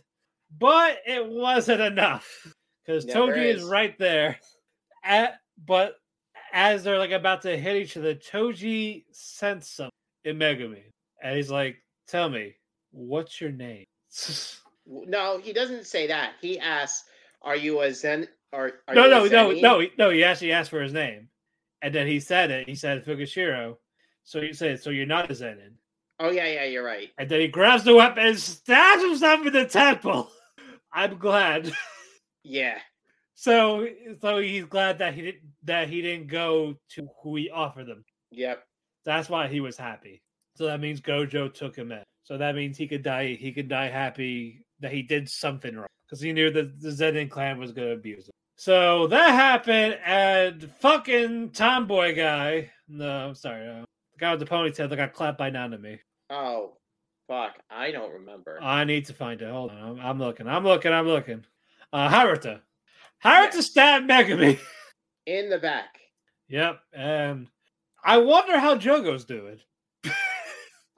but it wasn't enough because Toji is is. right there. At but as they're like about to hit each other, Toji sends something in Megumi, and he's like, "Tell me, what's your name?" *laughs* No, he doesn't say that. He asks, "Are you a Zen?" Or are no, no, no, no, he- no. He actually asked for his name, and then he said it. He said Fushiguro. So he said, "So you're not a Zenin." Oh yeah, yeah, you're right. And then he grabs the weapon and stabs himself in the temple. *laughs* I'm glad. Yeah, So, so he's glad that he didn't that he didn't go to who he offered them. yep. That's why he was happy. So that means Gojo took him in. So that means he could die. He could die happy that he did something wrong because he knew that the Zenin clan was going to abuse him. So that happened, and fucking tomboy guy. No, I'm sorry. Uh, the guy with the ponytail that got clapped by Nanami. Oh, fuck, I don't remember. I need to find it. Hold on. I'm, I'm looking. I'm looking. I'm looking. Uh, Haruta. Haruta Yes. stabbed Megumi. *laughs* In the back. yep. And I wonder how Jogo's doing.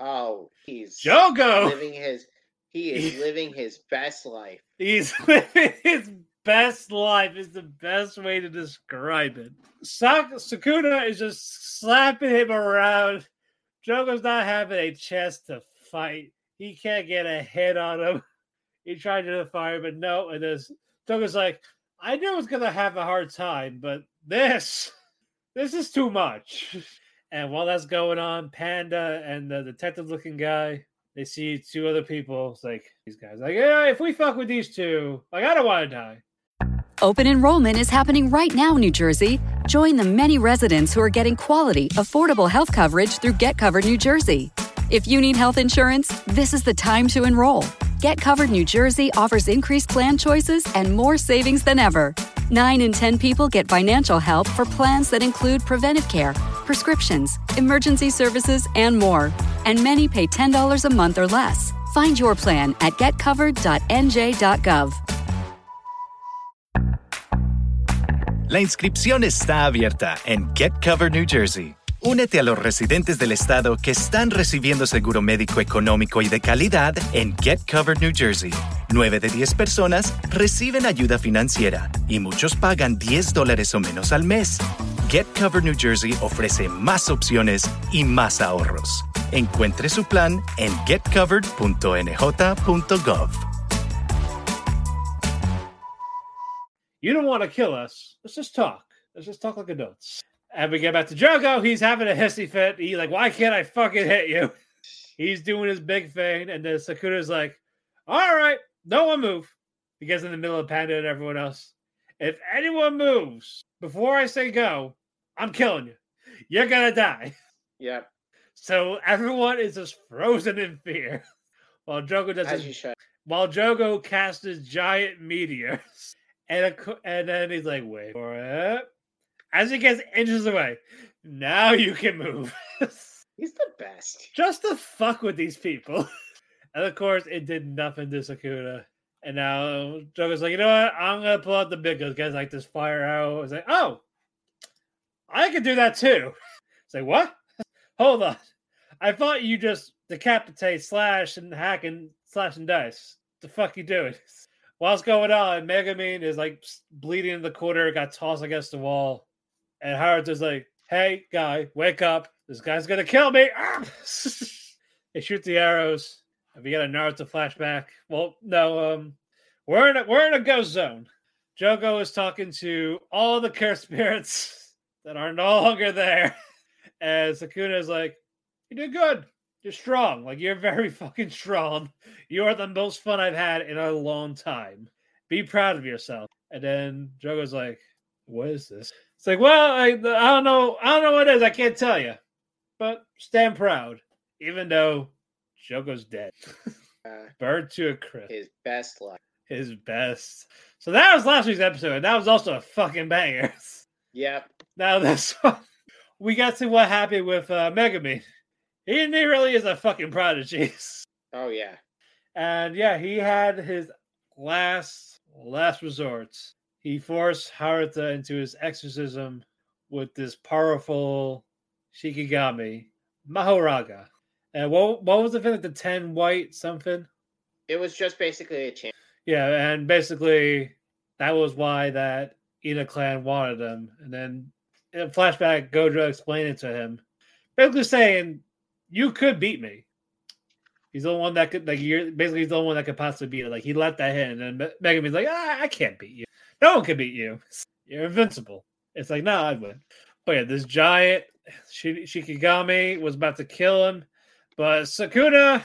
Oh, he's Jogo. living his. He is living his best life. He's *laughs* living his best life is the best way to describe it. Sak- Sakuna is just slapping him around. Jogo's not having a chance to fight. He can't get a hit on him. *laughs* He tried to fire, but no. And this Jogo's like, I knew I was gonna have a hard time, but this, *laughs* this is too much. And while that's going on, Panda and the detective-looking guy, they see two other people. It's like these guys, like, yeah, if we fuck with these two, like, I don't want to die. Open enrollment is happening right now, New Jersey. Join the many residents who are getting quality, affordable health coverage through Get Covered New Jersey. If you need health insurance, this is the time to enroll. Get Covered New Jersey offers increased plan choices and more savings than ever. 9 in 10 people get financial help for plans that include preventive care, prescriptions, emergency services, and more. And many pay $10 a month or less. Find your plan at getcovered.nj.gov. La inscripción está abierta en Get Covered New Jersey. Únete a los residentes del estado que están recibiendo seguro médico económico y de calidad en Get Covered New Jersey. 9 de 10 personas reciben ayuda financiera y muchos pagan 10 dólares o menos al mes. Get Covered New Jersey ofrece más opciones y más ahorros. Encuentre su plan en getcovered.nj.gov. You don't want to kill us. Let's just talk. Let's just talk like adults. And we get back to Jogo. He's having a hissy fit. He's like, why can't I fucking hit you? *laughs* He's doing his big thing. And then Sakura's like, all right, no one move. He gets in the middle of Panda and everyone else. If anyone moves before I say go, I'm killing you. You're to die. *laughs* Yep. So everyone is just frozen in fear. *laughs* While Jogo does As his you should. while Jogo casts his giant meteor, *laughs* and a, and then he's like, "Wait for it." As he gets inches away, now you can move. He's the best. Just to fuck with these people, and of course, it did nothing to Sakura. And now Jogo's like, "You know what? I'm gonna pull out the big guns, guys, like this fire arrow." It's like, "Oh, I could do that too." *laughs* Like, "What? *laughs* Hold on." I thought you just decapitate, slash, and hack and slash and dice. The fuck you doing? *laughs* What's going on? Megamine is like bleeding in the corner, got tossed against the wall, And Haruta's like, "Hey, guy, wake up! This guy's gonna kill me!" Ah! they shoot the arrows, and we get a Naruto flashback. Well, no, um, we're in a, we're in a ghost zone. Jogo is talking to all the cursed spirits that are no *laughs* longer there, and Sakuna is like, "You did good. You're strong. Like you're very *laughs* fucking strong. You are the most fun I've had in a long time. Be proud of yourself." And then Jogo's like, "What is this?" It's like, "Well, I, I don't know. I don't know what it is. I can't tell you, but stand proud, even though Jogo's dead. *laughs* Uh, Bird to a crisp. his best luck. His best. So that was last week's episode. That was also a fucking banger. Yep. Now this one, we got to what happened with uh, Megumi. He, he really is a fucking prodigy. Oh yeah. And yeah, he had his last last resorts. He forced Haruta into his exorcism with this powerful Shikigami, Mahoraga. And what what was the thing like the ten white something? It was just basically a chance. Yeah, and basically that was why that Ina clan wanted him. And then in a flashback, Gojo explained it to him, basically saying, "You could beat me." He's the one that could like you're basically he's the only one that could possibly beat it. Like he let that hit, and then Me- like, ah, "I can't beat you. No one can beat you. *laughs* You're invincible." It's like, "No, I'd win." But yeah, this giant Shi- Shikigami was about to kill him, but Sakuna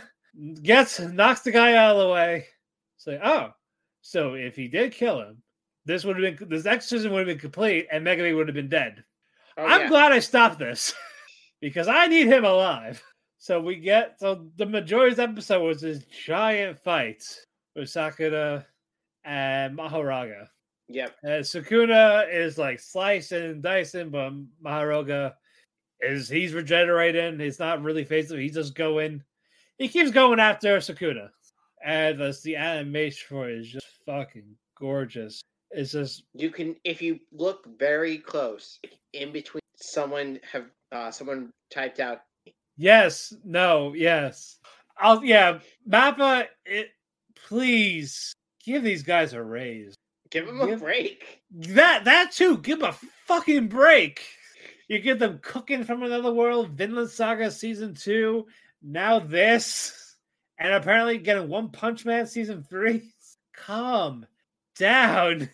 gets knocks the guy out of the way. It's like, oh, so if he did kill him, this would have been this exorcism would have been complete, and Megumi would have been dead. Oh, I'm yeah. glad I stopped this *laughs* because I need him alive. So we get so the majority of the episode was this giant fight with Sakura and Mahoraga. Yep. And Sakuna is like slicing and dicing, but Mahoraga is he's regenerating. He's not really facing. He's just going. He keeps going after Sakuna, and the, the animation for it is just fucking gorgeous. It's just You can if you look very close in between someone have uh someone typed out Yes, no, yes. I'll yeah, Mappa, it please give these guys a raise. give him a Give- break. That that too, give 'em a fucking break. You give them cooking from another world, Vinland Saga season two, now this, and apparently getting One Punch Man season three. *laughs* Calm down.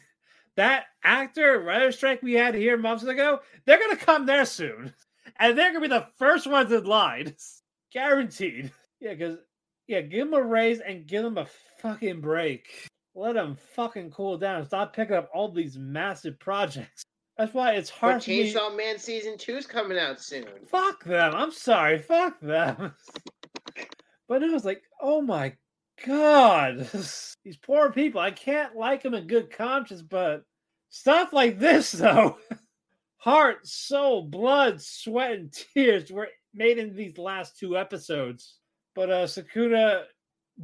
That actor writer strike we had here months ago, they're gonna come there soon. *laughs* And they're gonna be the first ones in line. *laughs* Guaranteed. Yeah, because yeah, give them a raise and give them a fucking break. Let them fucking cool down. Stop picking up all these massive projects. That's why it's But hard me. Chainsaw Man season two's coming out soon. Fuck them. I'm sorry. Fuck them. *laughs* But it was like, oh my god, *laughs* these poor people. I can't like them in good conscience, but stuff like this though, *laughs* heart, soul, blood, sweat, and tears were made in these last two episodes. But uh Sakuna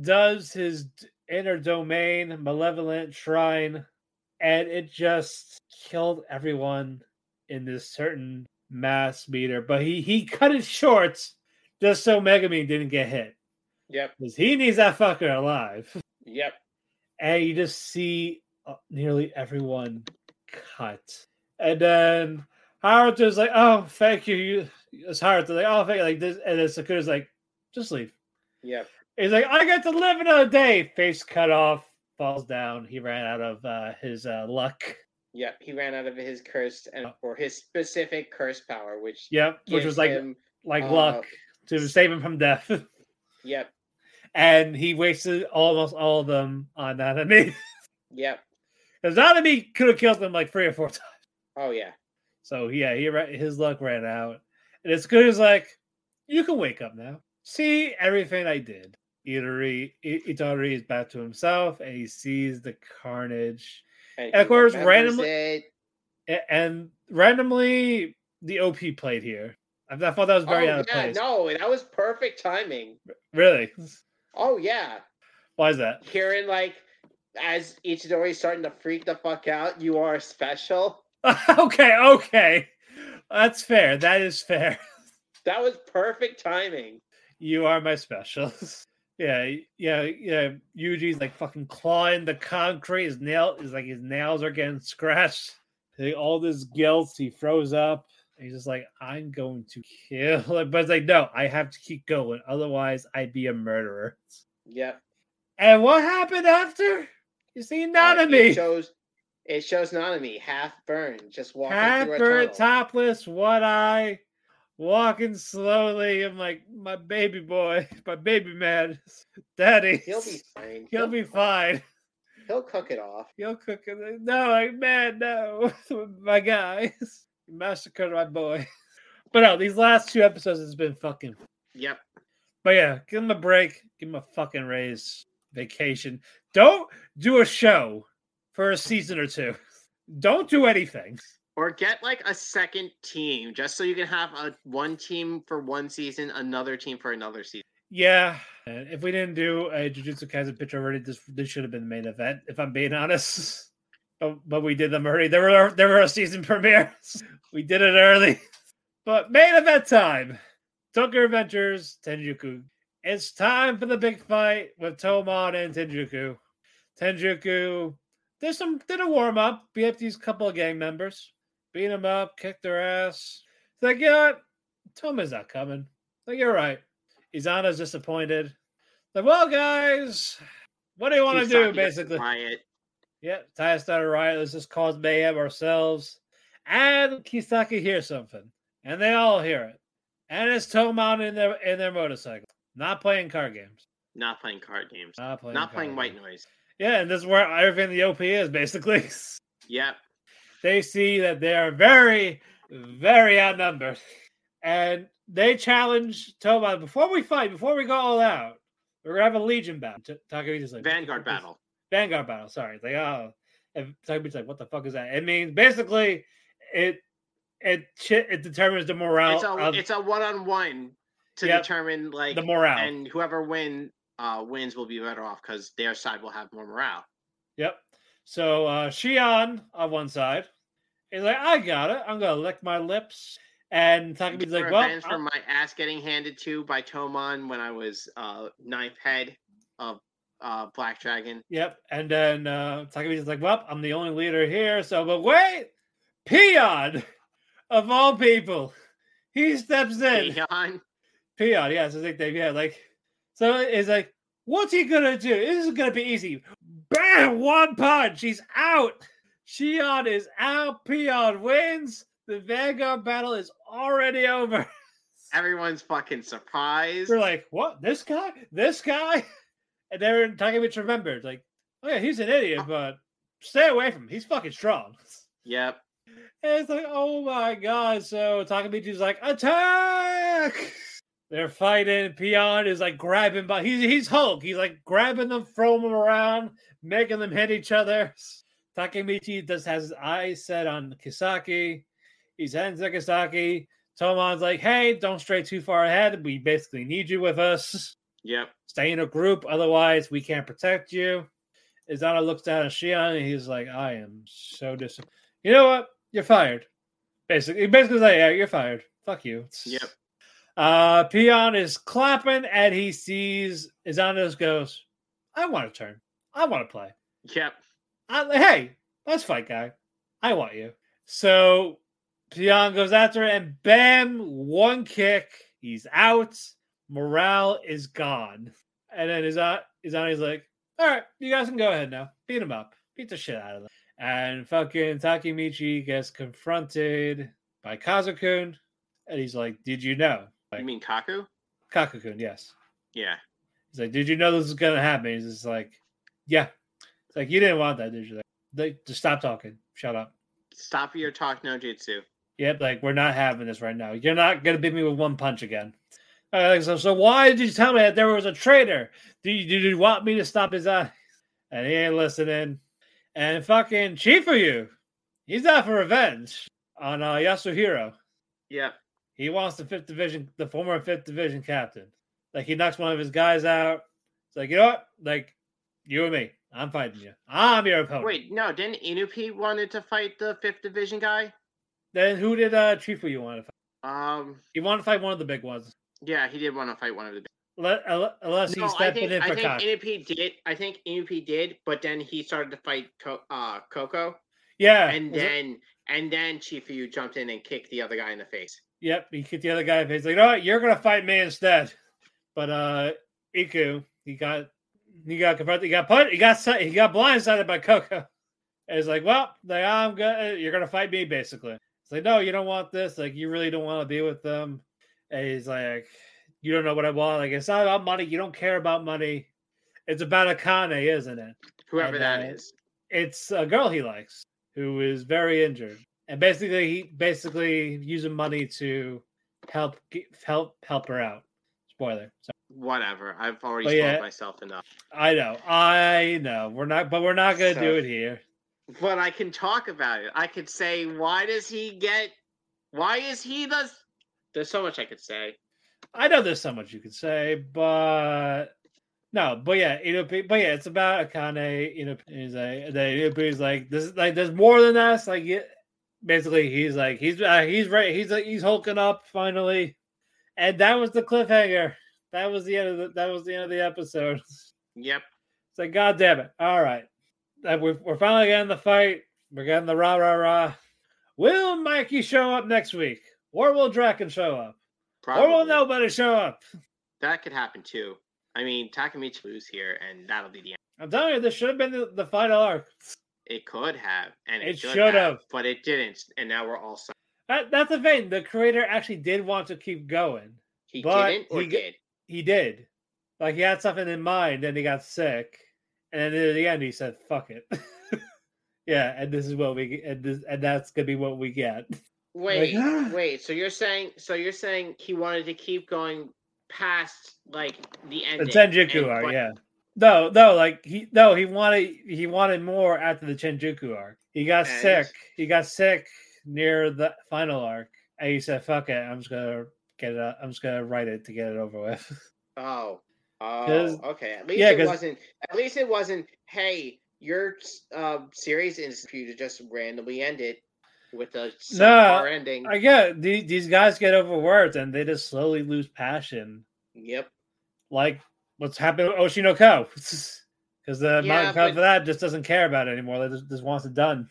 does his inner domain, malevolent shrine, and it just killed everyone in this certain mass meter. But he he cut it short just so Megumi didn't get hit Yep. because he needs that fucker alive. Yep. And you just see uh, nearly everyone cut, and then Haruta's like, "Oh, thank you." you it's Haruta like, "Oh, thank you." Like this, and then Sakura's like, "Just leave." Yep. He's like, I get to live another day. Face cut off, falls down. He ran out of uh, his uh, luck. Yep. He ran out of his cursed and Oh. or his specific curse power, which Yep, which was like him, like uh, luck to save him from death. *laughs* Yep. And he wasted almost all of them on that *laughs* Nanami. Yep. Because Nanami could have killed them like three or four *laughs* times. Oh yeah. So yeah, he his luck ran out, and it's good as like you can wake up now. See everything I did. Itari I- Itari is back to himself, and he sees the carnage. And, And of course, randomly- it. And randomly the OP played here. I I thought that was very oh, out of yeah, place. no, that was perfect timing. Really? Oh yeah. Why is that? Hearing like as Itadori's starting to freak the fuck out, you are special. *laughs* okay, okay. That's fair. That is fair. *laughs* That was perfect timing. You are my special. *laughs* yeah, yeah, yeah. Yuji's like fucking clawing the concrete. His nail is like his nails are getting scratched. all this guilt. He froze up. He's just like, I'm going to kill. But it's like, no, I have to keep going. Otherwise, I'd be a murderer. Yep. And what happened after? You see Uh, Nanami. It shows it shows Nanami half burned, just walking Half through tunnel. topless, one eye, walking slowly. I'm like, my baby boy, *laughs* my baby man, *laughs* daddy. He'll be fine. He'll be fine. He'll cook it off. He'll cook it. No, like, man, no. *laughs* my guys. You massacred my boy. *laughs* But no, these last two episodes has been fucking. Yep. But yeah, give him a break. Give him a fucking raise. Vacation. Don't do a show for a season or two. Don't do anything. Or get like a second team, just so you can have a one team for one season, another team for another season. Yeah. If we didn't do a Jujutsu Kaisen pitch already, this this should have been the main event, if I'm being honest. *laughs* But, but we did them already. There were there were a season *laughs* premieres. We did it early. But main event time. Tokyo Revengers, Tenjiku. It's time for the big fight with Toman and Tenjiku. Tenjiku did some did a warm up, beat up these couple of gang members, beat them up, kicked their ass. It's like, you know what? Toma's not coming. Like, you're right. Izana's disappointed. Like, well, guys, what do you want to do, basically? Riot. Yeah, Taya started a riot. Let's just cause mayhem ourselves. And Kisaki hears something, and they all hear it. And it's Toman in their in their motorcycle, not playing card games, Not playing card games. not playing, Not playing white games. noise. Yeah, and this is where everything the OP is basically. *laughs* Yep. they see that they are very, very outnumbered, and they challenge Toman before we fight, before we go all out. We're gonna have a Legion battle. T- Takemichi's like Vanguard "What the fuck is- battle. Vanguard battle. Sorry, it's like oh, and like, what the fuck is that? It means basically, it it it determines the morale It's a of it's a one on one to Yep. determine like the morale. and whoever win uh wins will be better off because their side will have more morale. Yep. So uh Shion on one side is like, I got it. I'm gonna lick my lips. And Get like, well, for my ass getting handed to by Toman when I was uh ninth head of uh Black Dragon. Yep. And then uh Takemichi's like, Well, I'm the only leader here. So but wait, Peon *laughs* of all people. He steps in. Peon. Peon, yeah, so they yeah, like so it's like, what's he gonna do? This is gonna be easy. Bam! One punch, he's out. Shion is out. Peon wins. The Vanguard battle is already over. *laughs* Everyone's fucking surprised. We're like, what? This guy? This guy? *laughs* And then Takemichi remembered, like, oh yeah, he's an idiot, uh-huh. but stay away from him. He's fucking strong. *laughs* Yep. And it's like, oh my god. So Takemichi's like, attack! *laughs* They're fighting. Peon is like grabbing by he's he's Hulk. He's like grabbing them, throwing them around, making them hit each other. *laughs* Takemichi just has his eyes set on Kisaki. He's heading to Kisaki. Toman's like, hey, don't stray too far ahead. We basically need you with us. Yep. Stay in a group, otherwise we can't protect you. Izana looks down at Shion and he's like, I am so disappointed. You know what? You're fired. Basically, basically like, yeah, you're fired. Fuck you. Yep. Uh Peon is clapping and he sees Izana goes, I want to turn. I want to play. Yep. I, hey, let's fight, guy. I want you. So Peon goes after it, and bam, one kick. He's out. Morale is gone. And then Izana, Izana's like, all right, you guys can go ahead now. Beat him up. Beat the shit out of them. And fucking Takemichi gets confronted by Kazakun. And he's like, did you know? Like, You mean Kaku? Kakakun, yes. Yeah. He's like, did you know this was going to happen? He's just like, yeah. It's like, you didn't want that, did you? Like, like, just stop talking. Shut up. Stop your talk no jutsu. Yep, like we're not having this right now. You're not gonna beat me with one punch again. So, so why did you tell me that there was a traitor? Do you, did you want me to stop his eyes? And he ain't listening. And fucking Chifuyu, he's out for revenge on uh, Yasuhiro. Yeah. He wants the fifth division, the former fifth division captain. Like he knocks one of his guys out. It's like you know what? Like you and me, I'm fighting you. I'm your opponent. Wait, no, didn't Inupi wanted to fight the fifth division guy? Then who did uh Chifuyu want to fight? Um He wanted to fight one of the big ones. Yeah, he did want to fight one of the Let, unless No, he's I stepping think in I think cock. Inupi did. I think Inupi did, but then he started to fight Co- uh, Coco, Yeah. and was it- then And then Chifuyu jumped in and kicked the other guy in the face. Yep, he kicked the other guy in the face. Like, you know what? You're gonna fight me instead. But uh Iku, he got he got confronted. He got put. He got he got blindsided by Coco. And he's like, well, like I'm gonna you're gonna fight me basically. It's like, no, you don't want this. Like, you really don't want to be with them. And he's like, you don't know what I want. Like, it's not about money. You don't care about money. It's about Akane, isn't it? Whoever And, that uh, is. It's a girl he likes who is very injured, and basically he basically using money to help help help her out. Spoiler. So Whatever. I've already But spoiled yeah. myself enough. I know, I know. We're not, but we're not gonna So- do it here. But I can talk about it. I could say, why does he get? Why is he the? There's so much I could say. I know there's so much you could say, but no, but yeah, Inupi, but yeah, it's about Akane. You know, he's like, the Inupi's like, this is like, there's more than us. Like, yeah, basically, he's like, he's uh, he's right, he's like, he's hulking up finally, and that was the cliffhanger. That was the end of the, that was the end of the episode. *laughs* Yep. It's like, God damn it! All right, that we're, we're finally getting the fight. We're getting the rah rah rah. Will Mikey show up next week, or will Draken show up, Probably. or will nobody show up? That could happen too. I mean, Takemichi lose here, and that'll be the end. I'm telling you, this should have been the, the final arc. It could have, and it, It should, have, have. but it didn't. And now we're all. That, that's the thing. The creator actually did want to keep going. He But didn't, or he did. He did. Like he had something in mind, and he got sick, and then at the end he said, "Fuck it." *laughs* yeah, and this is what we and this, and that's gonna be what we get. *laughs* Wait, ah. wait. So you're saying, so you're saying he wanted to keep going past like the end. The. Tenjiku and- arc, but- yeah. No, no, like he no, he wanted he wanted more after the Tenjiku arc. He got And- sick. He got sick near the final arc, and he said, "Fuck it, I'm just gonna get it. out- I'm just gonna write it to get it over with." *laughs* Oh, oh, okay. At least yeah, it wasn't. At least it wasn't. Hey, your uh, series is for you to just randomly end it with a No, ending. I get these, these guys get overworked and they just slowly lose passion, Yep. like what's happened with Oshi no Ko. *laughs* Because the Yeah, but- for that just doesn't care about it anymore. They just, just wants it done.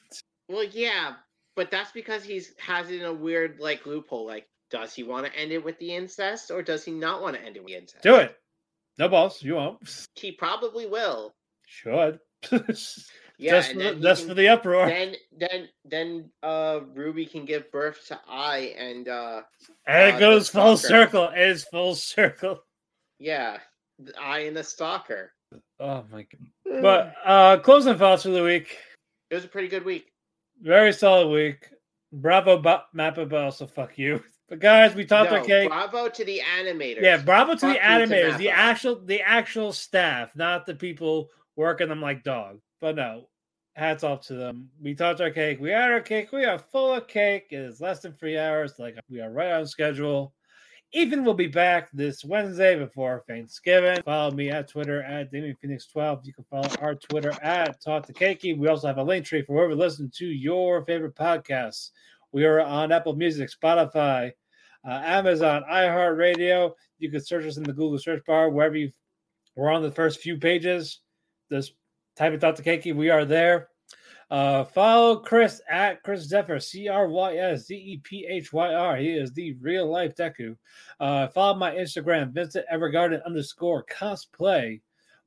Well, yeah, but that's because he's has it in a weird like loophole. Like, does he want to end it with the incest, or does he not want to end it with the incest? Do it. No balls. You won't. He probably will. Should. *laughs* Yeah, just for, the, just can- for the uproar. Then, then, then, uh, Ruby can give birth to Ai, and uh, and uh, it goes full circle. It is full circle. yeah, I and the stalker. Oh my god. *sighs* But uh closing thoughts for the week. It was a pretty good week. Very solid week. Bravo ba- Mappa, but also fuck you. But guys, we talked No, our cake. bravo to the animators. Yeah, bravo to the Fuck to animators, the actual the actual staff, not the people working them like dogs. But no, hats off to them. We talked our cake. We had our cake. We are full of cake. It is less than three hours. Like we are right on schedule. Ethan will be back this Wednesday before Thanksgiving. Follow me at Twitter at DamienPhoenix12. You can follow our Twitter at Talk the Keki. We also have a link tree for wherever you listen to your favorite podcasts. We are on Apple Music, Spotify, uh, Amazon, iHeartRadio. You can search us in the Google search bar wherever you we're on the first few pages. Just type in Dr. Keki. We are there. Uh, follow Chris at Chris Zephyr, C R Y S Z E P H Y R. He is the real life Deku. Uh, follow my Instagram, Vincent Evergarden underscore cosplay.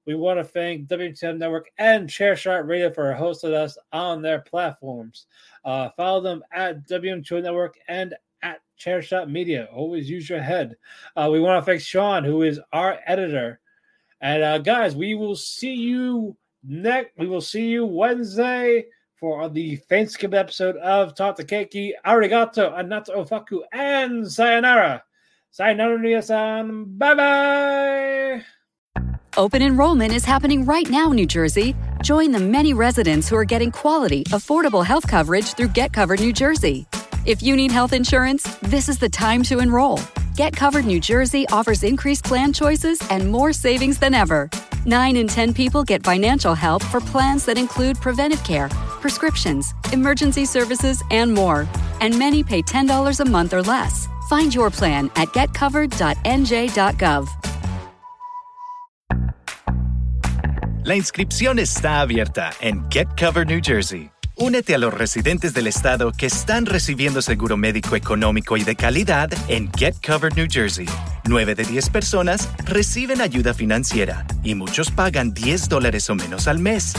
We want to thank WTM Network and Chairshot Radio for hosting us on their platforms. Uh, follow them at WM2 Network and at Chairshot Media. Always use your head. Uh, we want to thank Sean, who is our editor. And uh, guys, we will see you next. We will see you Wednesday for the Thanksgiving episode of Keki, Arigato, Anato Ofaku, and Sayonara. Sayonara, Nia-san. Bye bye. Open enrollment is happening right now, New Jersey. Join the many residents who are getting quality, affordable health coverage through Get Covered New Jersey. If you need health insurance, this is the time to enroll. Get Covered New Jersey offers increased plan choices and more savings than ever. 9 in 10 people get financial help for plans that include preventive care, prescriptions, emergency services, and more. And many pay $10 a month or less. Find your plan at getcovered.nj.gov. La inscripción está abierta en Get Covered New Jersey. Únete a los residentes del estado que están recibiendo seguro médico económico y de calidad en Get Covered New Jersey. 9 de 10 personas reciben ayuda financiera y muchos pagan 10 dólares o menos al mes.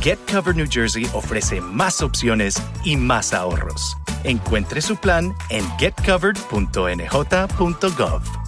Get Covered New Jersey ofrece más opciones y más ahorros. Encuentre su plan en getcovered.nj.gov.